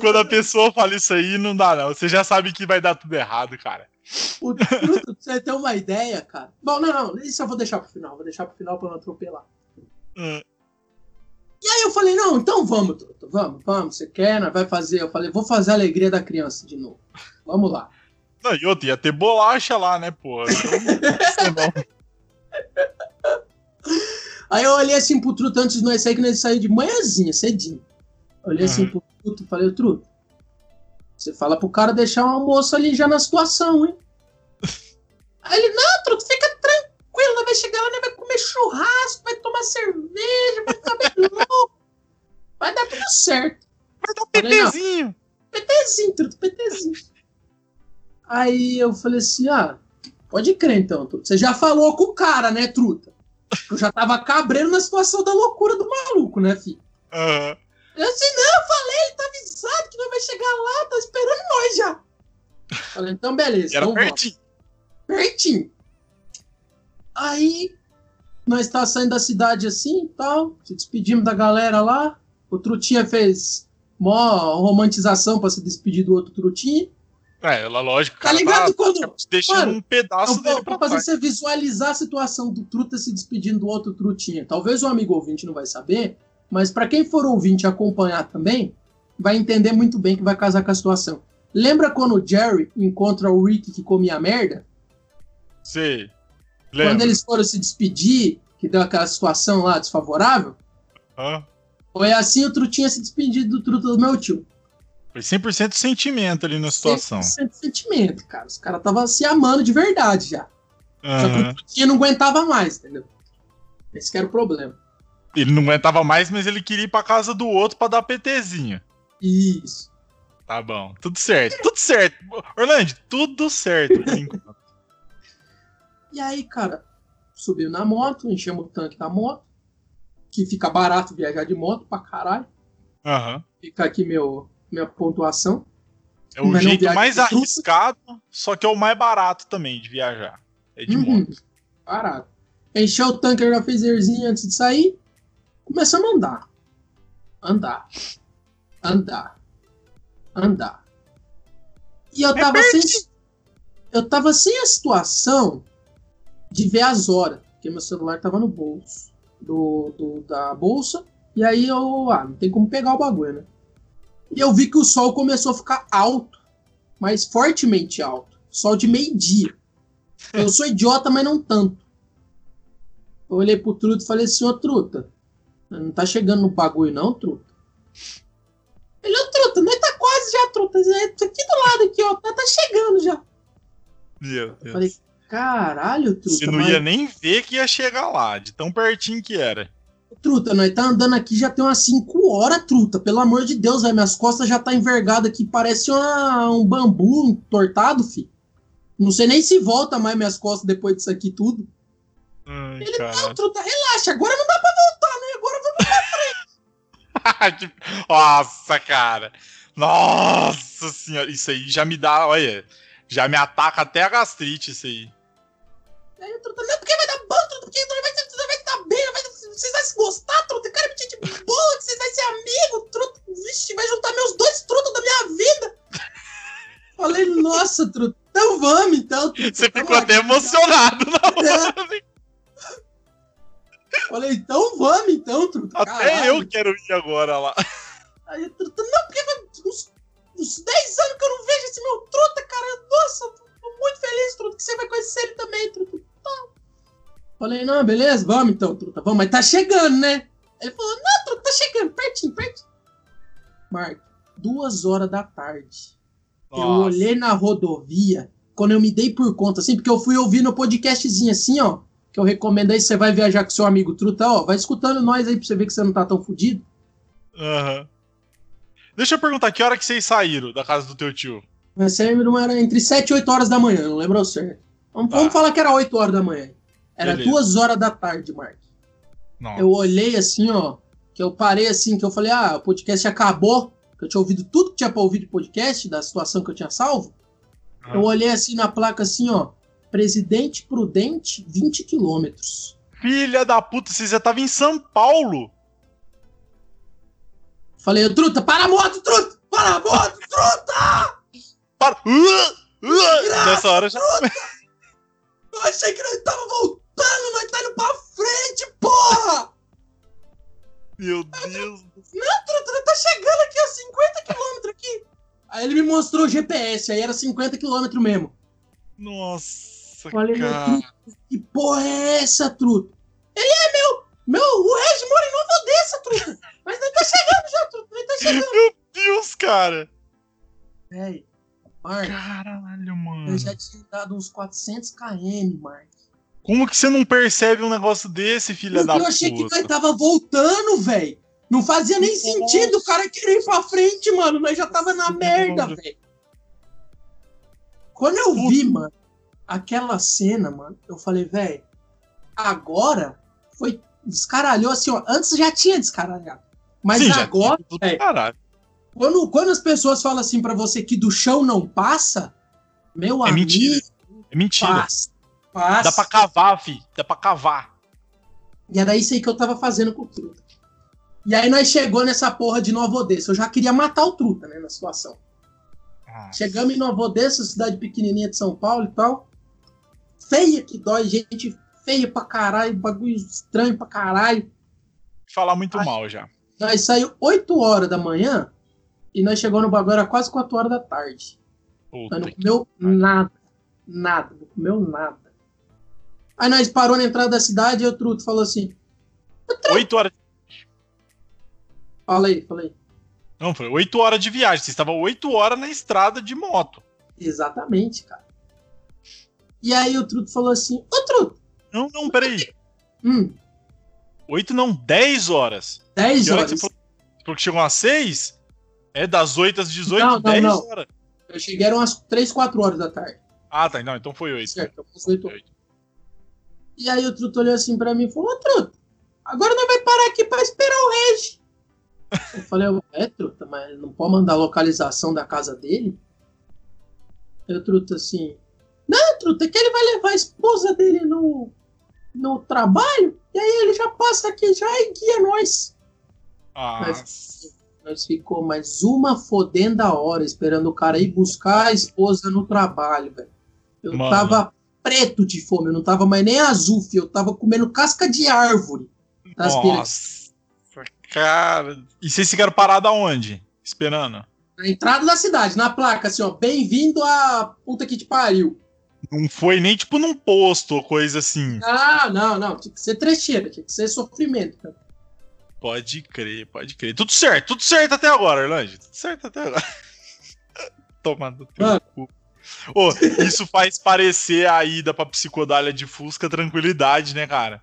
Quando a pessoa fala isso aí, não dá, não. Você já sabe que vai dar tudo errado, cara. O truto, pra você ter uma ideia, cara. Bom, não, não, isso eu vou deixar pro final, vou deixar pro final pra não atropelar. Hum. E aí eu falei, não, então vamos, truto, vamos, vamos, você quer, nós vai fazer. Eu falei, vou fazer a alegria da criança de novo. Vamos lá. Não, e outra, ia ter bolacha lá, né, pô? Não. Aí eu olhei assim pro truto antes de nós sair, que nós saímos de manhãzinha, cedinho. Olhei assim Uhum. pro Truto, falei, Truto, você fala pro cara deixar um almoço ali já na situação, hein? Aí ele, não, Truto, fica tranquilo, não vai chegar lá, não vai comer churrasco, vai tomar cerveja, vai ficar bem louco. Vai dar tudo certo. Vai dar um. PTzinho. PTzinho, Truto, PTzinho. Aí eu falei assim, ah, pode crer então, Truto. Você já falou com o cara, né, Truta? Eu já tava cabreiro na situação da loucura do maluco, né, filho? Aham. Eu assim, não, eu falei, ele tá avisado que não vai chegar lá, tá esperando nós já. Falei, então beleza, Era pertinho. Pertinho. Aí, nós tá saindo da cidade assim e tal, se despedimos da galera lá. O Trutinha fez mó romantização pra se despedir do outro Trutinha. É, ela, lógico, Tá cara ligado quando- tá deixando Mano, um pedaço Eu dele pra pra fazer trás. você visualizar a situação do Truta se despedindo do outro Trutinha. Talvez o amigo ouvinte não vai saber, mas pra quem for ouvinte e acompanhar também, vai entender muito bem que vai casar com a situação. Lembra quando o Jerry encontra o Rick que comia merda? Quando Lembra? eles foram se despedir, que deu aquela situação lá desfavorável? Hã? Foi assim o Trutinha se despedido do Truta do meu tio. Foi 100% sentimento ali na situação. 100% sentimento, cara. Os caras estavam se amando de verdade já. Só que o Trutinha não aguentava mais, entendeu? Esse que era o problema. Ele não aguentava mais, mas ele queria ir pra casa do outro pra dar PTzinho. Isso. Tá bom. Tudo certo. Tudo certo. Orlando, tudo certo. E aí, cara, subiu na moto, enchemos o tanque da moto, que fica barato viajar de moto pra caralho. Aham. Fica aqui meu, minha pontuação. É o Mas jeito mais arriscado, só que é o mais barato também de viajar. É de Uhum, moto. Barato. Encheu o tanque na phaserzinho antes de sair. Começamos a andar. Andar. Andar. Andar. E eu É tava sem. Eu tava sem a situação de ver as horas. Porque meu celular tava no bolso. Do, do- da bolsa. E aí eu. Ah, não tem como pegar o bagulho, né? E eu vi que o sol começou a ficar alto. Mas fortemente alto. Sol de meio-dia. Eu sou idiota, mas não tanto. Eu olhei pro Truta e falei assim, ô Truta, não tá chegando no bagulho não, Truta? Ele, ô Truta, nós tá quase já, Truta. É Aqui do lado, aqui, ó. Tá, tá chegando já. Meu Deus. Falei, Caralho, Truta. Você não mas- ia nem ver que ia chegar lá, de tão pertinho que era. Truta, nós tá andando aqui já tem umas 5 horas, Truta. Pelo amor de Deus, velho. Minhas costas já tá envergada aqui. Parece uma- um bambu entortado, fi. Não sei nem se volta mais minhas costas depois disso aqui tudo. Ai, Ele, não, cara. Truta, relaxa. Agora não dá Nossa, cara. Nossa senhora. Isso aí já me dá, olha. Já me ataca até a gastrite, isso aí. Aí o Truta, não, porque vai dar bom. Porque nós vai, nós vai estar bem. Vai, vocês vão se gostar, Truta. Cara, me gente boa, que vocês vão ser amigo, Truta. Vixe, vai juntar meus dois Truta da minha vida. Falei, nossa, Truta. Então vamos, então, Truta. Você ficou até emocionado, não? É. Falei, então vamos, então, Truta. Até Caralho. eu quero ir agora lá. Aí o Truta, não, porque uns, uns 10 anos que eu não vejo esse meu Truta, cara. Nossa, tô muito feliz, Truta, que você vai conhecer ele também, Truta. Tá. Falei, não, beleza, vamos então, Truta, vamos, mas tá chegando, né? Ele falou, não, Truta, tá chegando, pertinho, pertinho. Marco, duas horas da tarde. Eu Nossa. olhei na rodovia, quando eu me dei por conta, assim, porque eu fui ouvir no podcastzinho assim, ó, que eu recomendo aí, você vai viajar com seu amigo Truta, ó, vai escutando nós aí pra você ver que você não tá tão fudido. Aham. Deixa eu perguntar, que hora que vocês saíram da casa do teu tio? Mas era entre 7 e 8 horas da manhã, não lembro certo. Vamos, Tá. vamos falar que era 8 horas da manhã. Era Beleza. 2 horas da tarde, Mark. Nossa. Eu olhei assim, ó, que eu parei assim, que eu falei, ah, o podcast acabou, que eu tinha ouvido tudo que tinha pra ouvir de podcast, da situação que eu tinha salvo. Ah. Eu olhei assim na placa assim, ó, Presidente Prudente, 20 quilômetros. Filha da puta, você já tava em São Paulo. Falei, Truta, para a moto, Truta! Para a moto, Truta! Para. Uh, uh, Graça, nessa hora já. Eu achei que nós tava voltando, nós tá indo pra frente, porra! Meu Deus. céu. Truta, tá chegando aqui a 50 km aqui. Aí ele me mostrou o GPS, aí era 50 km mesmo. Nossa, Falei, meu cara. que porra é essa, truta? Ele é meu, meu, o Regis mora em Nova Odessa, truta. Mas nós tá chegando já, truta, nós tá chegando. Meu Deus, cara. Véi, Mark, Caralho, mano. eu já tinha dado uns 400 km, Mark. Como que você não percebe um negócio desse, filha da Porque eu puta? achei que nós tava voltando, velho. Não fazia nem Nossa. sentido o cara querer ir pra frente, mano. Nós já tava na Nossa, merda, velho. Quando eu vi, mano, aquela cena, mano, eu falei, velho, agora foi. Descaralhou assim, ó. Antes já tinha descaralhado. Mas Sim, agora, Caralho. quando, quando as pessoas falam assim pra você que do chão não passa, meu É amigo, mentira. É mentira. passa. Passa. Dá pra cavar, fi. Dá pra cavar. E era isso aí que eu tava fazendo com o Truta. E aí nós chegou nessa porra de Nova Odessa. Eu já queria matar o Truta, né, na situação. Chegamos em Nova Odessa, cidade pequenininha de São Paulo e tal. Feia que dói, gente feia pra caralho, bagulho estranho pra caralho. Falar muito Ai. mal já. Nós saímos 8 horas da manhã e nós chegamos no bagulho, era quase 4 horas da tarde. Puta Nós não comeu nada. Nada, não comeu nada. Aí nós parou na entrada da cidade e o Truto falou assim: Oito horas. Fala aí, fala aí. Não, foi oito horas de viagem. Vocês estavam oito horas na estrada de moto. Exatamente, cara. E aí o Truto falou assim: Ô Truto, Não, não, peraí. hum, Oito não, dez horas. 10 Que hora que horas. você falou? Você falou que chegou às seis? É das oito às dezoito, Não, não, dez não. horas. Eu cheguei eram umas 3, 4 horas da tarde. Ah, tá. Não, então foi oito. Certo, umas 8 horas. E aí o Truto olhou assim pra mim e falou: Ô Truto, agora nós vai parar aqui pra esperar o Regi. Eu falei: É, Truta, mas não pode mandar a localização da casa dele? Aí o Truto assim: Não, Truta, é que ele vai levar a esposa dele no, no trabalho e aí ele já passa aqui já e guia nós. Ah, Nós ficou mais uma fodenda hora esperando o cara ir buscar a esposa no trabalho, velho. Eu Mano. tava preto de fome, eu não tava mais nem azul, filho. Eu tava comendo casca de árvore. Nossa. Cara. E vocês ficaram parados aonde? Esperando? Na entrada da cidade, na placa, assim, ó. Bem-vindo a puta que te pariu. Não foi nem tipo num posto ou coisa assim. Ah, não, não. Tinha que ser trecheira, tinha que ser sofrimento. cara. Pode crer, pode crer. Tudo certo, tudo certo até agora, Erlange. Tudo certo até agora. Tomando teu Mano. cu. Ô, isso faz parecer a ida pra psicodália de Fusca tranquilidade, né, cara?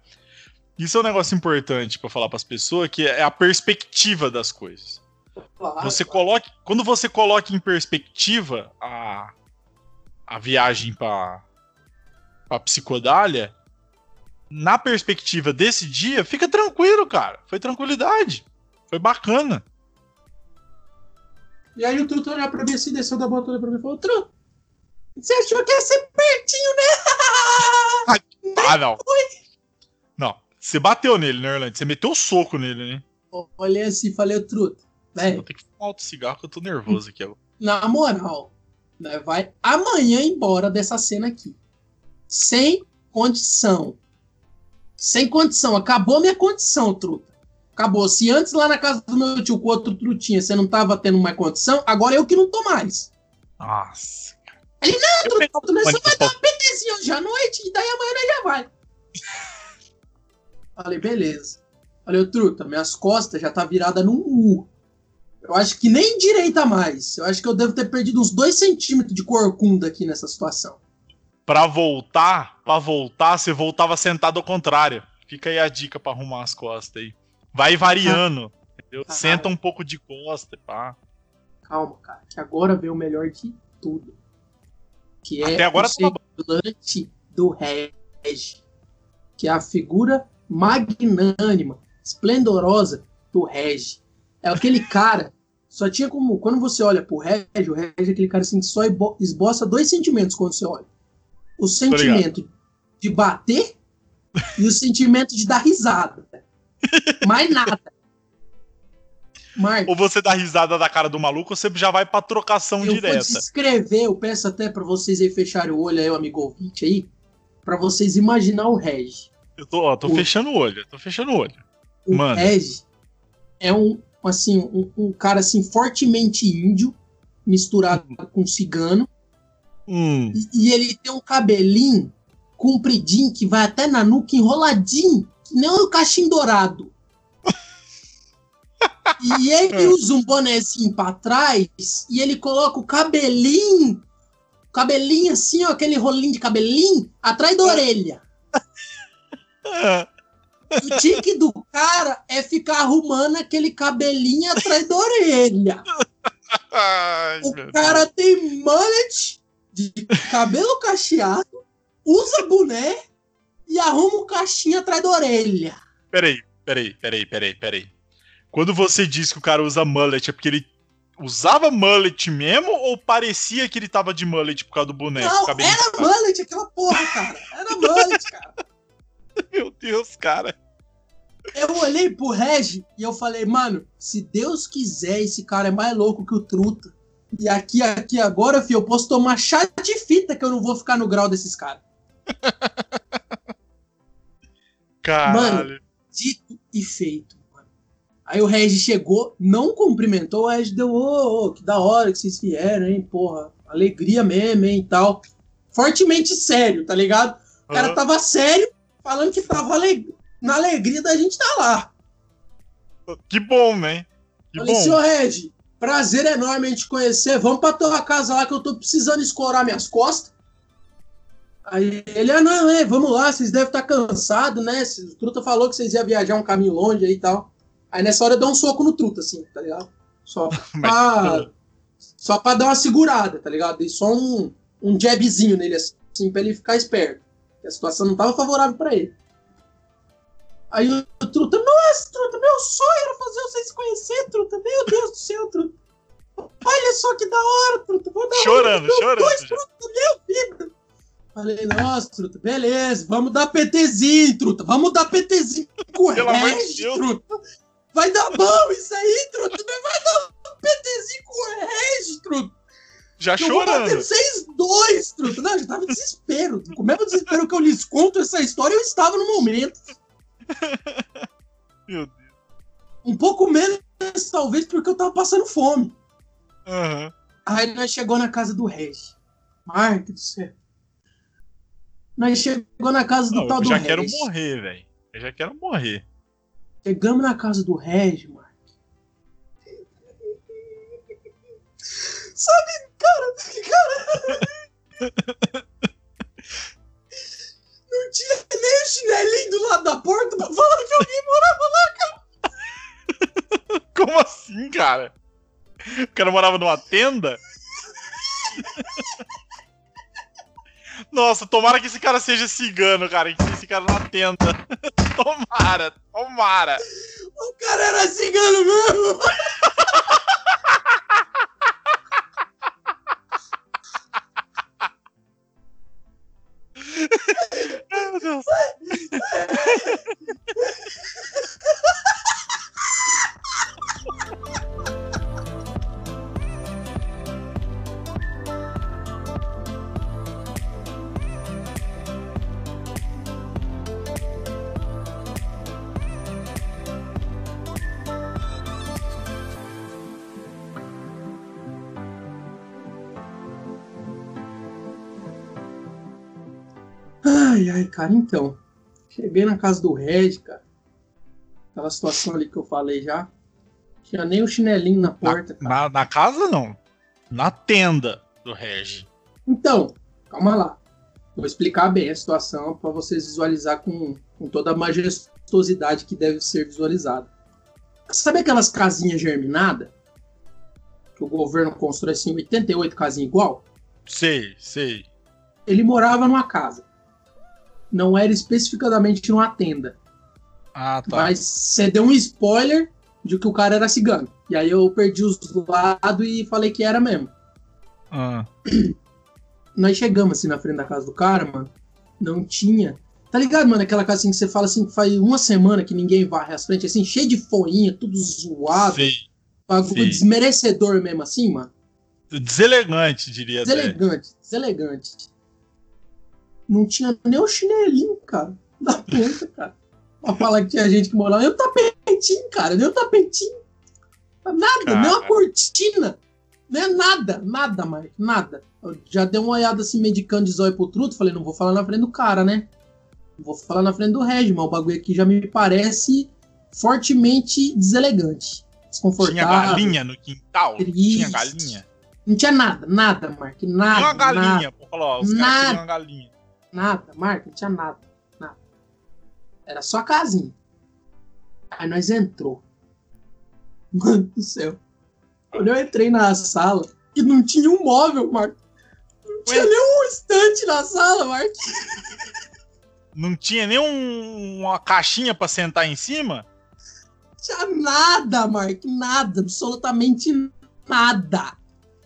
Isso é um negócio importante pra falar pras pessoas, que é a perspectiva das coisas. Claro, Você coloca, quando você coloca em perspectiva a, a viagem para a psicodália, na perspectiva desse dia, fica tranquilo, cara. Foi tranquilidade. Foi bacana. E aí o Truto olhou pra mim assim, desceu da moto, olhou pra mim e falou: Truto, você achou que ia ser pertinho, né? Ah, não. Não. Você bateu nele, né, Orlando? Você meteu o soco nele, né? Olhei assim e falei: Truto, velho. Vou ter que fumar outro cigarro que eu tô nervoso aqui. agora. na moral, nós vai amanhã embora dessa cena aqui. Sem condição. Sem condição. Acabou minha condição, truta. Acabou. Se antes lá na casa do meu tio com outro trutinha você não tava tendo mais condição, agora eu que não tô mais. Nossa. Ele, não, Eu truta, só vai dar um PTzinho hoje à noite e daí amanhã já vai. Falei, beleza. Falei, truta, minhas costas já tá virada num U. Eu acho que nem direita mais. Eu acho que eu devo ter perdido uns 2 centímetros de corcunda aqui nessa situação. Pra voltar, pra voltar, você voltava sentado ao contrário. Fica aí a dica pra arrumar as costas aí. Vai variando. entendeu? Caralho. Senta um pouco de costa, pá. Calma, cara, que agora vem o melhor de tudo. Que é Até agora o bom. semblante do Regi. Que é a figura magnânima, esplendorosa do Regi. É aquele cara, só tinha como. Quando você olha pro Regi, o Regi é aquele cara assim que só esboça dois sentimentos quando você olha: o sentimento de bater e o sentimento de dar risada. Mais nada. Marcos. Ou você dá risada da cara do maluco, ou você já vai pra trocação Eu vou direta. descrever, eu peço até pra vocês aí fecharem o olho aí, o amigo ouvinte aí, pra vocês imaginar o Regi. Eu tô, ó, tô O- fechando o olho, tô fechando o olho. O Mano. Regi é um, assim, um, um cara assim fortemente índio, misturado com cigano, Hum. e, e ele tem um cabelinho compridinho que vai até na nuca enroladinho, que nem um cachimbo dourado. E ele usa um bonezinho pra trás e ele coloca o cabelinho, cabelinho assim, ó, aquele rolinho de cabelinho, atrás da orelha. O tique do cara é ficar arrumando aquele cabelinho atrás da orelha. Ai, O cara tem mullet de cabelo cacheado, usa boné e arruma um caixinha atrás da orelha. Peraí, peraí, peraí, peraí, peraí. Quando você diz que o cara usa mullet, é porque ele usava mullet mesmo ou parecia que ele tava de mullet por causa do boneco? Não, era mullet aquela porra, cara. Era mullet, cara. Meu Deus, cara. Eu olhei pro Regi e eu falei, mano, se Deus quiser, esse cara é mais louco que o Truta. E aqui, aqui agora, filho, eu posso tomar chá de fita que eu não vou ficar no grau desses caras. Caralho. Dito e feito, mano. Aí o Regi chegou, não cumprimentou, o Regi deu, ô, ô, que da hora que vocês vieram, hein, porra. Alegria mesmo, hein, e tal. Fortemente sério, tá ligado? O cara tava sério, falando que tava ale- na alegria da gente tá lá. Que bom, né? Que Falei, bom. senhor Regi, prazer enorme em te conhecer. Vamos pra tua casa lá que eu tô precisando escorar minhas costas. Aí ele, ah, não, é, vamos lá, vocês devem estar cansados, né? O Truta falou que vocês iam viajar um caminho longe aí e tal. Aí nessa hora eu dou um soco no Truta, assim, tá ligado? Só pra, só pra dar uma segurada, tá ligado? Dei só um, um jabzinho nele, assim, pra ele ficar esperto. A situação não tava favorável pra ele. Aí o Truta, nossa, Truta, meu sonho era fazer vocês se conhecer, Truta. Meu Deus do céu, Truta. Olha só que da hora, Truta. Vou dar Chorando, chorando Dois. Truta, meu vida. Falei, nossa, Truta, beleza. Vamos dar PTzinho, Truta. Vamos dar PTzinho com o Pelo amor de Regis, Deus. Truta. Vai dar bom isso aí, Truta. Vai dar PTzinho com o Regis, Truta. Já Eu chorando. vocês dois, truta. Não, eu já tava em desespero. Com o mesmo desespero que eu lhes conto essa história, eu estava no momento. Meu Deus. Um pouco menos, talvez, porque eu tava passando fome. Aham. Aí nós chegou na casa do Regis. Marca do céu. Nós chegou na casa do Não, tal eu do já Regis. quero morrer, velho. Eu já quero morrer. Chegamos na casa do Regis, Mark. Sabe, cara, cara. Não tinha nem o chinelinho do lado da porta pra falar que alguém morava lá, cara. Como assim, cara? O cara morava numa tenda? Nossa, tomara que esse cara seja cigano, cara. Que esse cara na tenda. Tomara, tomara. O cara era cigano mesmo. 何? cara, então. Cheguei na casa do Red, cara. Aquela situação ali que eu falei já. Tinha nem o chinelinho na porta, cara. Na, na casa, não. Na tenda do Regi. Então, calma lá. Vou explicar bem a situação para vocês visualizar com, com toda a majestosidade que deve ser visualizada. Sabe aquelas casinhas germinadas? Que o governo constrói assim, 88 casinhas igual? Sei, sei. Ele morava numa casa. Não era especificamente numa tenda. Ah, tá. Mas você deu um spoiler de que o cara era cigano. E aí eu perdi os lados e falei que era mesmo. Ah, Nós chegamos assim na frente da casa do cara, mano. Não tinha. Tá ligado, mano? Aquela casa assim que você fala assim que faz uma semana que ninguém varre as frentes, assim, cheio de folhinha, tudo zoado. sei. bagulho sei. desmerecedor mesmo, assim, mano. Deselegante, diria até. Deselegante, deselegante. Não tinha nem o chinelinho, cara. Da ponta, cara. Pra falar que tinha gente que morava. Nem o tapetinho, cara. Nem o tapetinho. Nada, nem uma Cara. cortina. Nem é nada, nada, mais, nada. Eu já dei uma olhada assim, medicando de zóio pro truto. Falei, não vou falar na frente do cara, né? Não vou falar na frente do Regis, mas o bagulho aqui já me parece fortemente deselegante. desconfortável. Tinha galinha no quintal? Triste. Tinha galinha? Não tinha nada, nada, Mark. Nada. Tinha uma galinha, Nada, pô. Falou, ó, os caras Nada. queriam uma galinha. Nada, Mark, não tinha nada. Nada. Era só a casinha. Aí nós entrou. Mano do céu. Quando eu entrei na sala e não tinha um móvel, Mark. Não tinha Ué? nenhum estante na sala, Mark. Não tinha nem um- uma caixinha pra sentar em cima? tinha nada, Mark. Nada, absolutamente nada.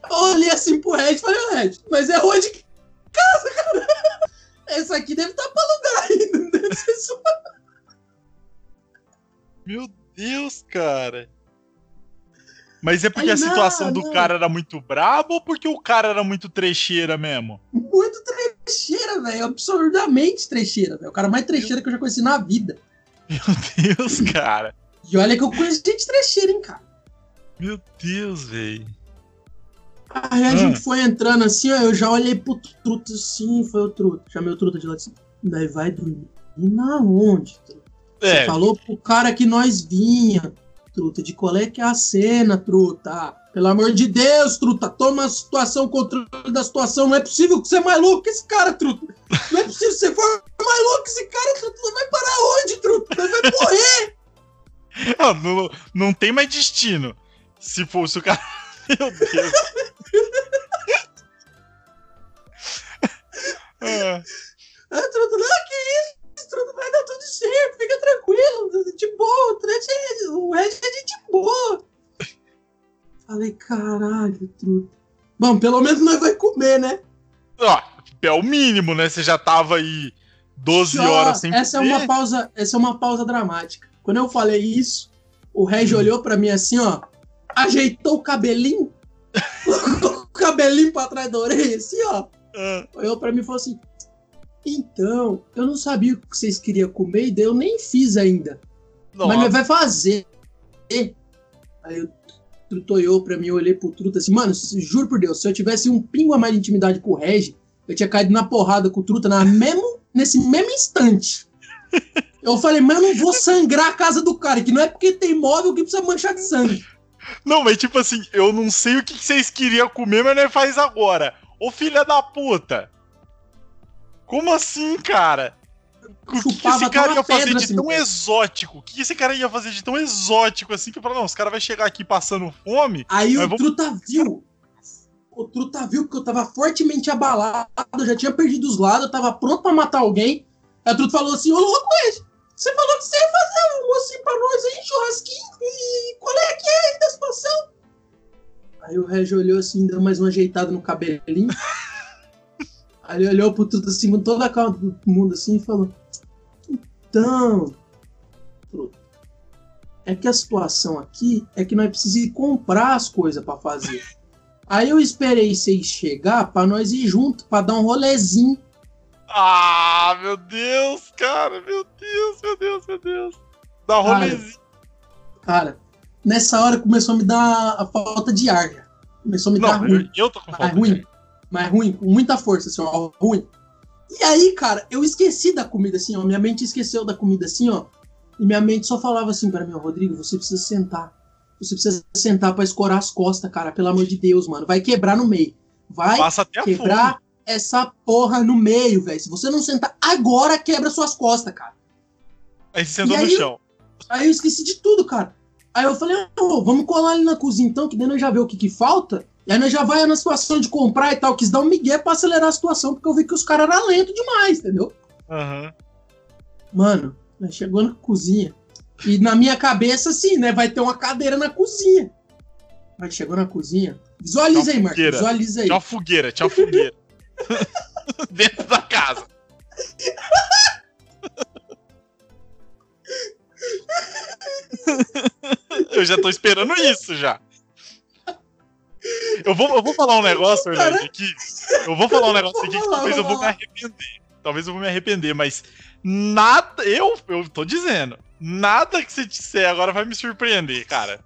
Eu olhei assim pro Red e falei, ô Red, mas é rua de casa, cara. Essa aqui deve estar pra alugar ainda. Meu Deus, cara. Mas é porque Aí, a situação do não. cara era muito brabo ou porque o cara era muito trecheira mesmo? Muito trecheira, velho. Absurdamente trecheira, velho. O cara mais trecheira que eu já conheci na vida. Meu Deus, cara. E olha que eu conheço gente trecheira, hein, cara. Meu Deus, velho. Aí a Ah. gente foi entrando assim, ó, eu já olhei pro truta assim, foi o truta. Chamei o truta de lá assim. Daí vai dormir. E na onde, truta? Você É, falou pro cara que nós vinha, truta. De qual é que é a cena, truta? Ah, Pelo amor de Deus, truta. Toma a situação, controle da situação. Não é possível que você é mais louco que esse cara, truta. Não é possível que você for mais louco que esse cara, truta. Não vai parar onde, truta? Nós vai morrer. não, não, não tem mais destino. Se fosse o cara. Meu Deus. Ah, Ah, truta, não, que isso, truta. Vai dar tudo certo. Fica tranquilo. De boa. O Red é, o é de boa. Falei, caralho, truta. Bom, pelo menos nós vai comer, né? ó, é o mínimo, né? Você já tava aí 12 Ó, horas sem essa é comer. uma pausa, essa é uma pausa dramática. Quando eu falei isso, o Regi Hum. olhou pra mim assim, ó, ajeitou o cabelinho, colocou o cabelinho pra trás da orelha, assim, ó, Ah, olhou pra mim e falou assim: "Então, eu não sabia o que vocês queriam comer e daí eu nem fiz ainda, mas nossa. nós vai fazer". Aí o Truto olhou pra mim, eu olhei pro Truto assim, mano, juro por Deus, se eu tivesse um pingo a mais de intimidade com o Regi, eu tinha caído na porrada com o Truta na mesmo, nesse mesmo instante. Eu falei, mas eu não vou sangrar a casa do cara, que não é porque tem móvel que precisa manchar de sangue. Não, mas tipo assim, eu não sei o que vocês queriam comer, mas nós faz agora. Ô filha da puta! Como assim, cara? O que, que esse cara ia fazer de assim tão pé. exótico? O que esse cara ia fazer de tão exótico assim que eu falo, não, os caras vão chegar aqui passando fome? Aí o vamos- Truta viu. O Truta viu que eu tava fortemente abalado, eu já tinha perdido os lados, eu tava pronto pra matar alguém. Aí o Truta falou assim, ô louco, você falou que você ia fazer um almocinho pra nós aí, churrasquinho, e qual é que é aí da situação? Aí o Regi olhou assim, deu mais uma ajeitada no cabelinho. Aí ele olhou pro Truta assim, com toda a calma do mundo assim, e falou, então, é que a situação aqui é que nós precisamos comprar as coisas pra fazer. Aí eu esperei vocês chegar pra nós ir junto, pra dar um rolezinho. Ah, meu Deus, cara, meu Deus, meu Deus, meu Deus. Dá rolezinho. Cara, nessa hora começou a me dar a falta de ar. já. Começou a me dar Não, ruim. eu, tô com Mas falta ruim. de- Mas ruim, com muita força, assim, ó, ruim. E aí, cara, eu esqueci da comida, assim, ó. Minha mente esqueceu da comida, assim, ó. E minha mente só falava assim para mim, ó, Rodrigo, você precisa sentar. Você precisa sentar pra escorar as costas, cara. Pelo amor de Deus, mano. Vai quebrar no meio. Vai quebrar fome. essa porra no meio, velho. Se você não sentar agora, quebra suas costas, cara. Aí você sentou no chão. Aí eu esqueci de tudo, cara. Aí eu falei, ô, vamos colar ali na cozinha então, que daí nós já vê o que que falta. E aí nós já vai na situação de comprar e tal. Quis dar um migué pra acelerar a situação, porque eu vi que os caras eram lentos demais, entendeu? Aham. Mano, nós chegou na cozinha. E na minha cabeça, assim, né? Vai ter uma cadeira na cozinha. Mas chegou na cozinha. Visualiza aí, Marcos. Visualiza aí. Tinha uma fogueira, tinha uma fogueira. Dentro da casa. Eu já tô esperando isso já. Eu vou, eu vou falar um negócio, Orlando, aqui. Eu vou falar um negócio aqui que talvez eu vou me arrepender. Talvez eu vou me arrepender, mas nada. Eu, eu tô dizendo. Nada que você disser agora vai me surpreender, cara.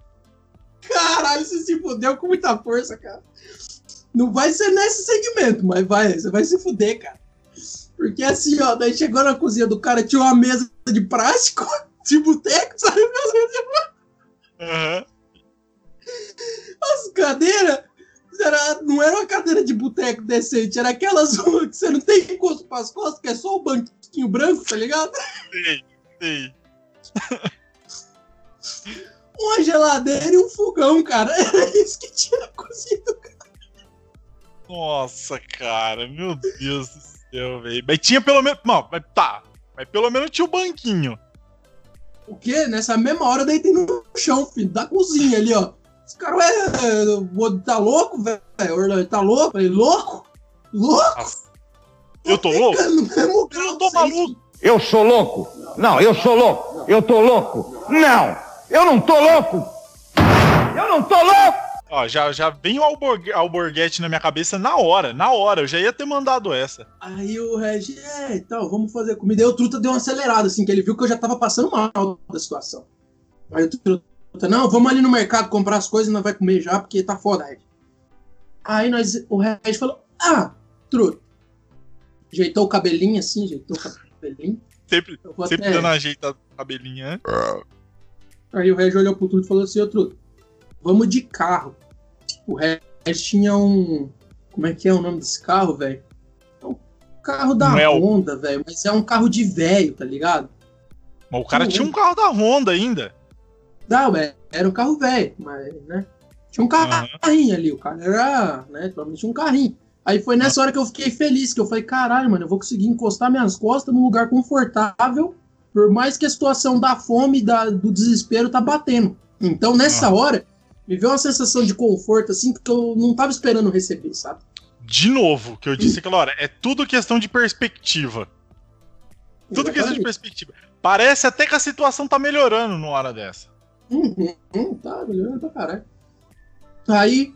Caralho, você se fudeu com muita força, cara. Não vai ser nesse segmento, mas vai, você vai se fuder, cara. Porque assim, ó, daí chegou na cozinha do cara, tinha uma mesa de plástico, de boteco, sabe? Aham. As cadeiras era, não era uma cadeira de boteco decente, era aquelas que você não tem encosto para as costas, que é só o banquinho branco, tá ligado? Sei, sei. Uma geladeira e um fogão, cara. Era isso que tinha cozido, cara. Nossa, cara, meu Deus do céu, velho. Mas tinha pelo menos. Não, mas tá. Mas pelo menos tinha o banquinho. O quê? Nessa mesma hora eu deitei no chão, filho, da cozinha ali, ó. Esse cara, ué, tá louco, velho? Tá louco? Falei, louco? Louco? Nossa. Eu tô louco? No mesmo grau, Eu tô maluco. Eu sou louco? Não, eu sou louco. Eu tô louco? Não, eu não tô louco. Eu não tô louco. Ó, já, já vem o alborgue- alborguete na minha cabeça na hora, na hora. Eu já ia ter mandado essa. Aí o Regi, é, então, vamos fazer comida. Aí o Truta deu uma acelerada, assim, que ele viu que eu já tava passando mal da situação. Aí o Truta, não, vamos ali no mercado comprar as coisas e nós vai comer já, porque tá foda, Regi. Aí nós, o Regi falou, ah, Truta. Ajeitou o cabelinho assim, ajeitou o cabelinho. Sempre, sempre até- dando ajeita a cabelinha. né? Aí o Regi olhou pro Truta e falou assim, ô Truta, vamos de carro. O Regi tinha um... Como é que é o nome desse carro, velho? É um carro da é o- Honda, velho, mas é um carro de velho, tá ligado? Mas o cara tinha um carro da Honda ainda. Não, velho, era um carro velho, mas, né? Tinha um carrinho ali, o cara era, né? Tinha um carrinho. Aí foi nessa hora que eu fiquei feliz, que eu falei, caralho, mano, eu vou conseguir encostar minhas costas num lugar confortável, por mais que a situação da fome e da, do desespero tá batendo. Então, nessa hora, me veio uma sensação de conforto, assim, que eu não tava esperando receber, sabe? De novo, que eu disse aquela hora, é tudo questão de perspectiva. Tudo questão de Exatamente. perspectiva. Parece até que a situação tá melhorando numa hora dessa. Uhum, uhum, tá, melhorando pra caralho. Aí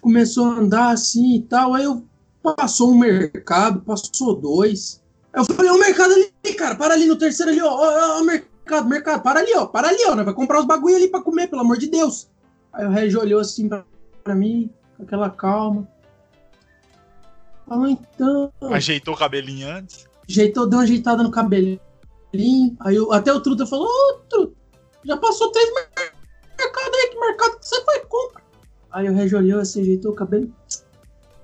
começou a andar assim e tal. Aí eu passou um mercado, passou dois. Eu falei, o mercado ali, cara, para ali no terceiro ali, ó, ó, ó, mercado, mercado, para ali, ó, para ali, ó, né? Vai comprar os bagulho ali pra comer, pelo amor de Deus. Aí o Regi olhou assim pra, pra mim, com aquela calma. Falou, então. Ajeitou o cabelinho antes. Ajeitou, deu uma ajeitada no cabelinho. Aí eu- até o Truta falou, ô Truta, já passou três mer- mercados aí, que mercado que você foi compra? Aí o Regi olhou assim, ajeitou o cabelo.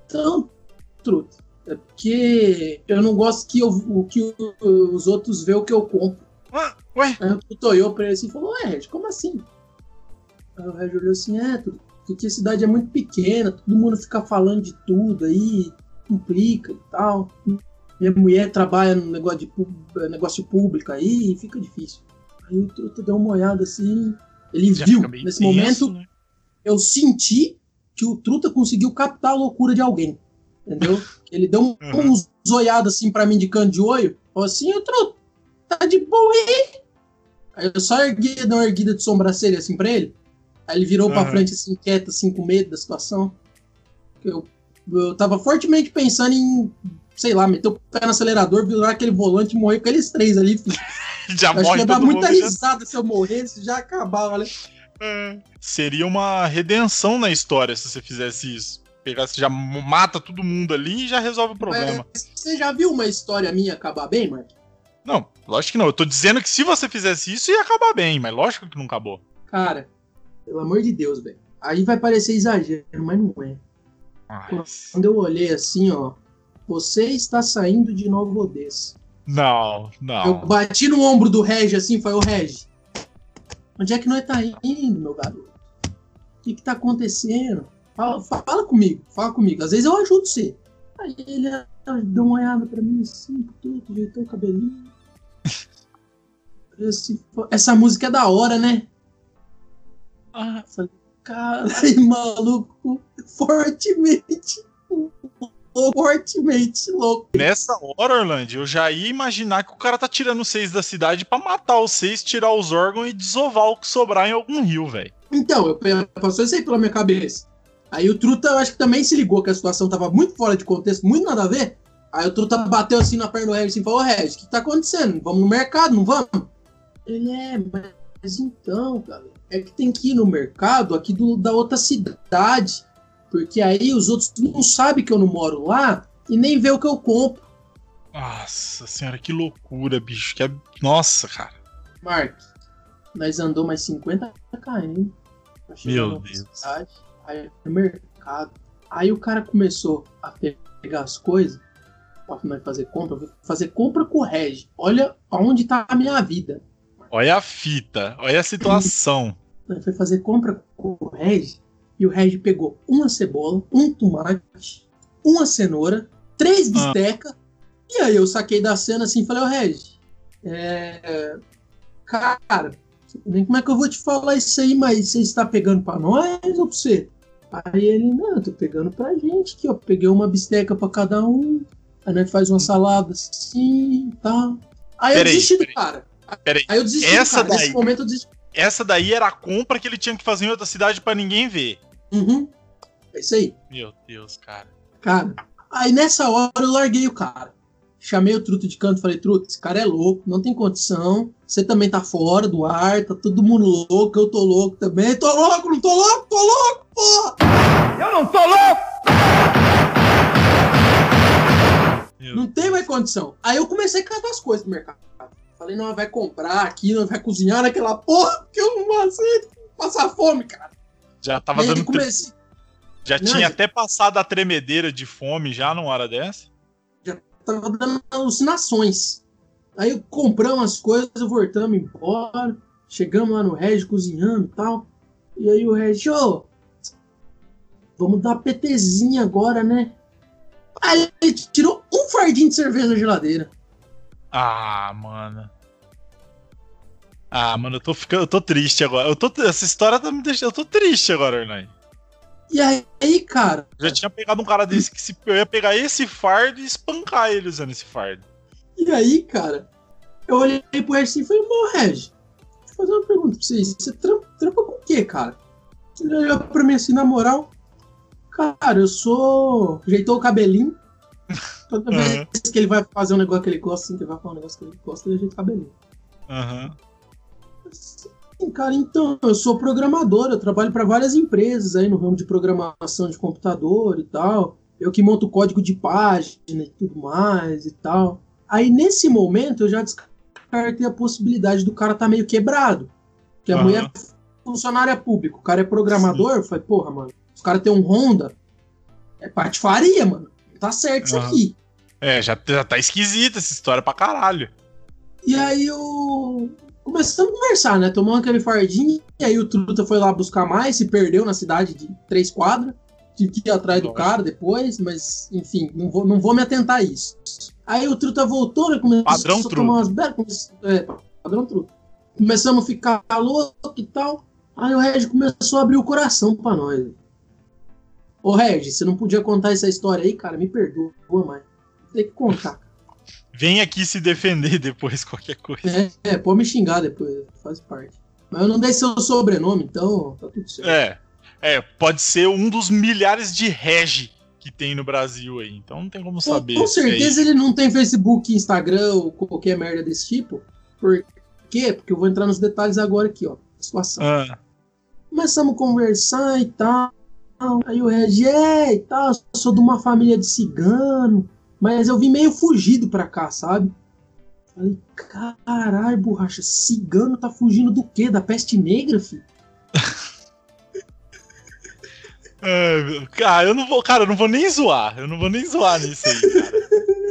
Então, Truta, é porque eu não gosto que, eu, que os outros vê o que eu compro. Ah, ué, Aí o Truta olhou pra ele assim e falou, ué, Regi, como assim? Aí o Regi olhou assim, é, Truta, porque a cidade é muito pequena, todo mundo fica falando de tudo aí, complica e tal. Minha mulher trabalha no negócio, de, eh, negócio público aí fica difícil. Aí o Truta deu uma olhada assim, ele já viu. Nesse tenso, momento, né? eu senti que o Truta conseguiu captar a loucura de alguém. Entendeu? Ele deu um, Uhum. uns olhadas assim pra mim de canto de olho. Falou assim, ô Truta, tá de boa aí? Aí eu só ergui, dei uma erguida de sobrancelha assim pra ele. Aí ele virou pra Uhum. frente assim, quieto, assim, com medo da situação. Eu, eu tava fortemente pensando em, sei lá, meter o pé no acelerador, virar aquele volante e morrer com aqueles três ali. Filho. Já Eu acho que morre ia dar muita mundo. já- risada se eu morresse, já acabava, né? É. Seria uma redenção na história se você fizesse isso. Pegasse, já mata todo mundo ali e já resolve o problema. Mas você já viu uma história minha acabar bem, Mark? Não, lógico que não. Eu tô dizendo que se você fizesse isso, ia acabar bem, mas lógico que não acabou. Cara, pelo amor de Deus, velho. Aí vai parecer exagero, mas não é. Mas... Quando eu olhei assim, ó, você está saindo de Novo Odessa. Não, Eu não. bati no ombro do Regi assim, falei, ô Regi, onde é que nós tá indo, meu garoto? O que que tá acontecendo? Fala, fala comigo, fala comigo. Às vezes eu ajudo você. Aí ele ah, deu uma olhada pra mim assim, tudo, ajeitou o cabelinho. Eu assim, "Pô, Essa música é da hora, né? Ah, Falei, caralho, maluco, fortemente louco, fortemente louco. Nessa hora, Orlando, eu já ia imaginar que o cara tá tirando seis da cidade pra matar os seis, tirar os órgãos e desovar o que sobrar em algum rio, velho. Então, eu passou isso aí pela minha cabeça. Aí o Truta, eu acho que também se ligou que a situação tava muito fora de contexto, muito nada a ver. Aí o Truta bateu assim na perna do Regis e falou, ô Regis, o que tá acontecendo? Vamos no mercado, não vamos? Ele é, mas então, cara, é que tem que ir no mercado aqui do, da outra cidade. Porque aí os outros não sabem que eu não moro lá e nem vê o que eu compro. Nossa senhora, que loucura, bicho. Que é... Nossa, cara. Mark, nós andou mais 50 km. Meu Deus. cidade, aí no mercado. Aí o cara começou a pegar as coisas pra nós fazer compra. Vou fazer compra com o Reg. Olha aonde tá a minha vida. Olha a fita, olha a situação. Nós foi fazer compra com o Reg e o Reg pegou uma cebola, um tomate, uma cenoura, três Ah. bistecas. E aí eu saquei da cena assim e falei, ô Reg, é... cara, nem como é que eu vou te falar isso aí, mas você está pegando pra nós ou pra você? Aí ele, não, eu tô pegando pra gente aqui, ó. Peguei uma bisteca pra cada um. Aí nós faz uma salada assim e tal. Aí eu desisti do cara. Peraí, Aí eu desisti Essa do cara. Nesse daí- momento eu desisti. essa daí era a compra que ele tinha que fazer em outra cidade pra ninguém ver. Uhum. É isso aí. Meu Deus, cara. Cara, aí nessa hora eu larguei o cara. Chamei o Truto de canto e falei, Truto, esse cara é louco, não tem condição. Você também tá fora do ar, tá todo mundo louco, eu tô louco também. Tô louco, não tô louco, tô louco, porra! Eu não tô louco! Meu Não tem mais condição. Aí eu comecei a catar as coisas do mercado. Falei, não, vai comprar aqui, não vai cozinhar naquela porra, porque eu não aceito passar fome, cara. Já tava dando. comecei, Já Não, tinha já- até passado a tremedeira de fome já numa hora dessa. tava dando alucinações. Aí compramos as coisas, voltamos embora. Chegamos lá no Regi cozinhando e tal. E aí o Regi, ô, vamos dar PTzinha agora, né? Aí ele tirou fardinho de cerveja da geladeira. Ah, mano. Ah, mano, eu tô ficando. Eu tô triste agora. Eu tô, essa história tá me deixando. Eu tô triste agora, Hernani. E aí, cara, Eu já tinha pegado um cara desse que se, eu ia pegar esse fardo e espancar ele usando esse fardo. e aí, cara, eu olhei pro Regi assim e falei, ô Regi, deixa eu fazer uma pergunta pra vocês. Você trampa, trampa com o quê, cara? Ele olhou pra mim assim, na moral, cara, eu sou. Ajeitou o cabelinho. Toda vez que ele vai fazer um negócio que ele gosta, assim, que ele vai falar um negócio que ele gosta, ele ajeita o cabelinho. Aham. Sim, cara, então, eu sou programador, eu trabalho para várias empresas aí no ramo de programação de computador e tal. Eu que monto código de página e tudo mais e tal. Aí nesse momento eu já descartei a possibilidade do cara tá meio quebrado. Que a Aham. mulher é funcionária pública, o cara é programador, eu falei, porra, mano, os caras têm um Honda, é patifaria, mano. Tá certo isso aqui. É, já, já tá esquisita essa história pra caralho. E aí eu. Começamos a conversar, né? Tomamos aquele fardinho, e aí o Truta foi lá buscar mais, se perdeu na cidade de três quadras. Tive que ir atrás do Lógico. cara depois, mas enfim, não vou, não vou me atentar a isso. Aí o Truta voltou, né? Começou Padrão a tomar umas belas. É, padrão Truta. Começamos a ficar louco e tal. Aí o Reg começou a abrir o coração pra nós. Ô Reg, você não podia contar essa história aí, cara? Me perdoa, mas tem que contar. Vem aqui se defender depois, qualquer coisa. É, é, pode me xingar depois, faz parte. Mas eu não dei seu sobrenome, então tá tudo certo. É. É, pode ser um dos milhares de regi que tem no Brasil aí. Então não tem como Com- saber. com é certeza ele não tem Facebook, Instagram ou qualquer merda desse tipo. Por quê? Porque eu vou entrar nos detalhes agora aqui, ó. A situação. Ah, Começamos a conversar e tal. Aí o Regi, é, tal, eu sou de uma família de cigano, mas eu vim meio fugido pra cá, sabe? Falei, caralho, borracha, cigano tá fugindo do quê? Da peste negra, filho? Meu- cara, eu não vou, cara, eu não vou nem zoar. Eu não vou nem zoar nisso aí, cara.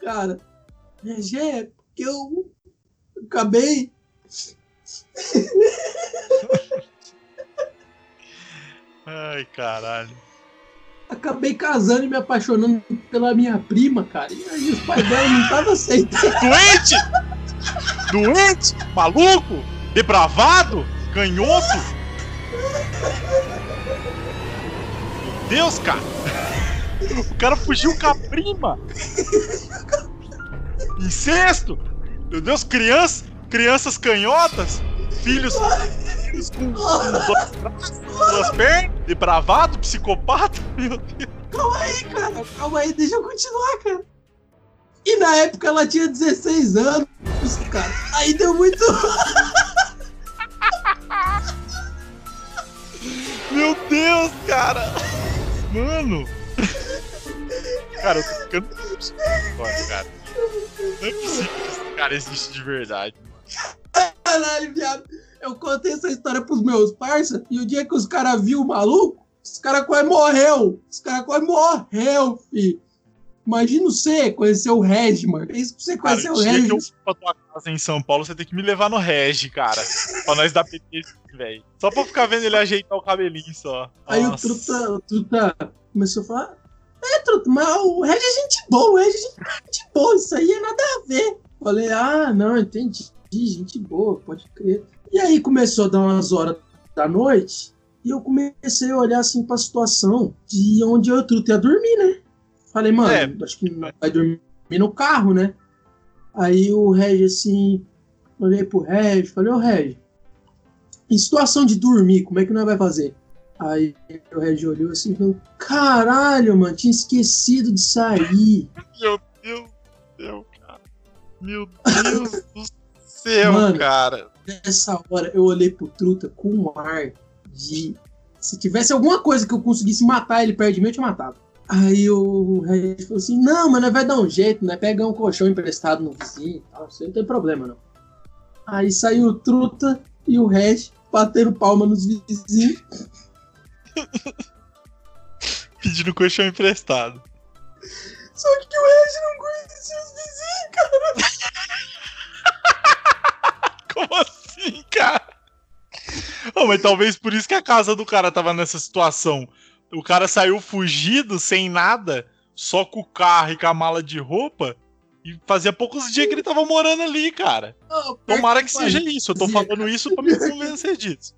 Cara, Regi, é porque eu acabei Ai, caralho. acabei casando e me apaixonando pela minha prima, cara. E aí os pais dela não estavam aceitando. Doente! Doente! Maluco! Depravado! Canhoto! Meu Deus, cara! O cara fugiu com a prima! Incesto! Meu Deus, crianças! Crianças canhotas! Filhos, filhos com, duas pernas! Depravado, psicopata! Meu Deus! Calma aí, cara. Calma aí, deixa eu continuar, cara. E na época ela tinha 16 anos, cara. Aí deu muito. Meu Deus, cara! Mano! Cara, eu tô ficando agora, cara. Não é possível que esse cara existe de verdade. Caralho, viado. Eu contei essa história pros meus parceiros e o dia que os caras viu o maluco, os caras quase morreu. Os caras quase morreu, filho. Imagina você conhecer o Reg, mano. É isso pra você conhecer o Reg. que eu for pra tua casa em São Paulo, você tem que me levar no Regi, cara. pra nós dar PT, velho. Só pra ficar vendo ele ajeitar o cabelinho só. Aí Nossa. o Truta, o Truta começou a falar: É, Truta, mas o Reg é gente boa, o Reg é gente boa, isso aí é nada a ver. Falei: Ah, não, entendi, gente boa, pode crer. E aí começou a dar umas horas da noite e eu comecei a olhar assim pra situação de onde eu Truta ia dormir, né? Falei, mano, É. acho que vai dormir no carro, né? Aí o Reg assim, olhei pro Reg, falei, ô Reg, em situação de dormir, como é que nós vai fazer? Aí o Reg olhou assim e falou: Caralho, mano, tinha esquecido de sair. Meu Deus do céu, cara. Meu Deus do céu, Mano. cara. Nessa hora eu olhei pro Truta com um ar de. Se tivesse alguma coisa que eu conseguisse matar ele perto de mim, eu tinha matado. Aí o Reg falou assim: Não, mas vai dar um jeito, né? Pegar um colchão emprestado no vizinho e tal. Isso não tem problema, não. Aí saiu o Truta e o Reg batendo palma nos vizinhos. Pedindo colchão emprestado. Só que o Reg não conhecia os vizinhos, cara. Como assim, cara? Oh, mas talvez por isso que a casa do cara tava nessa situação. O cara saiu fugido, sem nada, só com o carro e com a mala de roupa. E fazia poucos dias que ele tava morando ali, cara. Não, Tomara que pariu. seja isso. Eu tô falando isso pra me convencer disso.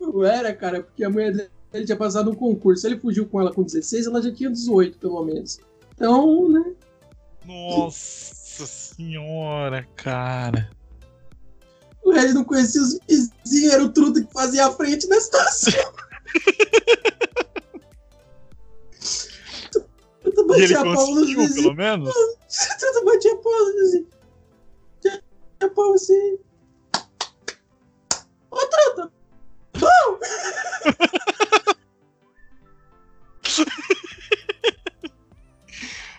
Não era, cara, porque a mulher dele tinha passado um concurso. Ele fugiu com ela com 16, ela já tinha 18, pelo menos. Então, né? Nossa senhora, cara. O Red não conhecia os vizinhos, era o Truta que fazia a frente da situação. Truta E ele batia a pau nos vizinhos. pelo menos? Truta batia a pau nos vizinhos. Batia a pau assim. Ô, Truta! Bom!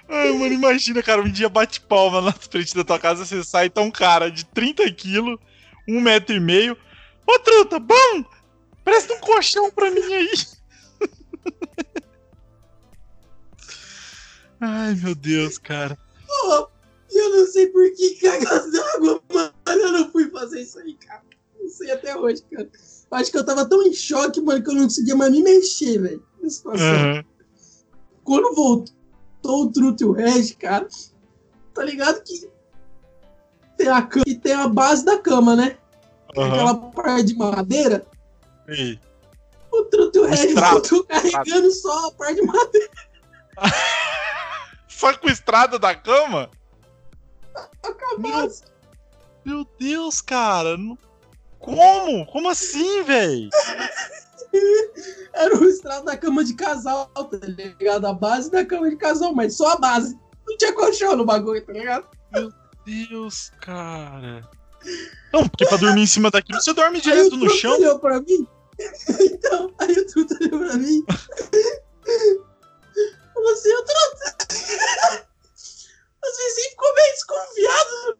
Ai, mano, imagina, cara, um dia bate palma na frente da tua casa, você sai, tá um cara de 30 quilos, um metro e meio. Ô, truta, bom! Presta um colchão pra mim aí. Ai, meu Deus, cara. Porra, eu não sei por que cagas d'água, mano. Eu não fui fazer isso aí, cara. Não sei até hoje, cara. Eu acho que eu tava tão em choque, mano, que eu não conseguia mais me mexer, velho. Aham. Quando voltou o Truto e o Reg, cara, tá ligado que tem a cama e tem a base da cama, né? Aham. Aquela parte de madeira. O Truto e o Reg Estrada. voltou carregando só a parte de madeira. Só com estrada da cama? Meu-. Meu Deus, cara. Como? Como assim, velho? Era o estrado da cama de casal, tá ligado? A base da cama de casal, mas só a base. Não tinha colchão no bagulho, tá ligado? Deus, cara. Não, porque pra dormir em cima daquilo você dorme direto no chão. olhou pra mim. Então, aí o Truta olhou pra mim. Falou assim, ô Truta. Os vizinhos ficou meio desconfiado.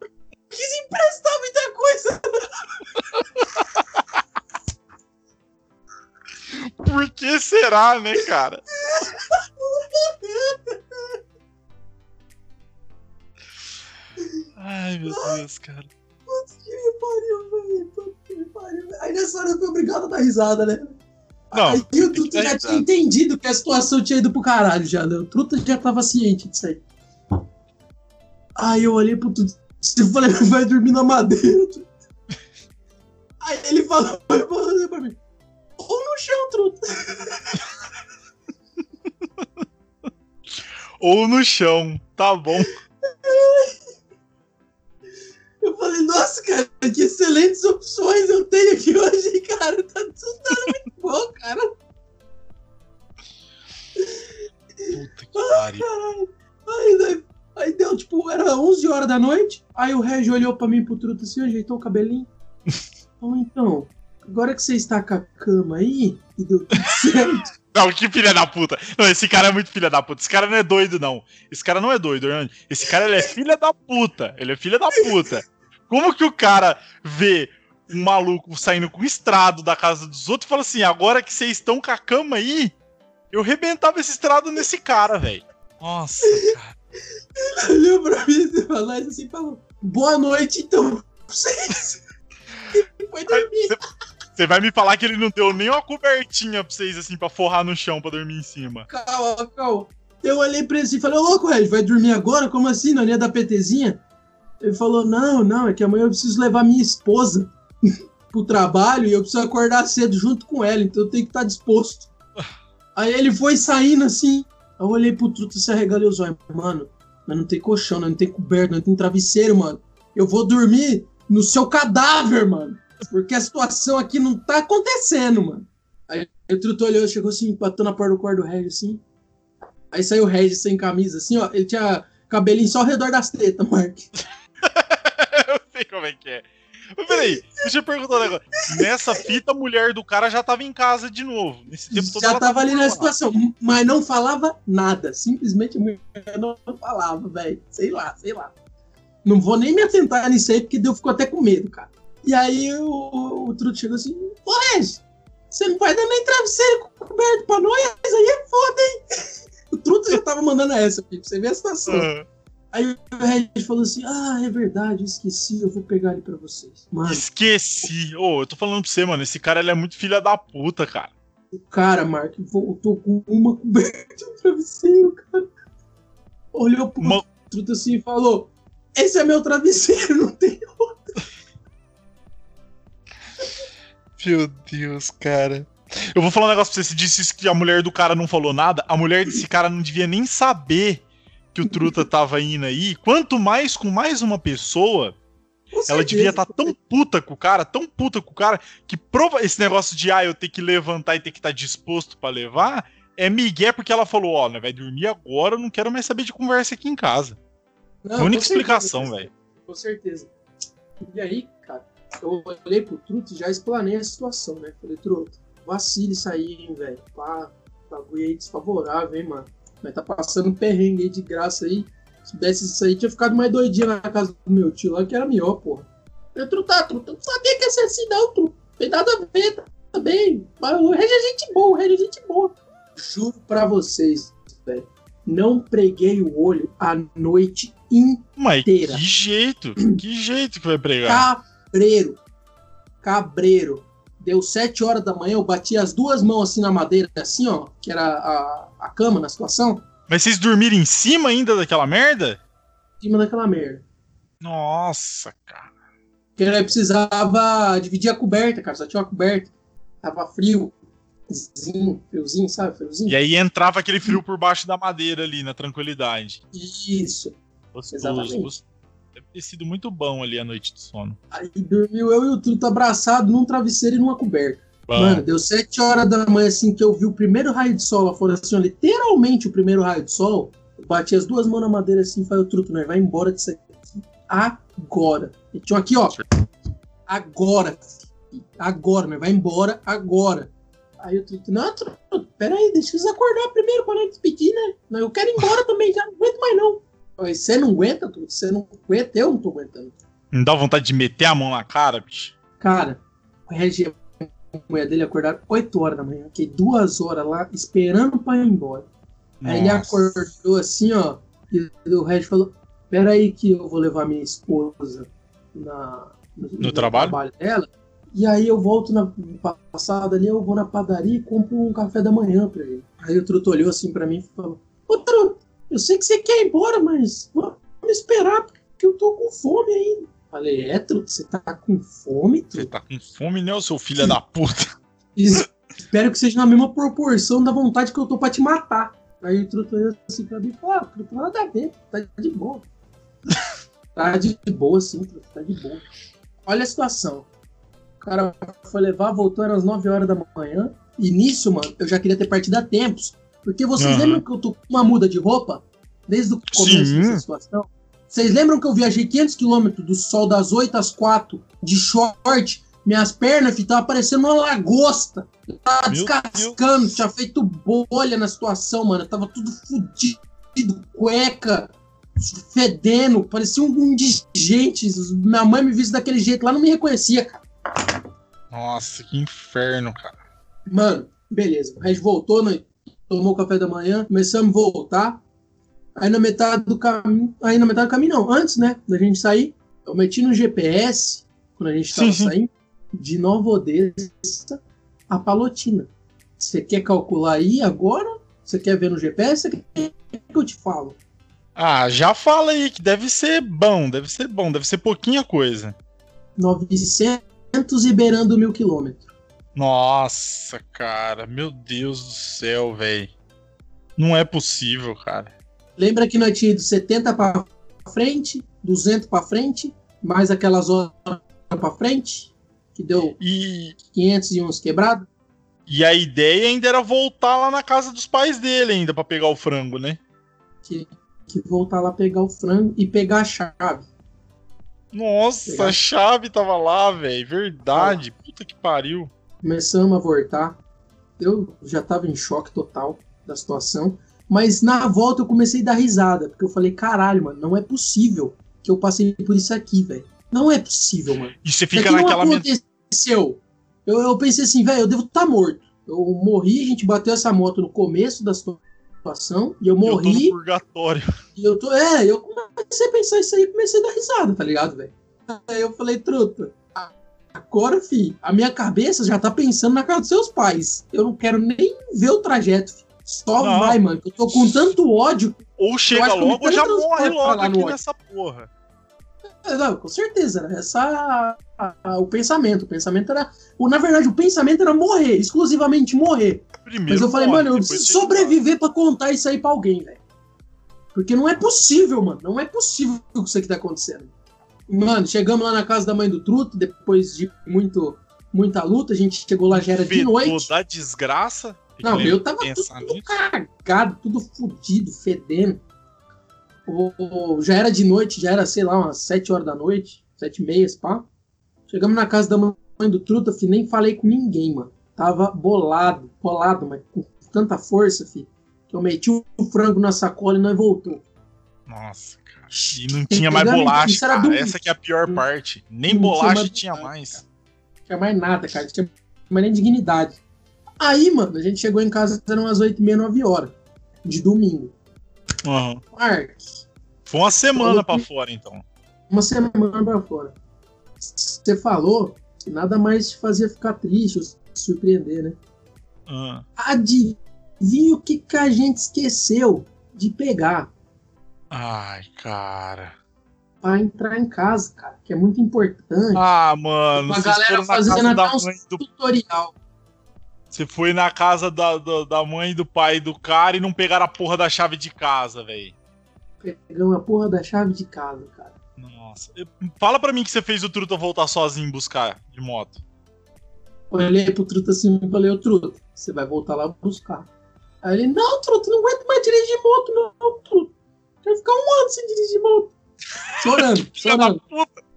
Quis emprestar muita coisa. Por que será, né, cara? Ai, meu Deus, cara. Putz, que me pariu, velho. Putz, que me pariu. Aí nessa hora eu fui obrigado a dar risada, né? Não, aí o Truta já tinha entendido que a situação tinha ido pro caralho já, né? O Truta já tava ciente disso aí. Aí eu olhei pro Truta e falei, vai dormir na madeira. Aí ele falou, ele falou assim pra mim, ou no chão, Truta. Ou no chão, tá bom. Eu falei, nossa, cara, que excelentes opções eu tenho aqui hoje, cara. Tá tudo dando muito bom, cara. Puta que pariu. Caralho. Aí, aí deu, tipo, era 11 horas da noite. Aí o Regi olhou pra mim pro truto assim, ajeitou o cabelinho. Então, então, agora que você está com a cama aí, e deu tudo certo. Não, que filha da puta. Não, esse cara é muito filha da puta. Esse cara não é doido, não. Esse cara não é doido, Hernani. Esse cara ele é filha da puta. Ele é filha da puta. Como que o cara vê um maluco saindo com estrado da casa dos outros e fala assim: agora que vocês estão com a cama aí, eu rebentava esse estrado nesse cara, velho. Nossa, cara. Ele olhou pra mim e falou assim: falou, boa noite então pra vocês. E foi dormir. Você vai me falar que ele não deu nem uma cobertinha pra vocês, assim, pra forrar no chão pra dormir em cima. Calma, calma. Eu olhei pra ele assim e falei, ô louco, Red, vai dormir agora? Como assim? Na linha da PTzinha? Ele falou, não, não, é que amanhã eu preciso levar minha esposa pro trabalho e eu preciso acordar cedo junto com ela, então eu tenho que estar disposto. Aí ele foi saindo assim. Eu olhei pro truto e se arregalei os olhos. Mano, mas não tem colchão, não tem coberto, não tem travesseiro, mano. Eu vou dormir no seu cadáver, mano. Porque a situação aqui não tá acontecendo, mano. Aí o truto olhou, chegou assim, empatou na porta do quarto do Regis, assim. Aí saiu o Regis sem camisa, assim, ó. Ele tinha cabelinho só ao redor das tetas, Mark. eu sei como é que é. Mas peraí, deixa eu perguntar um negócio. Nessa fita, a mulher do cara já tava em casa de novo. Nesse tempo todo Já tava ali na situação, mas não falava nada. Simplesmente a mulher não falava, velho. Sei lá, sei lá. Não vou nem me atentar nisso aí, porque Deus ficou até com medo, cara. E aí o, o Truto chegou assim: Ô Regis, você não vai dar nem travesseiro coberto pra nós? Aí é foda, hein? O Truto já tava mandando essa, filho, pra você ver a situação. Ah, Aí o Regis falou assim: Ah, é verdade, esqueci, eu vou pegar ele pra vocês. Mano, Esqueci. Ô, eu tô falando pra você, mano. Esse cara ele é muito filha da puta, cara. o cara, Mark, voltou com uma coberta no travesseiro, cara. Olhou pro Uma- Truto assim e falou: Esse é meu travesseiro, não tem outro. Meu Deus, cara. Eu vou falar um negócio pra você. Você disse isso que a mulher do cara não falou nada. A mulher desse cara não devia nem saber que o Truta tava indo aí. Quanto mais com mais uma pessoa, Com ela certeza. devia estar tão puta com o cara, tão puta com o cara, que prova esse negócio de ah, eu ter que levantar e ter que estar disposto pra levar, é migué porque ela falou, ó, né, vai dormir agora, eu não quero mais saber de conversa aqui em casa. Não, É a única explicação, velho. Com certeza. E aí, cara, eu olhei pro Truto e já explanei a situação, né? Falei, Truto, vacile isso aí, hein, velho. Pá, bagulho aí desfavorável, hein, mano. Mas tá passando um perrengue aí de graça aí. Se desse isso aí, tinha ficado mais doidinha na casa do meu tio lá, que era melhor, porra. Eu, Truto, tá, Truto, eu não sabia que ia ser assim, não, Truto. Tem nada a ver também. Mas o Regi é gente boa, o Regi é gente boa. Juro pra vocês, velho. Não preguei o olho a noite Mas Inteira. que jeito? Que jeito que vai pregar? Cabreiro. Cabreiro. Deu sete horas da manhã, eu bati as duas mãos assim na madeira, assim, ó, que era a cama na situação, Mas vocês dormiram em cima ainda daquela merda? em cima daquela merda. Nossa, cara. Porque eu precisava dividir a coberta, cara, só tinha uma coberta. Tava frio. Friozinho, friozinho, sabe? Friozinho. E aí entrava aquele frio por baixo da madeira ali, na tranquilidade. Isso. Gostoso, Exatamente. gostoso. Deve ter sido muito bom ali a noite de sono. Aí dormiu eu e o Truto abraçado num travesseiro e numa coberta. Mano, deu sete horas da manhã assim que eu vi o primeiro raio de sol lá fora, assim, ó, literalmente o primeiro raio de sol. Eu bati as duas mãos na madeira assim e falei, o truto, nós vai embora disso aqui. Agora. E tinha aqui, ó. Agora. Agora, nós vai embora agora. Aí o truto, não, truto, peraí, deixa eles acordar primeiro pra nós despedir, né? Não, Eu quero ir embora também, já não aguento mais não. Falei, Você não aguenta, truto? Você não aguenta? Eu não tô aguentando. não dá vontade de meter a mão na cara, bicho. Cara, o a mulher dele acordaram 8 horas da manhã. Fiquei duas horas lá esperando pra ir embora. Aí ele Nossa. acordou assim, ó. E o Regi falou: Pera aí que eu vou levar minha esposa na, no, trabalho? dela. E aí eu volto na passada ali, eu vou na padaria e compro um café da manhã pra ele. Aí o Truto olhou assim pra mim e falou: Ô Truto, eu sei que você quer ir embora, mas vamos esperar, porque eu tô com fome ainda. Falei, é, Truto, você tá com fome, Truto? Você tá com fome, né, ô seu filho da puta? Es- Espero que seja na mesma proporção da vontade que eu tô pra te matar. Aí o Truto olhou assim pra mim e falou: Ah, Truto, nada a ver, tá de boa. tá de boa, sim, Truto, tá de boa. Olha a situação. O cara foi levar, voltou às 9 horas da manhã. E nisso, mano, eu já queria ter partido a tempos. Porque vocês Aham. lembram que eu tô com uma muda de roupa? Desde o começo Sim. dessa situação? Vocês lembram que eu viajei 500 km do sol das 8 às 4 de short? Minhas pernas estavam parecendo uma lagosta. Tava Meu descascando, tinha feito bolha na situação, mano. Eu tava tudo fudido, cueca. fedendo, parecia um indigente. Minha mãe me visse daquele jeito lá, não me reconhecia, cara. Nossa, que inferno, cara. Mano, beleza. A gente voltou, né? tomou o café da manhã, começamos a voltar. Aí na metade do caminho. Aí na metade do caminho, não, antes, né? Da gente sair, eu meti no GPS, quando a gente tava Sim, sim. saindo, de Nova Odessa a Palotina. Você quer calcular aí agora? Você quer ver no GPS? Quer que eu te falo? Ah, já fala aí que deve ser bom, deve ser bom, deve ser pouquinha coisa. 900 e beirando mil quilômetros. Nossa, cara, meu Deus do céu, velho. Não é possível, cara. Lembra que nós tínhamos 70 para frente, 200 para frente, mais aquelas horas para frente, que deu E, 500 e uns quebrados? e a ideia ainda era voltar lá na casa dos pais dele ainda pra pegar o frango, né? Que, que voltar lá pegar o frango e pegar a chave. Nossa, Pegar. a chave tava lá, velho. Verdade. Puta que pariu. Começamos a voltar. Eu já tava em choque total da situação. Mas na volta eu comecei a dar risada. Porque eu falei, caralho, mano, não é possível que eu passei por isso aqui, velho. Não é possível, mano. E você Isso fica não naquela. men- aconteceu. Eu, eu pensei assim, velho, eu devo estar morto. Eu morri, a gente bateu essa moto no começo da situação. E eu Eu tô no morri. purgatório. E eu tô. É, eu comecei a pensar isso aí e comecei a dar risada, tá ligado, velho? Aí eu falei, truta, agora, fi, a minha cabeça já tá pensando na casa dos seus pais. Eu não quero nem ver o trajeto, fi. Só Não. vai, mano. Eu tô com tanto ódio. Ou chega logo ou já morre logo aqui nessa porra. É, Não, com certeza, era essa a- a- o pensamento. O pensamento era. O, na verdade, o pensamento era morrer, exclusivamente morrer. Primeiro Mas eu falei, morre, mano, eu preciso sobreviver pra contar isso aí pra alguém, velho. Porque não é possível, mano. Não é possível isso aqui tá acontecendo. Mano, chegamos lá na casa da mãe do Truto, depois de muito, muita luta, a gente chegou lá, já era de noite. da desgraça. Não, eu tava tudo cagado, tudo fudido, fedendo. O- já era de noite, já era, sei lá, umas sete horas da noite, sete e meia, pá. Chegamos na casa da mãe do Truta, fi, nem falei com ninguém, mano. Tava bolado, bolado, mas com tanta força, fi, que eu meti o frango na sacola e nós voltou. Nossa, cara. E não tinha mais bolacha, cara. domingo. Essa que é a pior parte. Nem não tinha bolacha mais tinha mais. Não tinha mais nada, cara. Não tinha mais nem dignidade. Aí, mano, a gente chegou em casa, eram umas oito e meia, nove horas. De domingo. Mark, Foi uma semana que- fora, então. uma semana pra fora. Você falou que nada mais te fazia ficar triste ou se surpreender, né? Ah. Adivinha o que, que a gente esqueceu de pegar Ai, cara. pra entrar em casa, cara? Que é muito importante. Ah, mano. a galera fazendo até do. tutorial. Você foi na casa da, da, da mãe e do pai do cara e não pegaram a porra da chave de casa, velho. Pegamos a porra da chave de casa, cara. Nossa. Eu- Fala pra mim que você fez o Truta voltar sozinho buscar de moto. Olhei pro Truta assim e falei, ô Truta, você vai voltar lá buscar. Aí ele, não, Truta, não aguento mais dirigir moto, não, Truta. Quero ficar um ano sem dirigir moto. Chorando, chorando.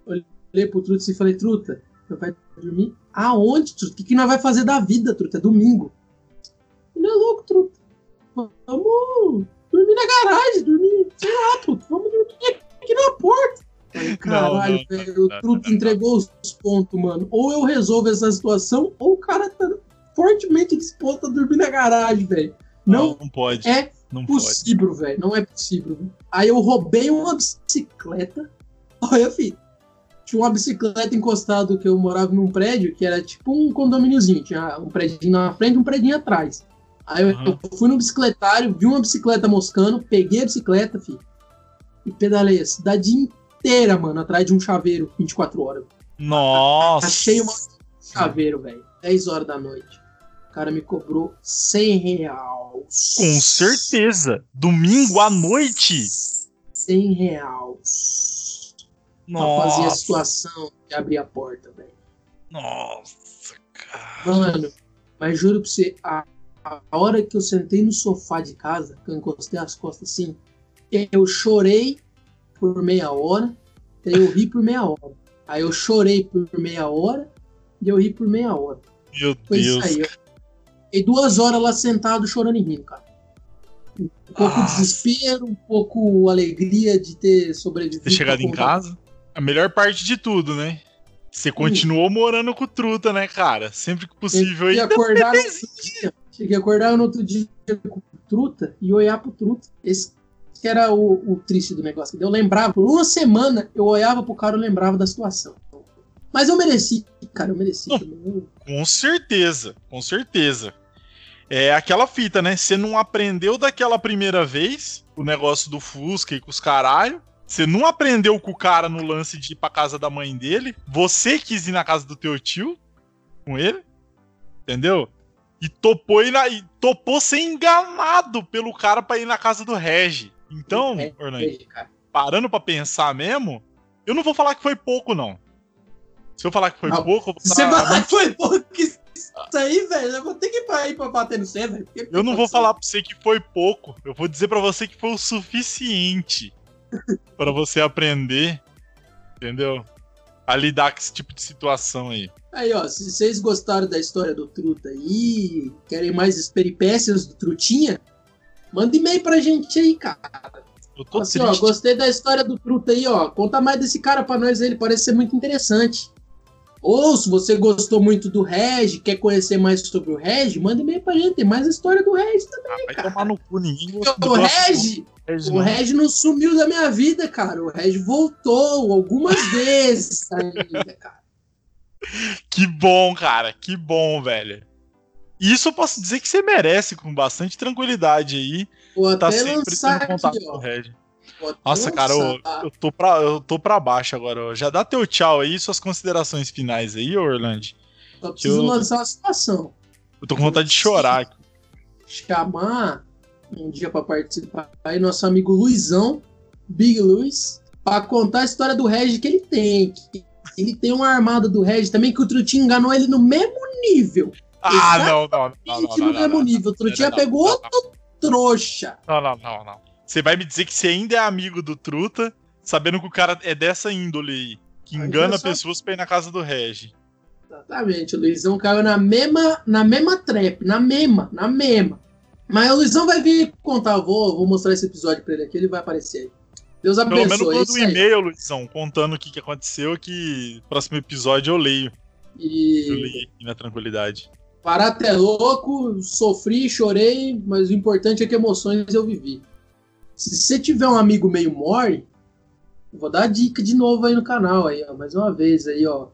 Olhei pro Truta assim e falei, Truta, você vai dormir? Aonde, Truta? O que, nós vai fazer da vida, Truta? É domingo. Ele é louco, Truta. Vamos dormir na garagem, dormir, sei lá, Truta. Vamos dormir aqui na porta. Falei, caralho, não, velho, não, o não, Truta entregou os pontos, mano. Ou eu resolvo essa situação, ou o cara tá fortemente disposto a dormir na garagem, velho. Não, não pode. é não possível, velho. Não é possível. velho. Aí eu roubei uma bicicleta. Olha, filho. Tinha uma bicicleta encostado que eu morava num prédio que era tipo um condomíniozinho. Tinha um prédio na frente e um prédio atrás. Aí eu, Uhum. eu fui no bicicletário, vi uma bicicleta moscando, peguei a bicicleta, filho. E pedalei a cidade inteira, mano, atrás de um chaveiro 24 horas. Nossa. Achei uma chaveiro, velho. 10 horas da noite. O cara me cobrou 100 reais. Com certeza. Domingo à noite. 100 reais. Pra fazer a Nossa. situação de abrir a porta, velho. Nossa, cara. Mano, mas juro pra você, a, a hora que eu sentei no sofá de casa, que eu encostei as costas assim, eu chorei por meia hora, aí eu ri por meia hora. Aí eu chorei por meia hora e eu ri por meia hora. Meu Foi Deus. isso aí. Eu fiquei duas horas lá sentado chorando e rindo, cara. Um pouco Ah. desespero, um pouco alegria de ter sobrevivido. Ter chegado em casa. A melhor parte de tudo, né? Você continuou morando com o Truta, né, cara? Sempre que possível aí. Cheguei a acordar no outro dia. Acordar no outro dia com o truta e olhar pro truta. Esse que era o, o triste do negócio. Eu lembrava, por uma semana, eu olhava pro cara e lembrava da situação. Mas eu mereci, cara, eu mereci. Não. também. Com certeza, com certeza. É aquela fita, né? Você não aprendeu daquela primeira vez o negócio do Fusca e com os caralho. Você não aprendeu com o cara no lance de ir pra casa da mãe dele. Você quis ir na casa do teu tio com ele. Entendeu? E topou, ir na, e topou ser enganado pelo cara pra ir na casa do Regi. Então, É, Orlando, é, cara. parando pra pensar mesmo, eu não vou falar que foi pouco, não. Se eu falar que foi Não, pouco, eu vou Você falar, vai, foi pouco isso aí, velho. Eu vou ter que ir pra, ir pra bater no C, velho. Eu não vou falar pra você que foi pouco. Eu vou dizer pra você que foi o suficiente Pra você aprender, entendeu? A lidar com esse tipo de situação aí. Aí, ó, se vocês gostaram da história do Truta aí, querem mais peripécias do Trutinha, manda e-mail pra gente aí, cara. Eu tô Assim, ó, gostei da história do Truta aí, ó. Conta mais desse cara pra nós ele parece ser muito interessante. Ou se você gostou muito do Reg, quer conhecer mais sobre o Reg, manda e-mail pra gente. Tem mais história do Reg também, Ah, vai cara. tomar no cu, ninguém o Reg, Reg, o não. Reg não sumiu da minha vida, cara. O Reg voltou algumas vezes ainda, cara. Que bom, cara. Que bom, velho. Isso eu posso dizer que você merece com bastante tranquilidade aí. Vou Tá até sempre lançar tendo contato aqui, com o ó. Nossa, cara, eu, eu, tô pra, eu tô pra baixo agora. Já dá teu tchau aí, suas considerações finais aí, Orlando. Só preciso eu- lançar uma situação. Eu tô com vontade de chorar aqui. Chamar um dia pra participar aí nosso amigo Luizão, Big Luiz, pra contar a história do Reg que ele tem. Que ele tem uma armada do Reg também que o Trutinho enganou ele no mesmo nível. Ah, não, não, não. Não, no mesmo nível. O não, pegou outro trouxa. Não, não, não, não. Você vai me dizer que você ainda é amigo do Truta, sabendo que o cara é dessa índole aí, que engana sabe. pessoas pra ir na casa do Regi. Exatamente, o Luizão caiu na mesma, na mesma trap, na mesma, na mesma. Mas o Luizão vai vir contar, eu vou, vou mostrar esse episódio pra ele aqui, ele vai aparecer aí. Deus Pelo menos abençoe. é manda um e-mail, Luizão, contando o que, que aconteceu, que próximo episódio eu leio. Eu E leio aqui na tranquilidade. Barato é louco, sofri, chorei, mas o importante é que emoções eu vivi. Se você tiver um amigo meio mole, eu vou dar a dica de novo aí no canal, aí, ó, mais uma vez aí, ó.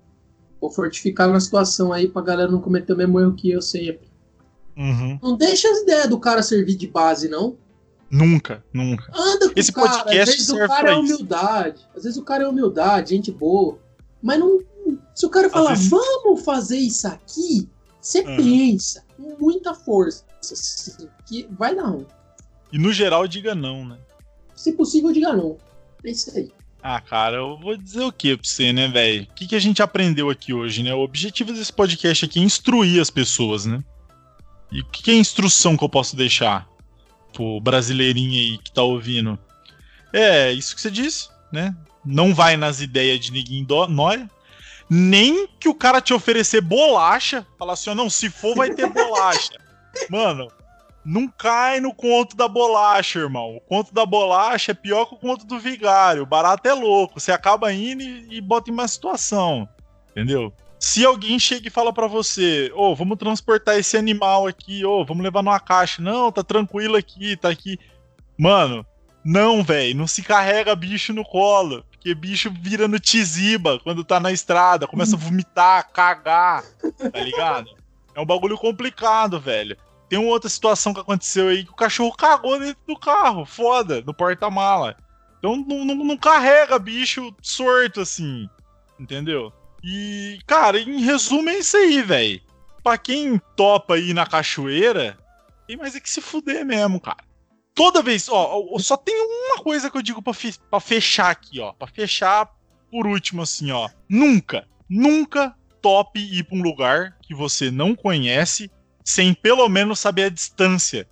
Vou fortificar na situação aí pra galera não cometer o mesmo erro que eu sempre. Uhum. Não deixa as ideias do cara servir de base, não. Nunca, nunca. Anda com Esse o cara. podcast Às vezes o cara é isso. humildade. Às vezes o cara é humildade, gente boa. Mas não. Se o cara falar, vezes- vamos fazer isso aqui, você Uhum. pensa com muita força. assim, que vai dar ruim. E no geral, diga não, né? Se possível, diga não. É isso aí. Ah, cara, eu vou dizer o que pra você, né, velho? O que, que a gente aprendeu aqui hoje, né? O objetivo desse podcast aqui é instruir as pessoas, né? E o que, que é a instrução que eu posso deixar pro brasileirinho aí que tá ouvindo? É, isso que você disse, né? Não vai nas ideias de ninguém nóia. Nem que o cara te oferecer bolacha, falar assim, ó, não, se for vai ter bolacha. Mano, não cai no conto da bolacha, irmão. O conto da bolacha é pior que o conto do vigário. O barato é louco. Você acaba indo e, e bota em uma situação. Entendeu? Se alguém chega e fala pra você, ô, vamos transportar esse animal aqui, ô, vamos levar numa caixa. Não, tá tranquilo aqui, tá aqui. Mano, não, velho, não se carrega bicho no colo. Porque bicho vira no tiziba quando tá na estrada, começa a vomitar, cagar, tá ligado? É um bagulho complicado, velho. Tem uma outra situação que aconteceu aí que o cachorro cagou dentro do carro, foda, no porta-mala. Então não, não, não carrega bicho sorto assim, entendeu? E, cara, em resumo é isso aí, velho. Pra quem topa ir na cachoeira, tem mais é que se fuder mesmo, cara. Toda vez, ó, só tem uma coisa que eu digo pra fechar aqui, ó. Pra fechar por último, assim, ó. Nunca, nunca tope ir pra um lugar que você não conhece sem pelo menos saber a distância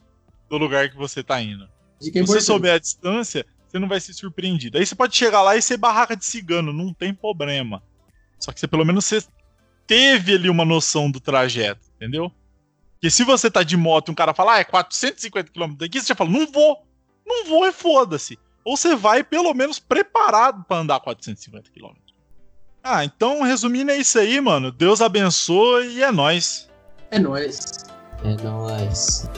do lugar que você tá indo. Se você importante. souber a distância, você não vai ser surpreendido. Aí você pode chegar lá e ser barraca de cigano, não tem problema. Só que você pelo menos você teve ali uma noção do trajeto, entendeu? Porque se você tá de moto e um cara fala, ah, é 450 km daqui, você já fala, não vou. Não vou e foda-se. Ou você vai pelo menos preparado para andar 450 km. Ah, então resumindo é isso aí, mano. Deus abençoe e é nóis. É nóis. É nóis.